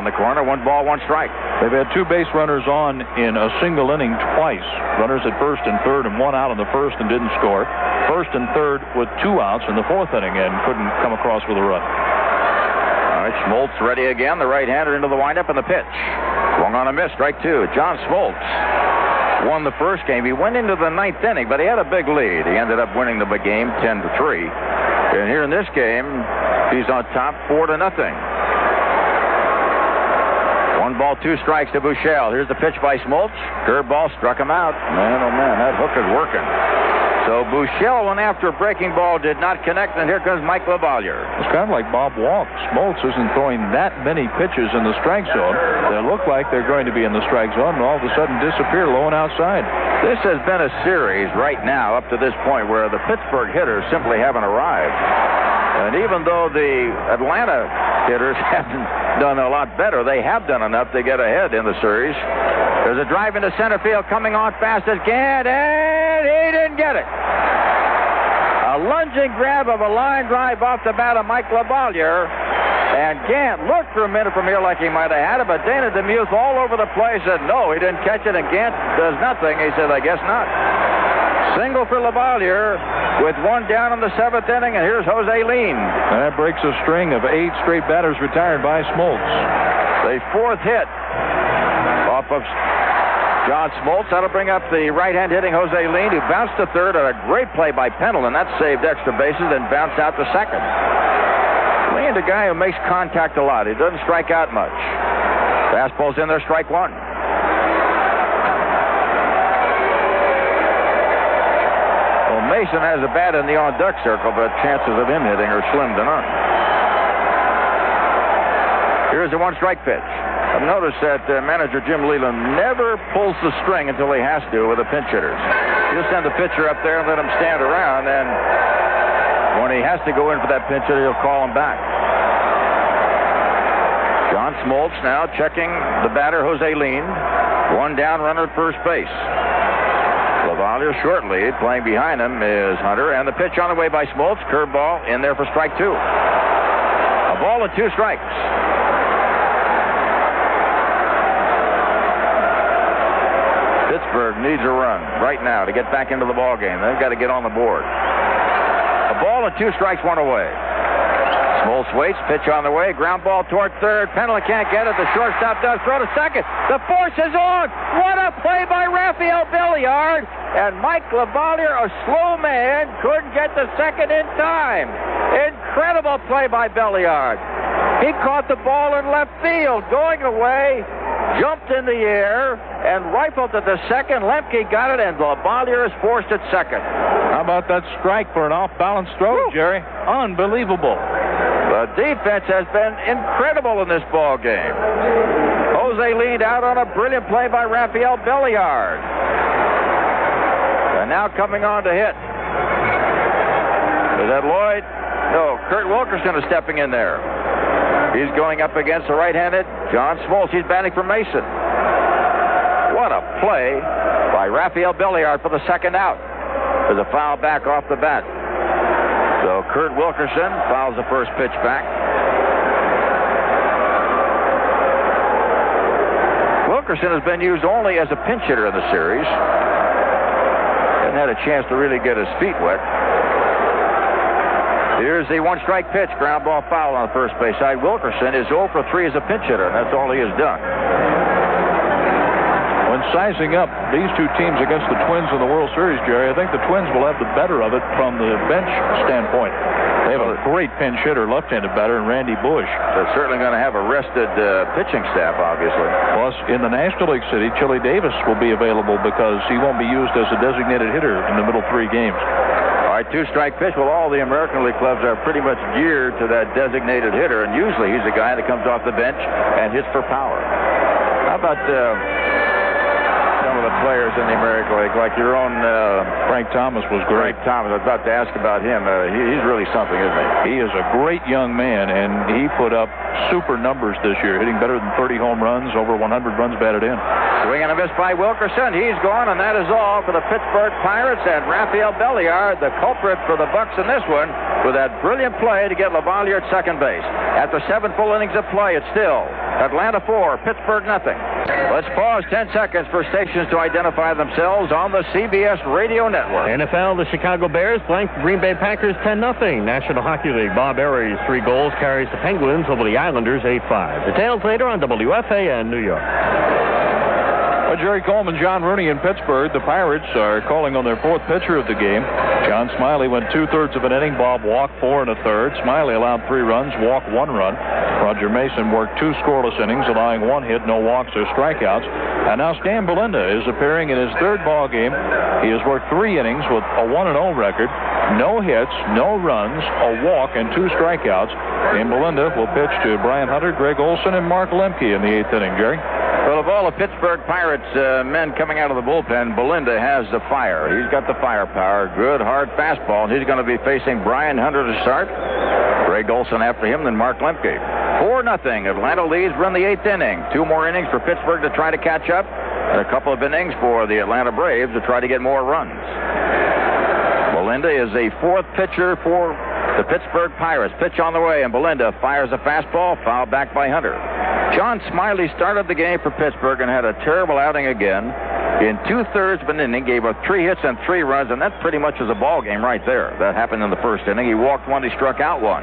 The corner, one ball, one strike. They've had two base runners on in a single inning twice. Runners at first and third, and one out in the first and didn't score. First and third with two outs in the fourth inning and couldn't come across with a run. All right, Smoltz ready again. The right-hander into the windup and the pitch. Swung on a miss, strike two. John Smoltz won the first game. He went into the ninth inning, but he had a big lead. He ended up winning the big game 10 to 3. And here in this game, he's on top 4 to nothing. One ball, two strikes to Buechele. Here's the pitch by Smoltz. Curveball struck him out. Man, oh man, that hook is working. So Buechele went after a breaking ball, did not connect, and here comes Mike LaValliere. It's kind of like Bob Walk. Smoltz isn't throwing that many pitches in the strike zone. They look like they're going to be in the strike zone, and all of a sudden disappear low and outside. This has been a series right now up to this point where the Pittsburgh hitters simply haven't arrived. And even though the Atlanta hitters <laughs> haven't done a lot better, they have done enough to get ahead in the series. There's a drive into center field coming on fast as Gant, and he didn't get it. A lunging grab of a line drive off the bat of Mike LaValliere. And Gant looked for a minute from here like he might have had it, but Dana DeMuth all over the place said no, he didn't catch it, and Gant does nothing. He said, I guess not. Single for LaValliere with one down in the seventh inning, and here's Jose Lind. And that breaks a string of eight straight batters retired by Smoltz. The fourth hit off of John Smoltz. That'll bring up the right-hand hitting Jose Lind, who bounced to third on a great play by Pendleton. That saved extra bases, and bounced out to second. Lind, a guy who makes contact a lot. He doesn't strike out much. Fastball's in there, strike one. Mason has a bat in the on-deck circle, but chances of him hitting are slim to none. Here's the one-strike pitch. I've noticed that uh, manager Jim Leyland never pulls the string until he has to with the pinch hitters. He'll send the pitcher up there and let him stand around, and when he has to go in for that pinch hitter, he'll call him back. John Smoltz now checking the batter, Jose Lind. One down, runner at first base. LaValliere short lead. Playing behind him is Hunter, and the pitch on the way by Smoltz. Curveball in there for strike two. A ball and two strikes. Pittsburgh needs a run right now to get back into the ball game. They've got to get on the board. A ball and two strikes, one away. Smoltz waits, pitch on the way, ground ball toward third. Pendleton can't get it. The shortstop does throw to second. The force is on. What a play by Rafael Belliard. And Mike LaValliere, a slow man, couldn't get the second in time. Incredible play by Belliard. He caught the ball in left field, going away, jumped in the air, and rifled to the second. Lemke got it, and LaValliere is forced at second. How about that strike for an off-balance throw, Woo. Jerry? Unbelievable. The defense has been incredible in this ball game. Jose Lind out on a brilliant play by Rafael Belliard. And now coming on to hit. Is that Lloyd? No, Kurt Wilkerson is stepping in there. He's going up against the right-handed John Smoltz. He's batting for Mason. What a play by Rafael Belliard for the second out. There's a foul back off the bat. So Kurt Wilkerson fouls the first pitch back. Wilkerson has been used only as a pinch hitter in the series. Hasn't had a chance to really get his feet wet. Here's the one strike pitch. Ground ball foul on the first base side. Wilkerson is 0 for 3 as a pinch hitter, and that's all he has done. When when sizing up these two teams against the Twins in the World Series, Jerry, I think the Twins will have the better of it from the bench standpoint. They have a great pinch hitter, left-handed batter, and Randy Bush. They're certainly going to have a rested uh, pitching staff, obviously. Plus, in the National League City, Chili Davis will be available because he won't be used as a designated hitter in the middle three games. Two-strike pitch. Well, all the American League clubs are pretty much geared to that designated hitter, and usually he's the guy that comes off the bench and hits for power. How about... Uh, players in the American League, like your own uh, Frank Thomas was great. Frank Thomas. I was about to ask about him. Uh, he, he's really something, isn't he? He is a great young man, and he put up super numbers this year, hitting better than 30 home runs, over 100 runs batted in. Swing and a miss by Wilkerson. He's gone, and that is all for the Pittsburgh Pirates and Rafael Belliard, the culprit for the Bucs in this one, with that brilliant play to get LaValliere at second base. After seven full innings of play, it's still Atlanta 4, Pittsburgh nothing. Let's pause 10 seconds for stations to identify themselves on the CBS radio network. NFL, the Chicago Bears blank Green Bay Packers 10 0. National Hockey League, Bob Errey's, three goals, carries the Penguins over the Islanders 8 5. Details later on WFAN New York. Well, Jerry Coleman, John Rooney in Pittsburgh. The Pirates are calling on their fourth pitcher of the game. John Smiley went two thirds of an inning. Bob walked four and a third. Smiley allowed three runs, walked one run. Roger Mason worked two scoreless innings, allowing one hit, no walks or strikeouts. And now Stan Belinda is appearing in his third ball game. He has worked three innings with a 1 0 record, no hits, no runs, a walk, and two strikeouts. And Belinda will pitch to Brian Hunter, Greg Olson, and Mark Lemke in the eighth inning. Jerry? Well, of all the Pittsburgh Pirates uh, men coming out of the bullpen, Belinda has the fire. He's got the firepower. Good, hard fastball. He's going to be facing Brian Hunter to start. Greg Olson after him, then Mark Lemke. 4 nothing. Atlanta leads. Run the eighth inning. Two more innings for Pittsburgh to try to catch up. And a couple of innings for the Atlanta Braves to try to get more runs. Belinda is a fourth pitcher for the Pittsburgh Pirates. Pitch on the way, and Belinda fires a fastball, fouled back by Hunter. John Smiley started the game for Pittsburgh and had a terrible outing again. In two thirds of an inning, gave up three hits and three runs, and that pretty much was a ball game right there. That happened in the first inning. He walked one, he struck out one.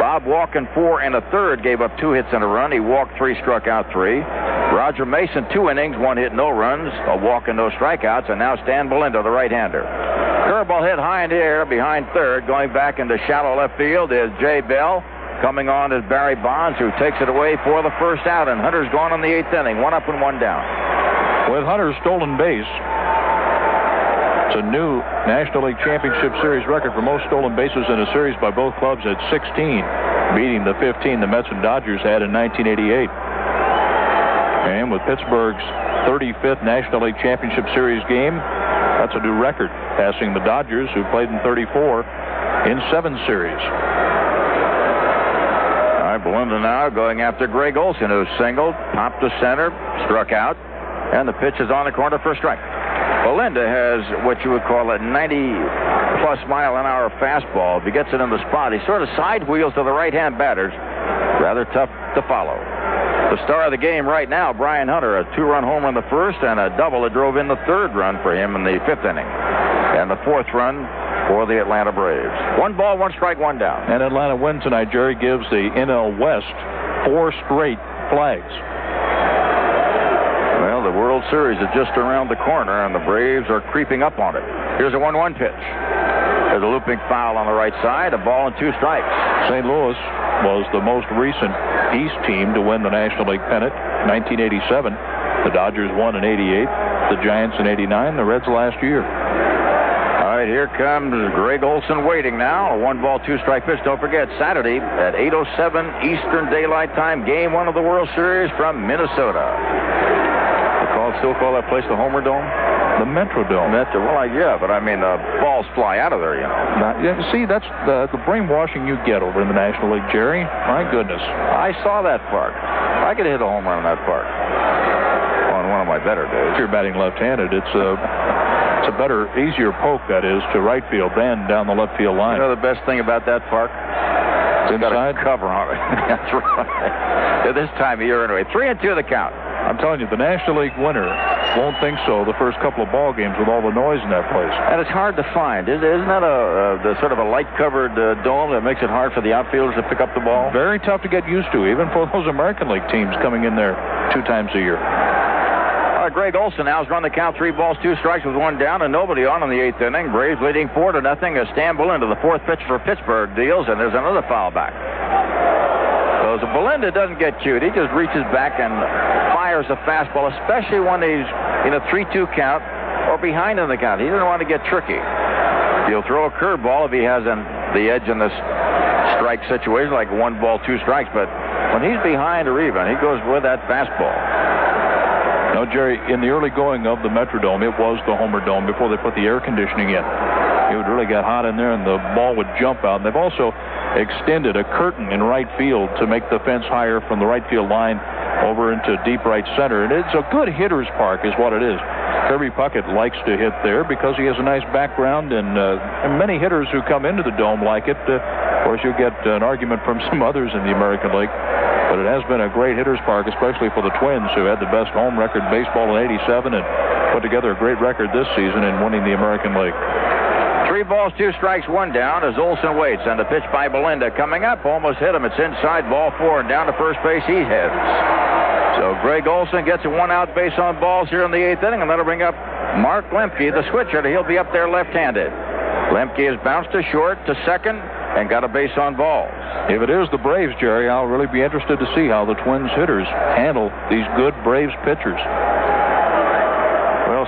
Bob walking four and a third, gave up two hits and a run. He walked three, struck out three. Roger Mason, two innings, one hit, no runs, a walk and no strikeouts, and now Stan Belinda, the right-hander. Curveball hit high in the air behind third, going back into shallow left field is Jay Bell. Coming on is Barry Bonds, who takes it away for the first out, and Hunter's gone in the eighth inning, one up and one down. With Hunter's stolen base, it's a new National League Championship Series record for most stolen bases in a series by both clubs at 16, beating the 15 the Mets and Dodgers had in 1988. And with Pittsburgh's 35th National League Championship Series game, that's a new record, passing the Dodgers, who played in 34 in seven series. Now going after Greg Olson, who singled, popped to center, struck out, and the pitch is on the corner for a strike. Belinda has what you would call a 90 plus mile an hour fastball. If he gets it in the spot, he sort of side wheels to the right hand batters. Rather tough to follow. The star of the game right now, Brian Hunter, a two run home run in the first and a double that drove in the third run for him in the fifth inning. And the fourth run for the Atlanta Braves. One ball, one strike, one down. And Atlanta win tonight, Jerry, gives the NL West four straight flags. Well, the World Series is just around the corner, and the Braves are creeping up on it. Here's a 1 1 pitch. There's a looping foul on the right side, a ball and two strikes. St. Louis was the most recent East team to win the National League pennant, 1987. The Dodgers won in 88, the Giants in 89, the Reds last year. Right, here comes Greg Olson waiting now. A one ball, two strike pitch. Don't forget, Saturday at 8.07 Eastern Daylight Time, game one of the World Series from Minnesota. They call, still call that place the Homer Dome? The Metrodome. Metro, well, I- yeah, but I mean, the balls fly out of there, you know. Now, yeah, see, that's the, the brainwashing you get over in the National League, Jerry. My goodness. I saw that park. I could hit a home run in that park on one of my better days. If you're batting left-handed, it's a it's a better, easier poke that is to right field than down the left field line. You know the best thing about that park? It's got a inside. cover on it. <laughs> That's right. At this time of year, anyway. Three and two of the count. I'm telling you, the National League winner won't think so the first couple of ball games with all the noise in that place. And it's hard to find. Isn't that a, a the sort of a light-covered uh, dome that makes it hard for the outfielders to pick up the ball? Very tough to get used to, even for those American League teams coming in there two times a year. Greg Olson now has run the count three balls, two strikes with one down, and nobody on in the eighth inning. Braves leading four to nothing as Stan Belinda, the fourth pitch for Pittsburgh, deals, and there's another foul back. So Belinda doesn't get cute. He just reaches back and fires a fastball, especially when he's in a 3-2 count or behind in the count. He doesn't want to get tricky. He'll throw a curveball if he has an, the edge in this strike situation, like one ball, two strikes. But when he's behind or even, he goes with that fastball. No, Jerry, in the early going of the Metrodome, it was the Homer Dome before they put the air conditioning in. It would really get hot in there, and the ball would jump out. And they've also extended a curtain in right field to make the fence higher from the right field line over into deep right center. And it's a good hitter's park, is what it is. Kirby Puckett likes to hit there because he has a nice background, and, uh, and many hitters who come into the dome like it. Uh, course, you'll get an argument from <laughs> some others in the American League. But it has been a great hitter's park, especially for the Twins, who had the best home record baseball in 87 and put together a great record this season in winning the American League. Three balls, two strikes, one down as Olson waits. And the pitch by Belinda coming up. Almost hit him. It's inside ball four. And down to first base he heads. So Greg Olson gets a one out base on balls here in the eighth inning. And that'll bring up Mark Lemke, the switcher. He'll be up there left handed. Lemke is bounced to short to second and got a base on balls. If it is the Braves, Jerry, I'll really be interested to see how the Twins hitters handle these good Braves pitchers.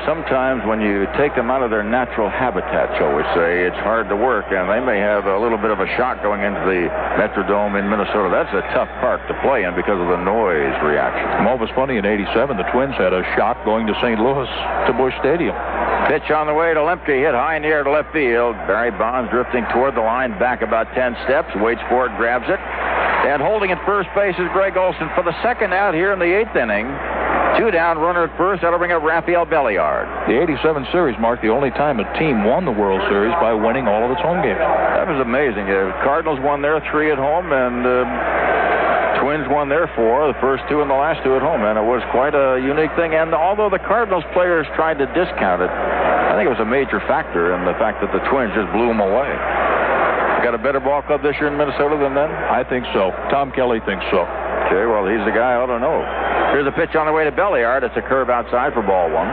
Sometimes when you take them out of their natural habitat, shall we say, it's hard to work, and they may have a little bit of a shock going into the Metrodome in Minnesota. That's a tough park to play in because of the noise reaction. Well, it was funny in 87, the Twins had a shock going to St. Louis to Busch Stadium. Pitch on the way to Lemke, hit high in the air to left field. Barry Bonds drifting toward the line, back about 10 steps, waits for it, grabs it. And holding at first base is Greg Olson for the second out here in the eighth inning. Two down, runner at first. That'll bring up Rafael Belliard. The 87 series marked the only time a team won the World Series by winning all of its home games. That was amazing. The Cardinals won their three at home, and uh, Twins won their four, the first two and the last two at home. And it was quite a unique thing. And although the Cardinals players tried to discount it, I think it was a major factor in the fact that the Twins just blew them away. Got a better ball club this year in Minnesota than then? I think so. Tom Kelly thinks so. Okay, well, he's the guy I ought to know. Here's a pitch on the way to Belliard. It's a curve outside for ball one.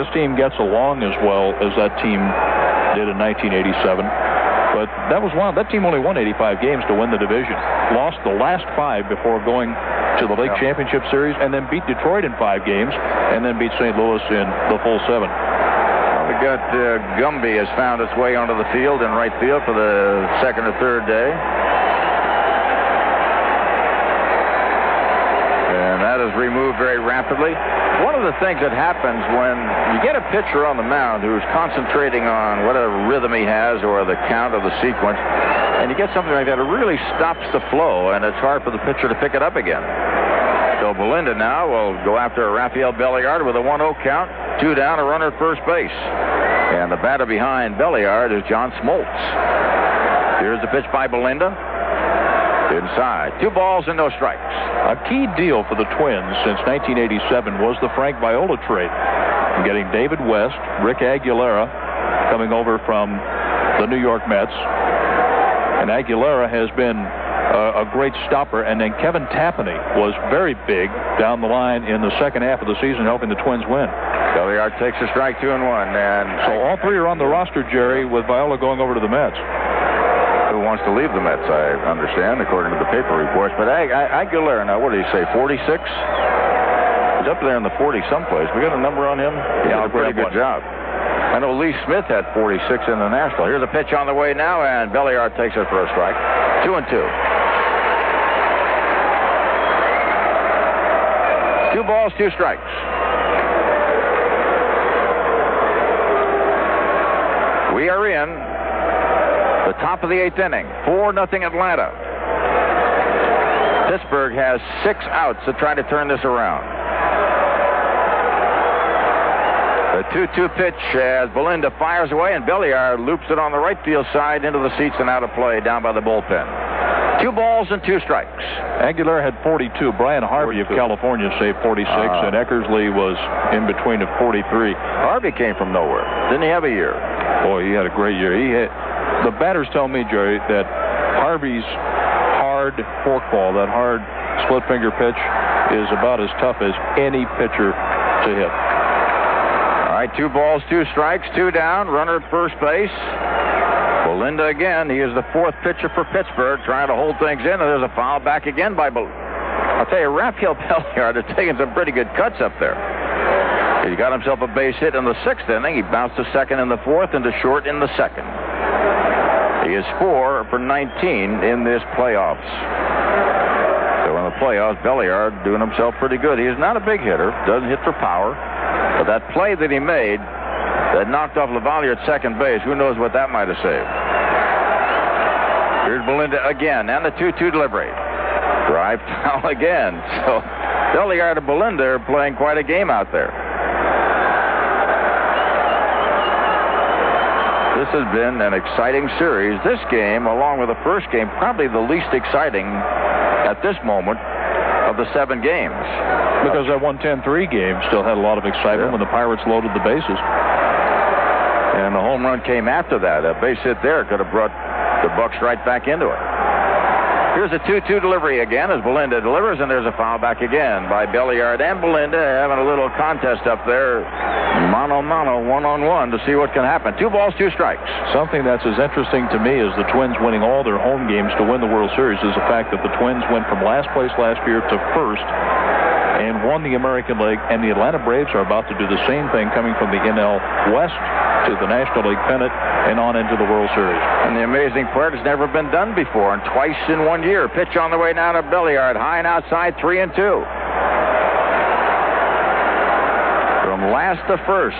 This team gets along as well as that team did in 1987. But that was one. That team only won 85 games to win the division. Lost the last five before going to the League yeah. Championship Series, and then beat Detroit in five games, and then beat St. Louis in the full seven. Well, we got uh, Gumby has found its way onto the field in right field for the second or third day. That is removed very rapidly. One of the things that happens when you get a pitcher on the mound who's concentrating on whatever rhythm he has or the count of the sequence, and you get something like that, it really stops the flow, and it's hard for the pitcher to pick it up again. So Belinda now will go after Rafael Belliard with a 1-0 count, two down, a runner at first base. And the batter behind Belliard is John Smoltz. Here's the pitch by Belinda. Inside. Two balls and no strikes. A key deal for the Twins since 1987 was the Frank Viola trade. Getting David West, Rick Aguilera coming over from the New York Mets. And Aguilera has been a, a great stopper. And then Kevin Tapani was very big down the line in the second half of the season, helping the Twins win. Belliard takes a strike, two and one. And so all three are on the roster, Jerry, with Viola going over to the Mets wants to leave the Mets, I understand, according to the paper reports. But Aguilera, now, what did he say, 46? He's up there in the 40 someplace. We got a number on him? Yeah, a pretty good one. job. I know Lee Smith had 46 in the National. Here's a pitch on the way now, and Belliard takes it for a strike. Two and two. Two balls, two strikes. We are in the top of the eighth inning. 4 nothing Atlanta. Pittsburgh has six outs to try to turn this around. The 2-2 pitch as Belinda fires away and Belliard loops it on the right field side into the seats and out of play down by the bullpen. Two balls and two strikes. Aguilar had 42. Bryan Harvey 42. of California saved 46, uh, and Eckersley was in between at 43. Harvey came from nowhere. Didn't he have a year? Boy, he had a great year. He hit, the batters tell me, Jerry, that Harvey's hard forkball, that hard split finger pitch, is about as tough as any pitcher to hit. All right, two balls, two strikes, two down. Runner at first base. Belinda again. He is the fourth pitcher for Pittsburgh, trying to hold things in, and there's a foul back again by Belinda. I'll tell you, Rafael <laughs> Belliard is taking some pretty good cuts up there. He got himself a base hit in the sixth inning. He bounced to second in the fourth and to short in the second. He is four for 19 in this playoffs. So in the playoffs, Belliard doing himself pretty good. He is not a big hitter, doesn't hit for power, but that play that he made that knocked off LaValliere at second base, who knows what that might have saved. Here's Belinda again, and the 2-2 delivery. Drive foul <laughs> again. So Belliard and Belinda are playing quite a game out there. This has been an exciting series. This game, along with the first game, probably the least exciting at this moment of the seven games. Because that 110-3 game still had a lot of excitement yeah. when the Pirates loaded the bases. And the home run came after that. A base hit there could have brought the Bucs right back into it. Here's a 2-2 delivery again as Belinda delivers, and there's a foul back again by Belliard and Belinda having a little contest up there, mano mano, one-on-one to see what can happen. Two balls, two strikes. Something that's as interesting to me as the Twins winning all their home games to win the World Series is the fact that the Twins went from last place last year to first won the American League, and the Atlanta Braves are about to do the same thing coming from the NL West to the National League pennant and on into the World Series. And the amazing part has never been done before, and twice in one year. Pitch on the way down to Belliard, high and outside, three and two. From last to first.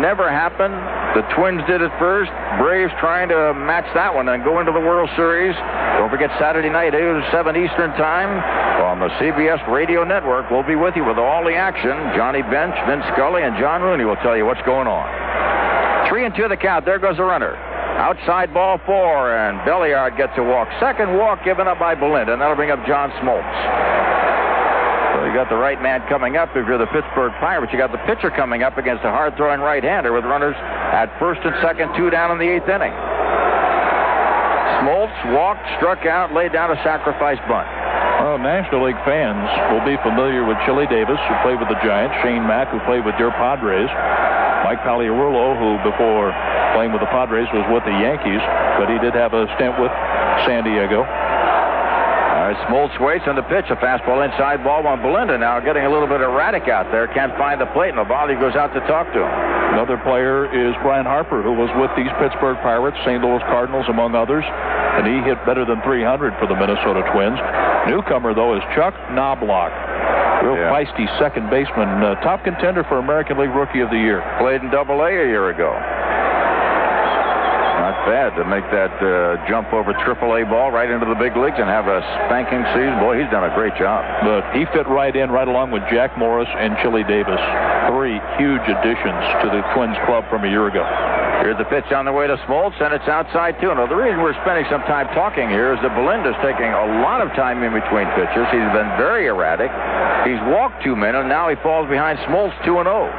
Never happened. The Twins did it first. Braves trying to match that one and go into the World Series. Don't forget Saturday night, 8 to 7 Eastern Time on the CBS Radio Network. We'll be with you with all the action. Johnny Bench, Vin Scully, and John Rooney will tell you what's going on. Three and two the count. There goes the runner. Outside ball four, and Belliard gets a walk. Second walk given up by Belinda, and that'll bring up John Smoltz. So you got the right man coming up if you're the Pittsburgh Pirates. You got the pitcher coming up against a hard-throwing right-hander with runners at first and second, two down in the eighth inning. Smoltz walked, struck out, laid down a sacrifice bunt. Well, National League fans will be familiar with Chili Davis, who played with the Giants, Shane Mack, who played with your Padres, Mike Pagliarulo, who before playing with the Padres was with the Yankees, but he did have a stint with San Diego. All right, Smoltz waits on the pitch. A fastball inside ball on Belinda now getting a little bit erratic out there. Can't find the plate, and LaValliere goes out to talk to him. Another player is Brian Harper, who was with these Pittsburgh Pirates, St. Louis Cardinals, among others, and he hit better than 300 for the Minnesota Twins. Newcomer, though, is Chuck Knobloch. Real yeah. feisty second baseman. Uh, top contender for American League Rookie of the Year. Played in Double A a year ago. Bad to make that uh, jump over Triple A ball right into the big leagues and have a spanking season. Boy, he's done a great job. But he fit right in, right along with Jack Morris and Chili Davis. Three huge additions to the Twins club from a year ago. Here's the pitch on the way to Smoltz, and it's outside too. Now, the reason we're spending some time talking here is that Belinda's taking a lot of time in between pitches. He's been very erratic. He's walked two men, and now he falls behind Smoltz 2 and 0.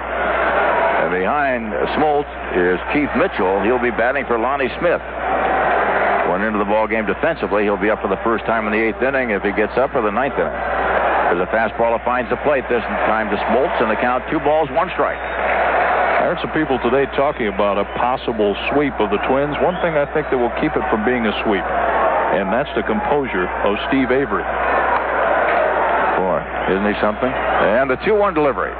And behind Smoltz is Keith Mitchell. He'll be batting for Lonnie Smith. Going into the ball game defensively, he'll be up for the first time in the eighth inning if he gets up for the ninth inning. There's a fastball that finds the plate this time to Smoltz, and the count two balls, one strike. I heard some people today talking about a possible sweep of the Twins. One thing I think that will keep it from being a sweep, and that's the composure of Steve Avery. Boy, isn't he something? And the 2-1 delivery.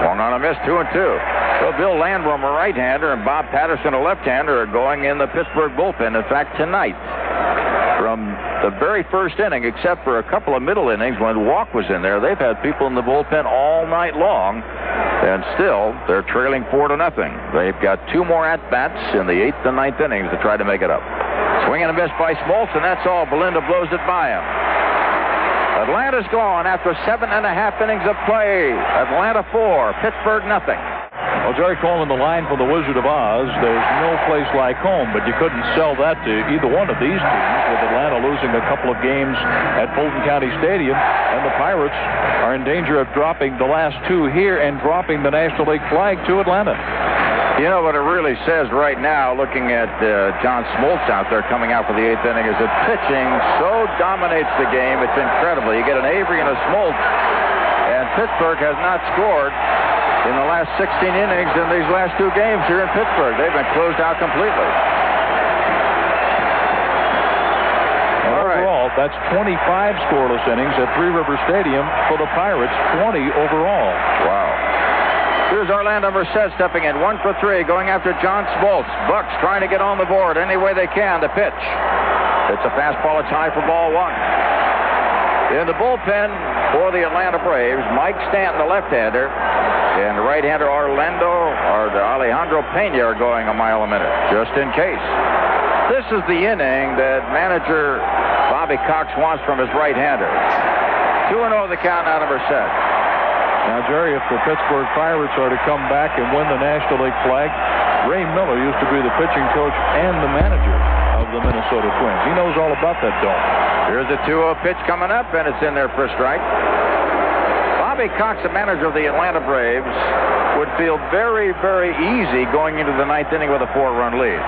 Swung on a miss, 2 and 2. So Bill Landrum, a right-hander, and Bob Patterson, a left-hander, are going in the Pittsburgh bullpen. In fact, tonight, from the very first inning, except for a couple of middle innings when Walk was in there, they've had people in the bullpen all night long. And still, they're trailing four to nothing. They've got two more at bats in the eighth and ninth innings to try to make it up. Swing and a miss by Smoltz, and that's all. Belinda blows it by him. Atlanta's gone after seven and a half innings of play. Atlanta four, Pittsburgh nothing. Well, Jerry Coleman, the line from The Wizard of Oz, there's no place like home, but you couldn't sell that to either one of these teams, with Atlanta losing a couple of games at Fulton County Stadium, and the Pirates are in danger of dropping the last two here and dropping the National League flag to Atlanta. You know what it really says right now, looking at uh, John Smoltz out there coming out for the eighth inning, is that pitching so dominates the game. It's incredible. You get an Avery and a Smoltz, and Pittsburgh has not scored in the last 16 innings in these last two games here in Pittsburgh. They've been closed out completely. All right. Overall, that's 25 scoreless innings at Three River Stadium for the Pirates, 20 overall. Wow. Here's Orlando Merced stepping in, one for three, going after John Smoltz. Bucs trying to get on the board any way they can. The pitch. It's a fastball. It's high for ball one. In the bullpen for the Atlanta Braves, Mike Stanton, the left-hander, and the right-hander Orlando or Alejandro Pena are going a mile a minute, just in case. This is the inning that manager Bobby Cox wants from his right-hander. 2-0 the count out of Merced. Now, Jerry, if the Pittsburgh Pirates are to come back and win the National League flag, Ray Miller used to be the pitching coach and the manager of the Minnesota Twins. He knows all about that dome. Here's a 2-0 pitch coming up, and it's in there for a strike. Bobby Cox, the manager of the Atlanta Braves, would feel very, very easy going into the ninth inning with a four-run lead.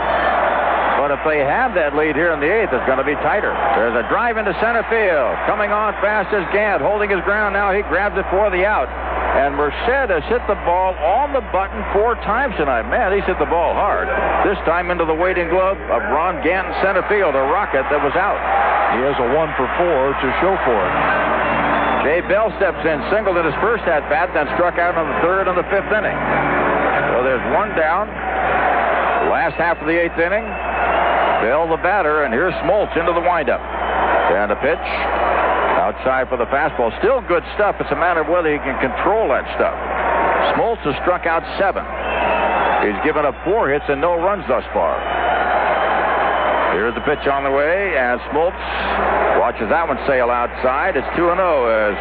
But if they have that lead here in the eighth, it's going to be tighter. There's a drive into center field. Coming on fast is Gant, holding his ground now. He grabs it for the out. And Merced has hit the ball on the button four times tonight. Man, he's hit the ball hard. This time into the waiting glove of Ron Gant in center field, a rocket that was out. He has a one for four to show for it. Jay Bell steps in, singled in his first at bat, then struck out in the third and the fifth inning. So there's one down. Last half of the eighth inning. Bell the batter, and here's Smoltz into the windup. And a pitch. Outside for the fastball. Still good stuff. It's a matter of whether he can control that stuff. Smoltz has struck out seven. He's given up four hits and no runs thus far. Here's the pitch on the way, and Smoltz watches that one sail outside. It's 2 0 as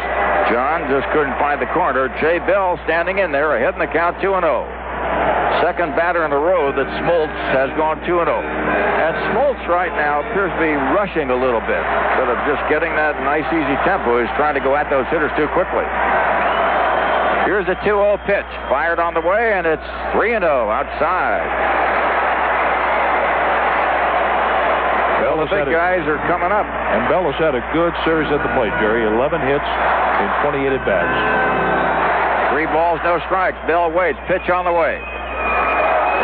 John just couldn't find the corner. Jay Bell standing in there, ahead in the count, 2 0. Second batter in a row that Smoltz has gone 2 0. And Smoltz right now appears to be rushing a little bit. Instead of just getting that nice, easy tempo, he's trying to go at those hitters too quickly. Here's a 2 0 pitch. Fired on the way, and it's 3 0 outside. Well, the big guys are coming up. And Bell has had a good series at the plate, Jerry. 11 hits in 28 at bats. Three balls, no strikes. Bell waits. Pitch on the way.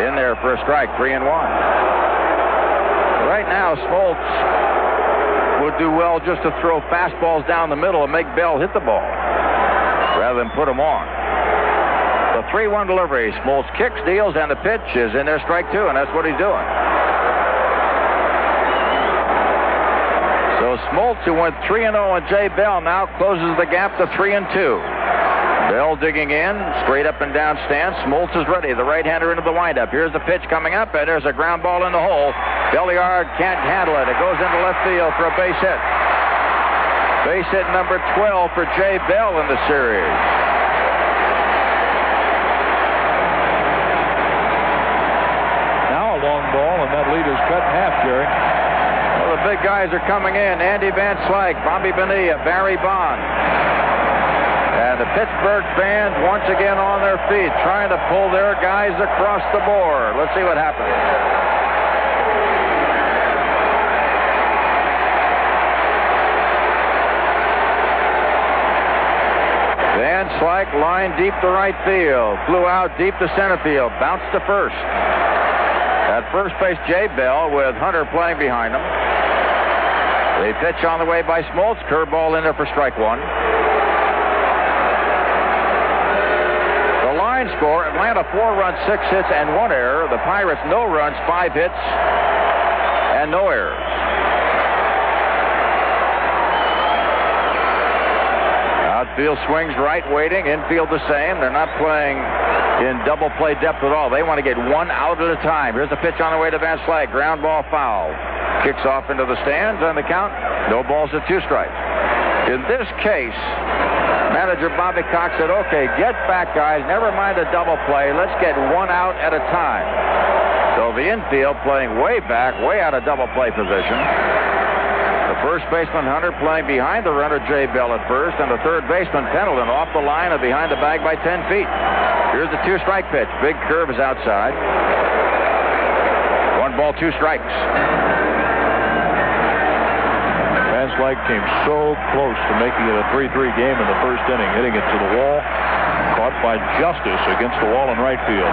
In there for a strike, three and one. Right now, Smoltz would do well just to throw fastballs down the middle and make Bell hit the ball rather than put him on. The 3 1 delivery. Smoltz kicks, deals, and the pitch is in there, strike two, and that's what he's doing. Smoltz, who went 3 0 on Jay Bell, now closes the gap to 3 and 2. Bell digging in, straight up and down stance. Smoltz is ready. The right-hander into the windup. Here's the pitch coming up, and there's a ground ball in the hole. Belliard can't handle it. It goes into left field for a base hit. Base hit number 12 for Jay Bell in the series. Now a long ball, and that lead is cut in half, Jerry. Big guys are coming in. Andy Van Slyke, Bobby Bonilla, Barry Bond. And the Pittsburgh fans once again on their feet, trying to pull their guys across the board. Let's see what happens. Van Slyke line deep to right field, flew out deep to center field, bounced to first. At first base, Jay Bell with Hunter playing behind him. The pitch on the way by Smoltz, curveball in there for strike one. The line score Atlanta four runs, six hits, and one error. The Pirates no runs, five hits, and no errors. Outfield swings right, waiting. Infield the same. They're not playing in double play depth at all. They want to get one out at a time. Here's the pitch on the way to Van Slyke. Ground ball foul. Kicks off into the stands on the count. No balls at two strikes. In this case, Manager Bobby Cox said, okay, get back, guys. Never mind a double play. Let's get one out at a time. So the infield playing way back, way out of double play position. First baseman Hunter playing behind the runner Jay Bell at first, and the third baseman Pendleton off the line and behind the bag by 10 feet. Here's the two strike pitch. Big curve is outside. One ball, two strikes. Slyke came so close to making it a 3-3 game in the first inning, hitting it to the wall, caught by Justice against the wall in right field.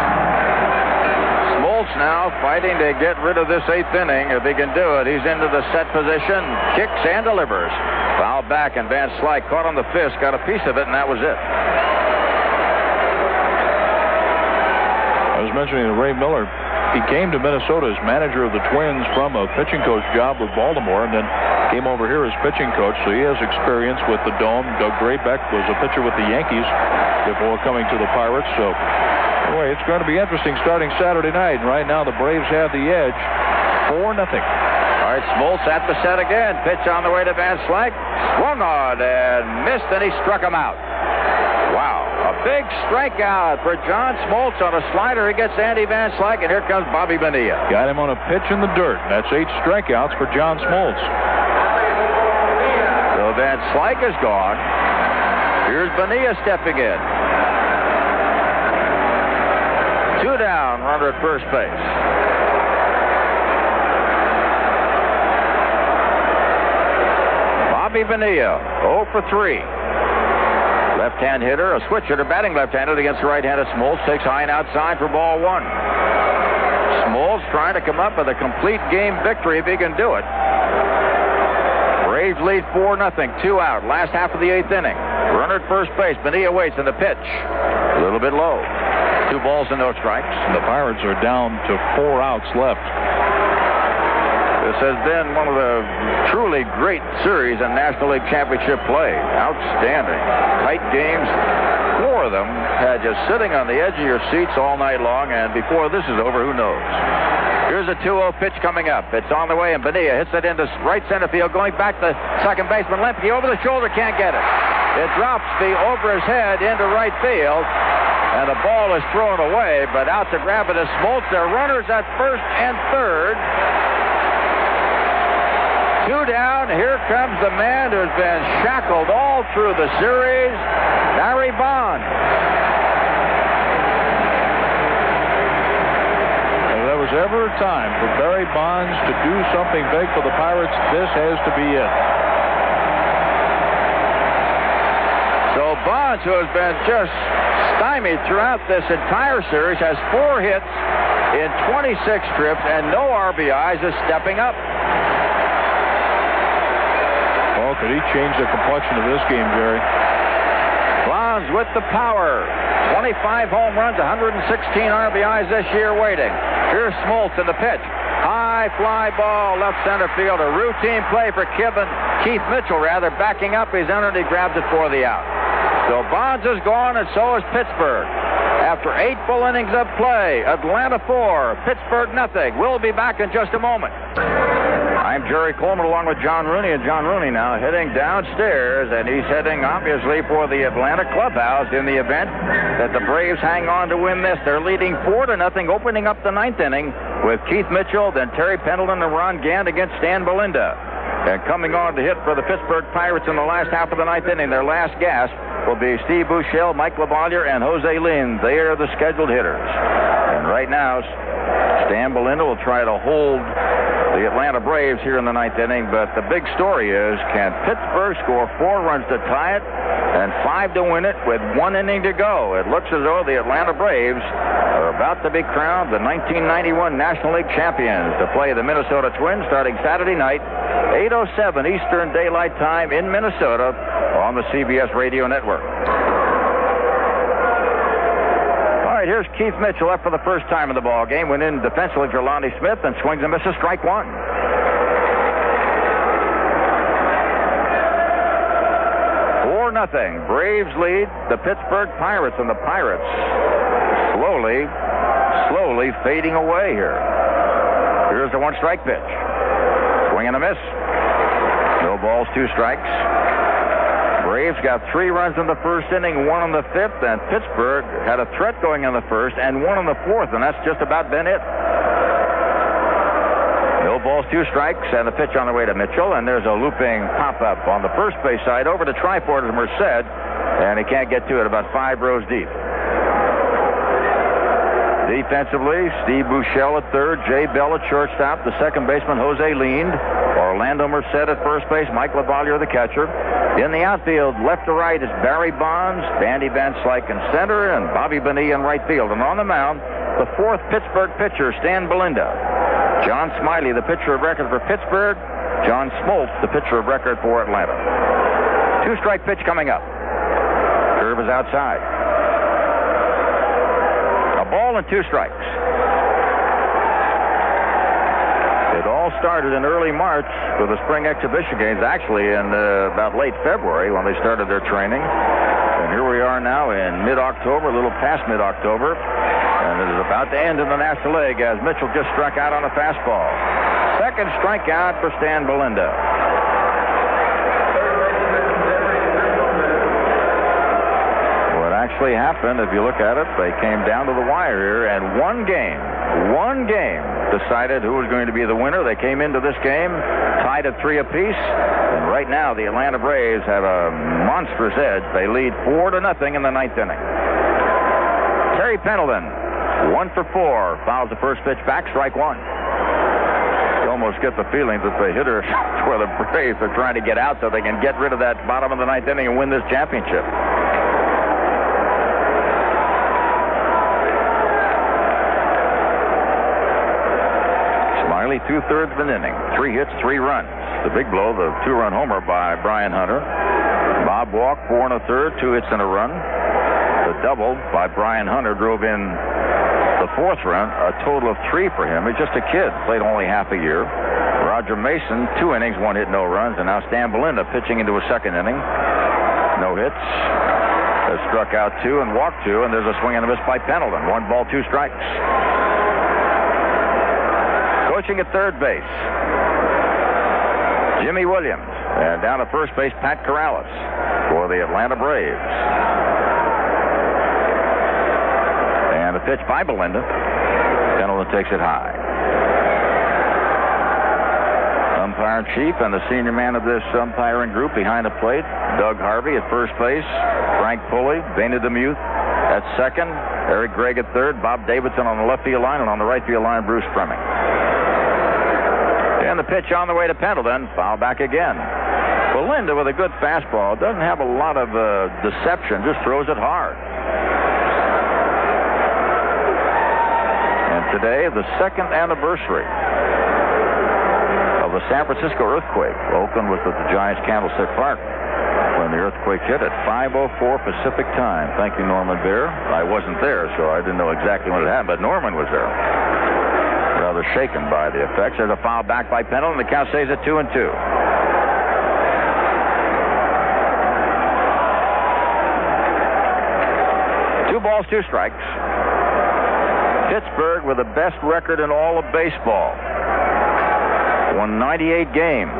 Now fighting to get rid of this eighth inning. If he can do it, he's into the set position, kicks and delivers. Foul back, and Van Slyke caught on the fist, got a piece of it, and that was it. I was mentioning Ray Miller he came to Minnesota as manager of the Twins from a pitching coach job with Baltimore and then came over here as pitching coach. So he has experience with the Dome. Doug Graybeck was a pitcher with the Yankees before coming to the Pirates. So anyway, it's going to be interesting starting Saturday night. And right now the Braves have the edge. 4 nothing. All right, Smoltz at the set again. Pitch on the way to Van Slyke. Swung on and missed, and he struck him out. Wow. A big strikeout for John Smoltz on a slider. He gets Andy Van Slyke, and here comes Bobby Bonilla. Got him on a pitch in the dirt. That's eight strikeouts for John Smoltz. So Van Slyke is gone. Here's Bonilla stepping in. Two down, runner at first base. Bobby Bonilla, 0 for 3. Left-hand hitter, a switch hitter, batting left-handed against the right-handed Smoltz. Takes high and outside for ball one. Smoltz trying to come up with a complete game victory if he can do it. Braves lead 4 nothing, two out. Last half of the eighth inning. Runner at first base. Bonilla waits in the pitch. A little bit low. Two balls and no strikes. And The Pirates are down to four outs left. This has been one of the truly great series in National League Championship play. Outstanding. Tight games. Four of them had you sitting on the edge of your seats all night long, and before this is over, who knows? Here's a 2-0 pitch coming up. It's on the way, and Bonilla hits it into right center field, going back to second baseman Lemke over the shoulder, can't get it. It drops the over his head into right field, and the ball is thrown away, but out to grab it is Smoltz. There are runners at first and third. Two down. Here comes the man who's been shackled all through the series, Barry Bonds. If there was ever a time for Barry Bonds to do something big for the Pirates, this has to be it. So Bonds, who has been just stymied throughout this entire series, has four hits in 26 trips and no RBIs, is stepping up. Oh, could he change the complexion of this game, Jerry? Bonds with the power. 25 home runs, 116 RBIs this year waiting. Here's Smoltz in the pitch. High fly ball, left center field. A routine play for Kevin, Keith Mitchell, rather, backing up. He's entered, he grabs it for the out. So Bonds is gone, and so is Pittsburgh. After eight full innings of play, Atlanta four, Pittsburgh nothing. We'll be back in just a moment. I'm Jerry Coleman along with John Rooney, and John Rooney now heading downstairs, and he's heading obviously for the Atlanta clubhouse in the event that the Braves hang on to win this. They're leading four to nothing, opening up the ninth inning with Keith Mitchell, then Terry Pendleton and Ron Gant against Stan Belinda. And coming on to hit for the Pittsburgh Pirates in the last half of the ninth inning, their last gasp will be Steve Buechele, Mike LaValliere, and Jose Lind. They are the scheduled hitters. And right now, Stan Belinda will try to hold the Atlanta Braves here in the ninth inning. But the big story is can Pittsburgh score four runs to tie it and five to win it with one inning to go? It looks as though the Atlanta Braves are about to be crowned the 1991 National League champions to play the Minnesota Twins starting Saturday night, 8.07 Eastern Daylight Time in Minnesota on the CBS Radio Network All right, here's Keith Mitchell up for the first time in the ball game. Went in defensively for Lonnie Smith and swings and misses strike one. Four nothing. Braves lead the Pittsburgh Pirates, and the Pirates slowly, slowly fading away here. Here's the one strike pitch. Swing and a miss. No balls, two strikes. Braves got three runs in the first inning, one in the fifth, and Pittsburgh had a threat going in the first and one in the fourth, and that's just about been it. No balls, two strikes, and the pitch on the way to Mitchell, and there's a looping pop-up on the first base side over to Tryford as Merced, and he can't get to it about five rows deep. Defensively, Steve Buechele at third, Jay Bell at shortstop, the second baseman Jose Lind, Orlando Merced at first base, Mike LaValliere the catcher. In the outfield, left to right is Barry Bonds, Dandy Van Slyke in center, and Bobby Bonilla in right field. And on the mound, the fourth Pittsburgh pitcher, Stan Belinda. John Smiley, the pitcher of record for Pittsburgh. John Smoltz, the pitcher of record for Atlanta. Two strike pitch coming up. Curve is outside. And two strikes. It all started in early March with the spring exhibition games, actually in uh, about late February when they started their training. And here we are now in mid-October, a little past mid-October. And it is about to end in the National League as Mitchell just struck out on a fastball. Second strikeout for Stan Belinda. What actually happened, if you look at it, they came down to the wire here, and one game, one game decided who was going to be the winner. They came into this game tied at three apiece, and right now the Atlanta Braves have a monstrous edge. They lead four to nothing in the ninth inning. Terry Pendleton, one for four, fouls the first pitch back, strike one You almost get the feeling that the hitter <laughs> for the Braves are trying to get out so they can get rid of that bottom of the ninth inning and win this championship. Smiley, two thirds of an inning, three hits, three runs. The big blow, the two run homer by Brian Hunter. Bob Walk, four and a third, two hits and a run. The double by Brian Hunter drove in the fourth run, a total of three for him. He's just a kid, played only half a year. Roger Mason, two innings, one hit, no runs, and now Stan Belinda pitching into a second inning. No hits. Has struck out two and walked two, and there's a swing and a miss by Pendleton. One ball, two strikes. Coaching at third base, Jimmy Williams. And down at first base, Pat Corrales for the Atlanta Braves. And a pitch by Belinda. Pendleton takes it high. Umpire chief and the senior man of this umpiring group behind the plate, Doug Harvey at first base, Frank Pulli, Dana DeMuth at second, Eric Gregg at third, Bob Davidson on the left field line, and on the right field line, Bruce Froemming. And the pitch on the way to Pendleton, foul back again. Belinda with a good fastball. Doesn't have a lot of uh, deception, just throws it hard. And today, the second anniversary of the San Francisco earthquake. Oakland was at the Giants Candlestick Park when the earthquake hit at 5.04 Pacific time. Thank you, Norman Bear. I wasn't there, so I didn't know exactly when it happened, but Norman was there. Rather shaken by the effects. There's a foul back by Pendleton. The count stays at two and two. Two balls, two strikes. Pittsburgh with the best record in all of baseball. Won 98 games.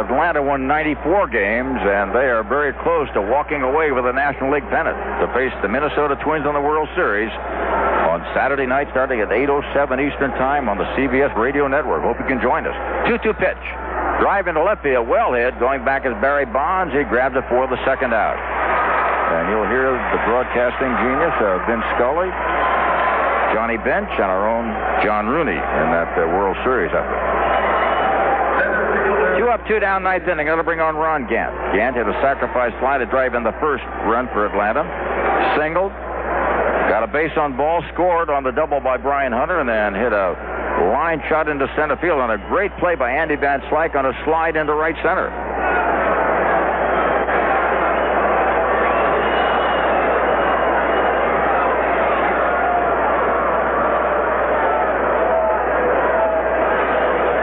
Atlanta won 94 games, and they are very close to walking away with a National League pennant to face the Minnesota Twins on the World Series on Saturday night starting at 8.07 Eastern Time on the CBS Radio Network. Hope you can join us. 2-2 pitch. Drive into left field. Well hit. Going back is Barry Bonds. He grabs it for the second out. And you'll hear the broadcasting genius of Vince Scully, Johnny Bench, and our own John Rooney in that uh, World Series effort. Two up, two down, ninth inning. Going to bring on Ron Gant. Gant hit a sacrifice fly to drive in the first run for Atlanta. Singled. Got a base on ball, scored on the double by Brian Hunter, and then hit a line shot into center field on a great play by Andy Van Slyke on a slide into right center.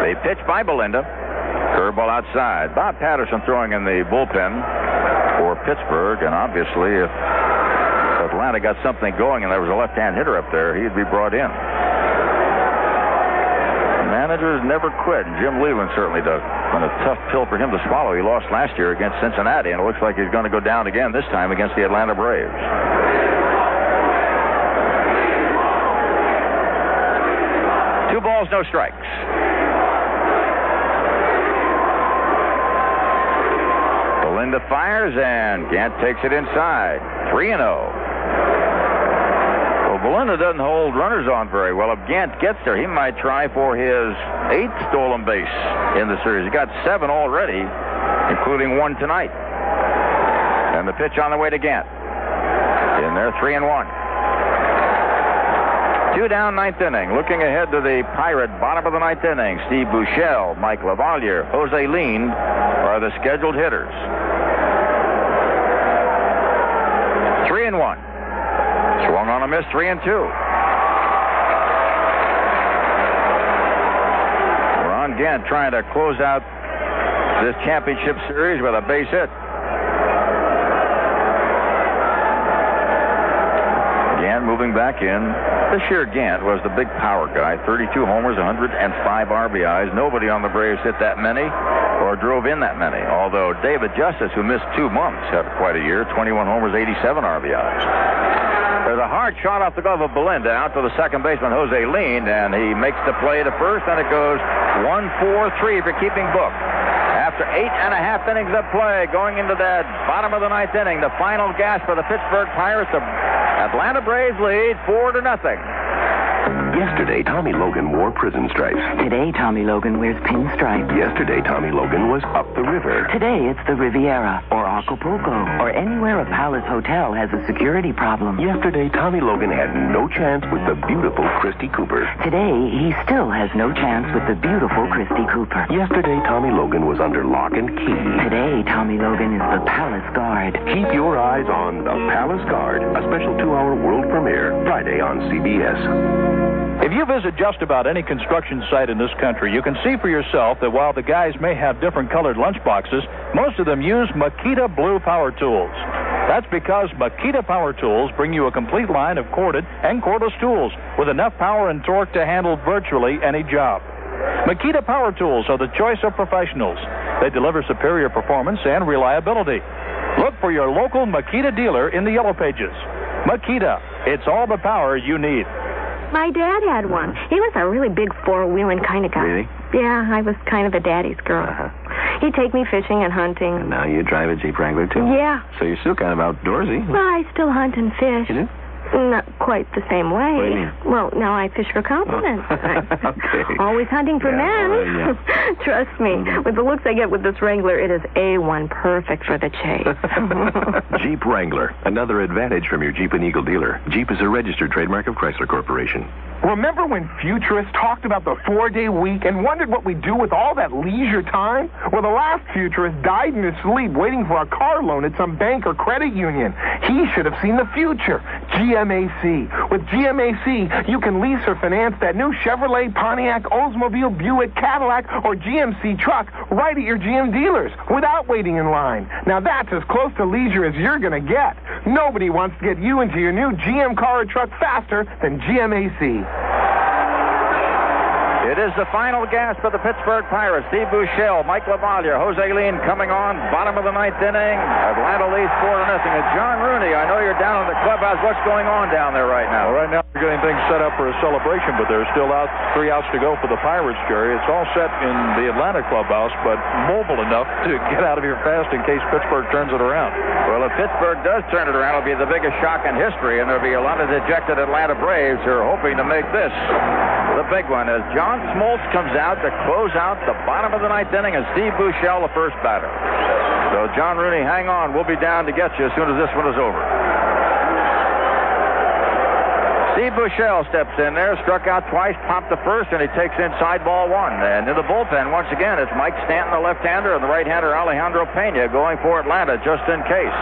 They pitch by Belinda. Curveball outside. Bob Patterson throwing in the bullpen for Pittsburgh, and obviously, if Atlanta got something going and there was a left-hand hitter up there, he'd be brought in. Managers never quit, and Jim Leyland certainly does. Been a tough pill for him to swallow. He lost last year against Cincinnati, and it looks like he's going to go down again this time against the Atlanta Braves. Two balls, no strikes. Belinda fires, and Gant takes it inside. 3 and 0. Belinda doesn't hold runners on very well. If Gant gets there, he might try for his eighth stolen base in the series. He's got seven already, including one tonight. And the pitch on the way to Gant. In there, three and one. Two down, ninth inning. Looking ahead to the Pirate bottom of the ninth inning. Steve Buechele, Mike LaValliere, Jose Lind are the scheduled hitters. Three and one. Miss, three and two. Ron Gant trying to close out this championship series with a base hit. Gant moving back in. This year, Gant was the big power guy. 32 homers, 105 RBIs. Nobody on the Braves hit that many or drove in that many. Although David Justice, who missed two months, had quite a year. 21 homers, 87 RBIs. There's a hard shot off the glove of Belinda out to the second baseman, Jose Lind, and he makes the play to first, and it goes 1-4-3 for keeping book. After eight and a half innings of play, going into that bottom of the ninth inning, the final gasp for the Pittsburgh Pirates. The Atlanta Braves lead four to nothing. Yesterday, Tommy Logan wore prison stripes. Today, Tommy Logan wears pinstripes. Yesterday, Tommy Logan was up the river. Today, it's the Riviera or Acapulco or anywhere a Palace hotel has a security problem. Yesterday, Tommy Logan had no chance with the beautiful Christy Cooper. Today, he still has no chance with the beautiful Christy Cooper. Yesterday, Tommy Logan was under lock and key. Today, Tommy Logan is the Palace Guard. Keep your eyes on The Palace Guard, a special two-hour world premiere, Friday on CBS. If you visit just about any construction site in this country, you can see for yourself that while the guys may have different colored lunchboxes, most of them use Makita Blue Power Tools. That's because Makita Power Tools bring you a complete line of corded and cordless tools with enough power and torque to handle virtually any job. Makita Power Tools are the choice of professionals. They deliver superior performance and reliability. Look for your local Makita dealer in the Yellow Pages. Makita, it's all the power you need. My dad had one. He was a really big four-wheeling kind of guy. Really? Yeah, I was kind of a daddy's girl. Uh-huh. He'd take me fishing and hunting. And now you drive a Jeep Wrangler, too? Yeah. So you're still kind of outdoorsy. Well, I still hunt and fish. You do? Not quite the same way. What do you mean? Well, now I fish for compliments. <laughs> Okay. Always hunting for Yeah, men. well, yeah. Mm-hmm. <laughs> Trust me, with the looks I get with this Wrangler, it is A1 perfect for the chase. <laughs> Jeep Wrangler, another advantage from your Jeep and Eagle dealer. Jeep is a registered trademark of Chrysler Corporation. Remember when futurists talked about the four day week and wondered what we'd do with all that leisure time? Well, the last futurist died in his sleep waiting for a car loan at some bank or credit union. He should have seen the future. GMAC. With GMAC, you can lease or finance that new Chevrolet, Pontiac, Oldsmobile, Buick, Cadillac, or GMC truck right at your GM dealers without waiting in line. Now that's as close to leisure as you're going to get. Nobody wants to get you into your new GM car or truck faster than GMAC. It is the final gasp for the Pittsburgh Pirates. Steve Buechele, Mike LaValliere, Jose Lind coming on. Bottom of the ninth inning. Atlanta leads 4 to nothing. And John Rooney, I know you're down in the clubhouse. What's going on down there right now? Well, right now we're getting things set up for a celebration, but there's still out three outs to go for the Pirates, Jerry. It's all set in the Atlanta clubhouse, but mobile enough to get out of here fast in case Pittsburgh turns it around. Well, if Pittsburgh does turn it around, it'll be the biggest shock in history, and there'll be a lot of dejected Atlanta Braves who are hoping to make this the big one as John Smoltz comes out to close out the bottom of the ninth inning, and Steve Buechele the first batter. So, John Rooney, hang on. We'll be down to get you as soon as this one is over. Steve Buechele steps in there, struck out twice, popped the first, and he takes inside ball one. And in the bullpen, once again, it's Mike Stanton, the left-hander, and the right-hander Alejandro Pena going for Atlanta just in case.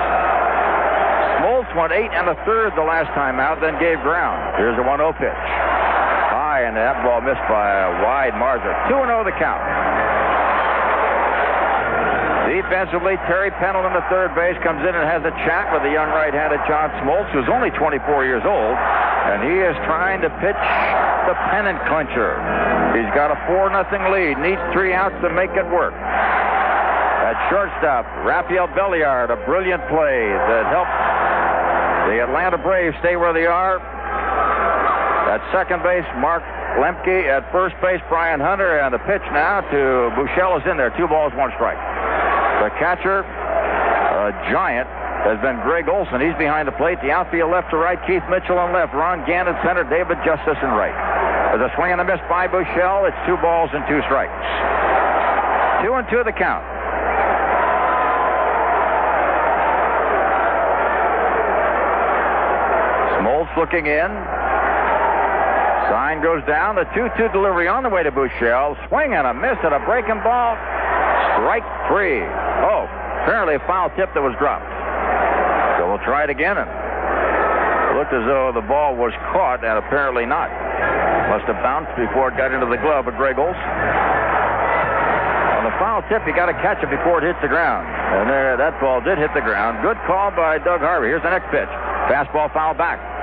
Smoltz went eight and a third the last time out, then gave ground. Here's a 1-0 pitch. High, and that ball missed by a wide margin. 2-0 the count. Defensively, Terry Pendleton, the third base, comes in and has a chat with the young right-handed John Smoltz, who's only 24 years old, and he is trying to pitch the pennant clincher. He's got a 4 nothing lead, needs three outs to make it work. At shortstop, Rafael Belliard, a brilliant play that helped the Atlanta Braves stay where they are. At second base, Mark Lemke. At first base, Brian Hunter. And the pitch now to Buechele is in there. Two balls, one strike. The catcher, a giant, has been Greg Olson. He's behind the plate. The outfield left to right, Keith Mitchell on left. Ron Gant at center, David Justice in right. There's a swing and a miss by Buechele. It's two balls and two strikes. Two and two the count. Smoltz looking in. Sign goes down. The 2-2 delivery on the way to Buechele. Swing and a miss at a breaking ball. Strike three. Oh, apparently a foul tip that was dropped. So we'll try it again. And it looked as though the ball was caught, and apparently not. Must have bounced before it got into the glove of Greg Olson. On the foul tip, you got to catch it before it hits the ground. And there, that ball did hit the ground. Good call by Doug Harvey. Here's the next pitch. Fastball foul back.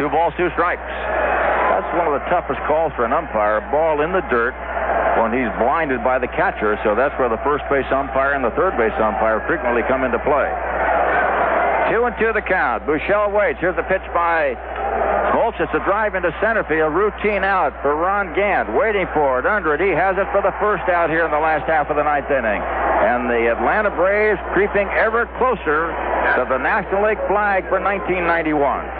Two balls, two strikes. That's one of the toughest calls for an umpire. Ball in the dirt when he's blinded by the catcher, so that's where the first base umpire and the third base umpire frequently come into play. Two and two the count. Buechele waits. Here's the pitch by Smoltz. It's a drive into center field. Routine out for Ron Gant. Waiting for it. Under it. He has it for the first out here in the last half of the ninth inning. And the Atlanta Braves creeping ever closer to the National League flag for 1991.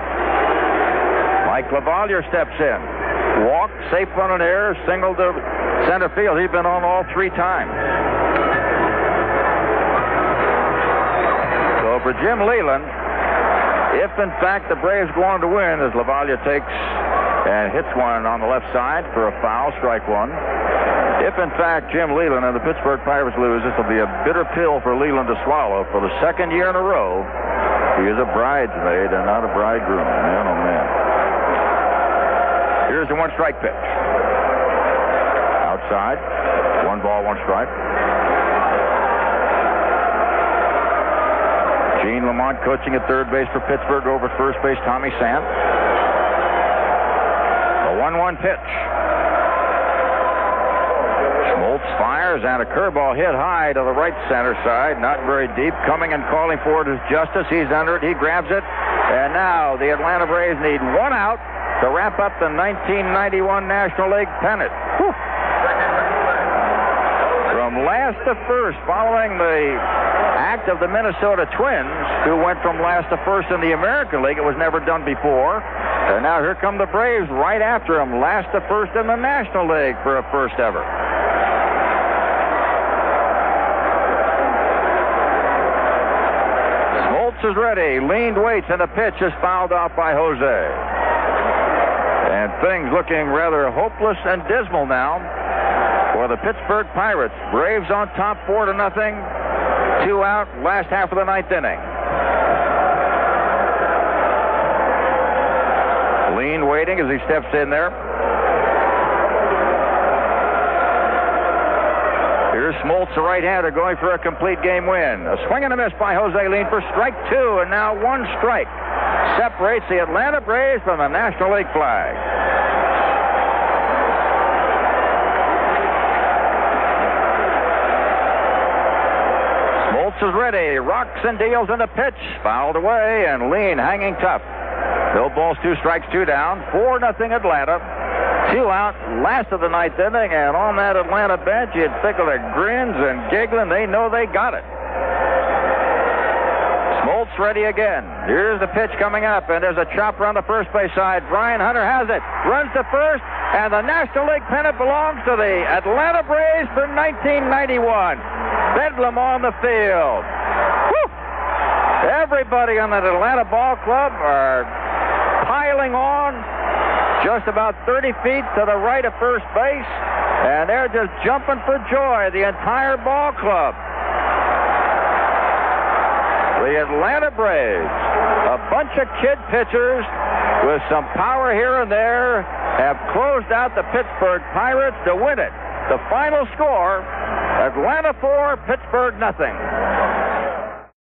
Mike LaValliere steps in. Walk, safe on an error, single to center field. He's been on all three times. So for Jim Leyland, if in fact the Braves go on to win, as LaValliere takes and hits one on the left side for a foul, strike one. If in fact Jim Leyland and the Pittsburgh Pirates lose, this will be a bitter pill for Leyland to swallow for the second year in a row. He is a bridesmaid and not a bridegroom. Man, oh man. Here's the one strike pitch. Outside. One ball, one strike. Gene Lamont coaching at third base for Pittsburgh over at first base, Tommy Sandt. A 1 1 pitch. Smoltz fires and a curveball hit high to the right center side, not very deep. Coming and calling for it is Justice. He's under it. He grabs it. And now the Atlanta Braves need one out to wrap up the 1991 National League pennant. From last to first, following the act of the Minnesota Twins, who went from last to first in the American League. It was never done before. And now here come the Braves right after them, last to first in the National League for a first ever. Smoltz is ready, Lind waits, and the pitch is fouled off by Jose. And things looking rather hopeless and dismal now for the Pittsburgh Pirates. Braves on top, four to nothing. Two out, last half of the ninth inning. Lind waiting as he steps in there. Here's Smoltz, the right-hander, going for a complete game win. A swing and a miss by Jose Lind for strike two, and now one strike separates the Atlanta Braves from the National League flag. Smoltz is ready. Rocks and deals in the pitch. Fouled away, and Lind hanging tough. No balls, two strikes, two down. 4 nothing Atlanta. Two out, last of the ninth inning, and on that Atlanta bench, you'd think of the grins and giggling. They know they got it. Smoltz ready again. Here's the pitch coming up, and there's a chopper on the first base side. Brian Hunter has it, runs to first, and the National League pennant belongs to the Atlanta Braves for 1991. Bedlam on the field. Whew. Everybody on that Atlanta ball club are piling on just about 30 feet to the right of first base, and they're just jumping for joy, the entire ball club. The Atlanta Braves, a bunch of kid pitchers with some power here and there, have closed out the Pittsburgh Pirates to win it. The final score Atlanta 4, Pittsburgh nothing.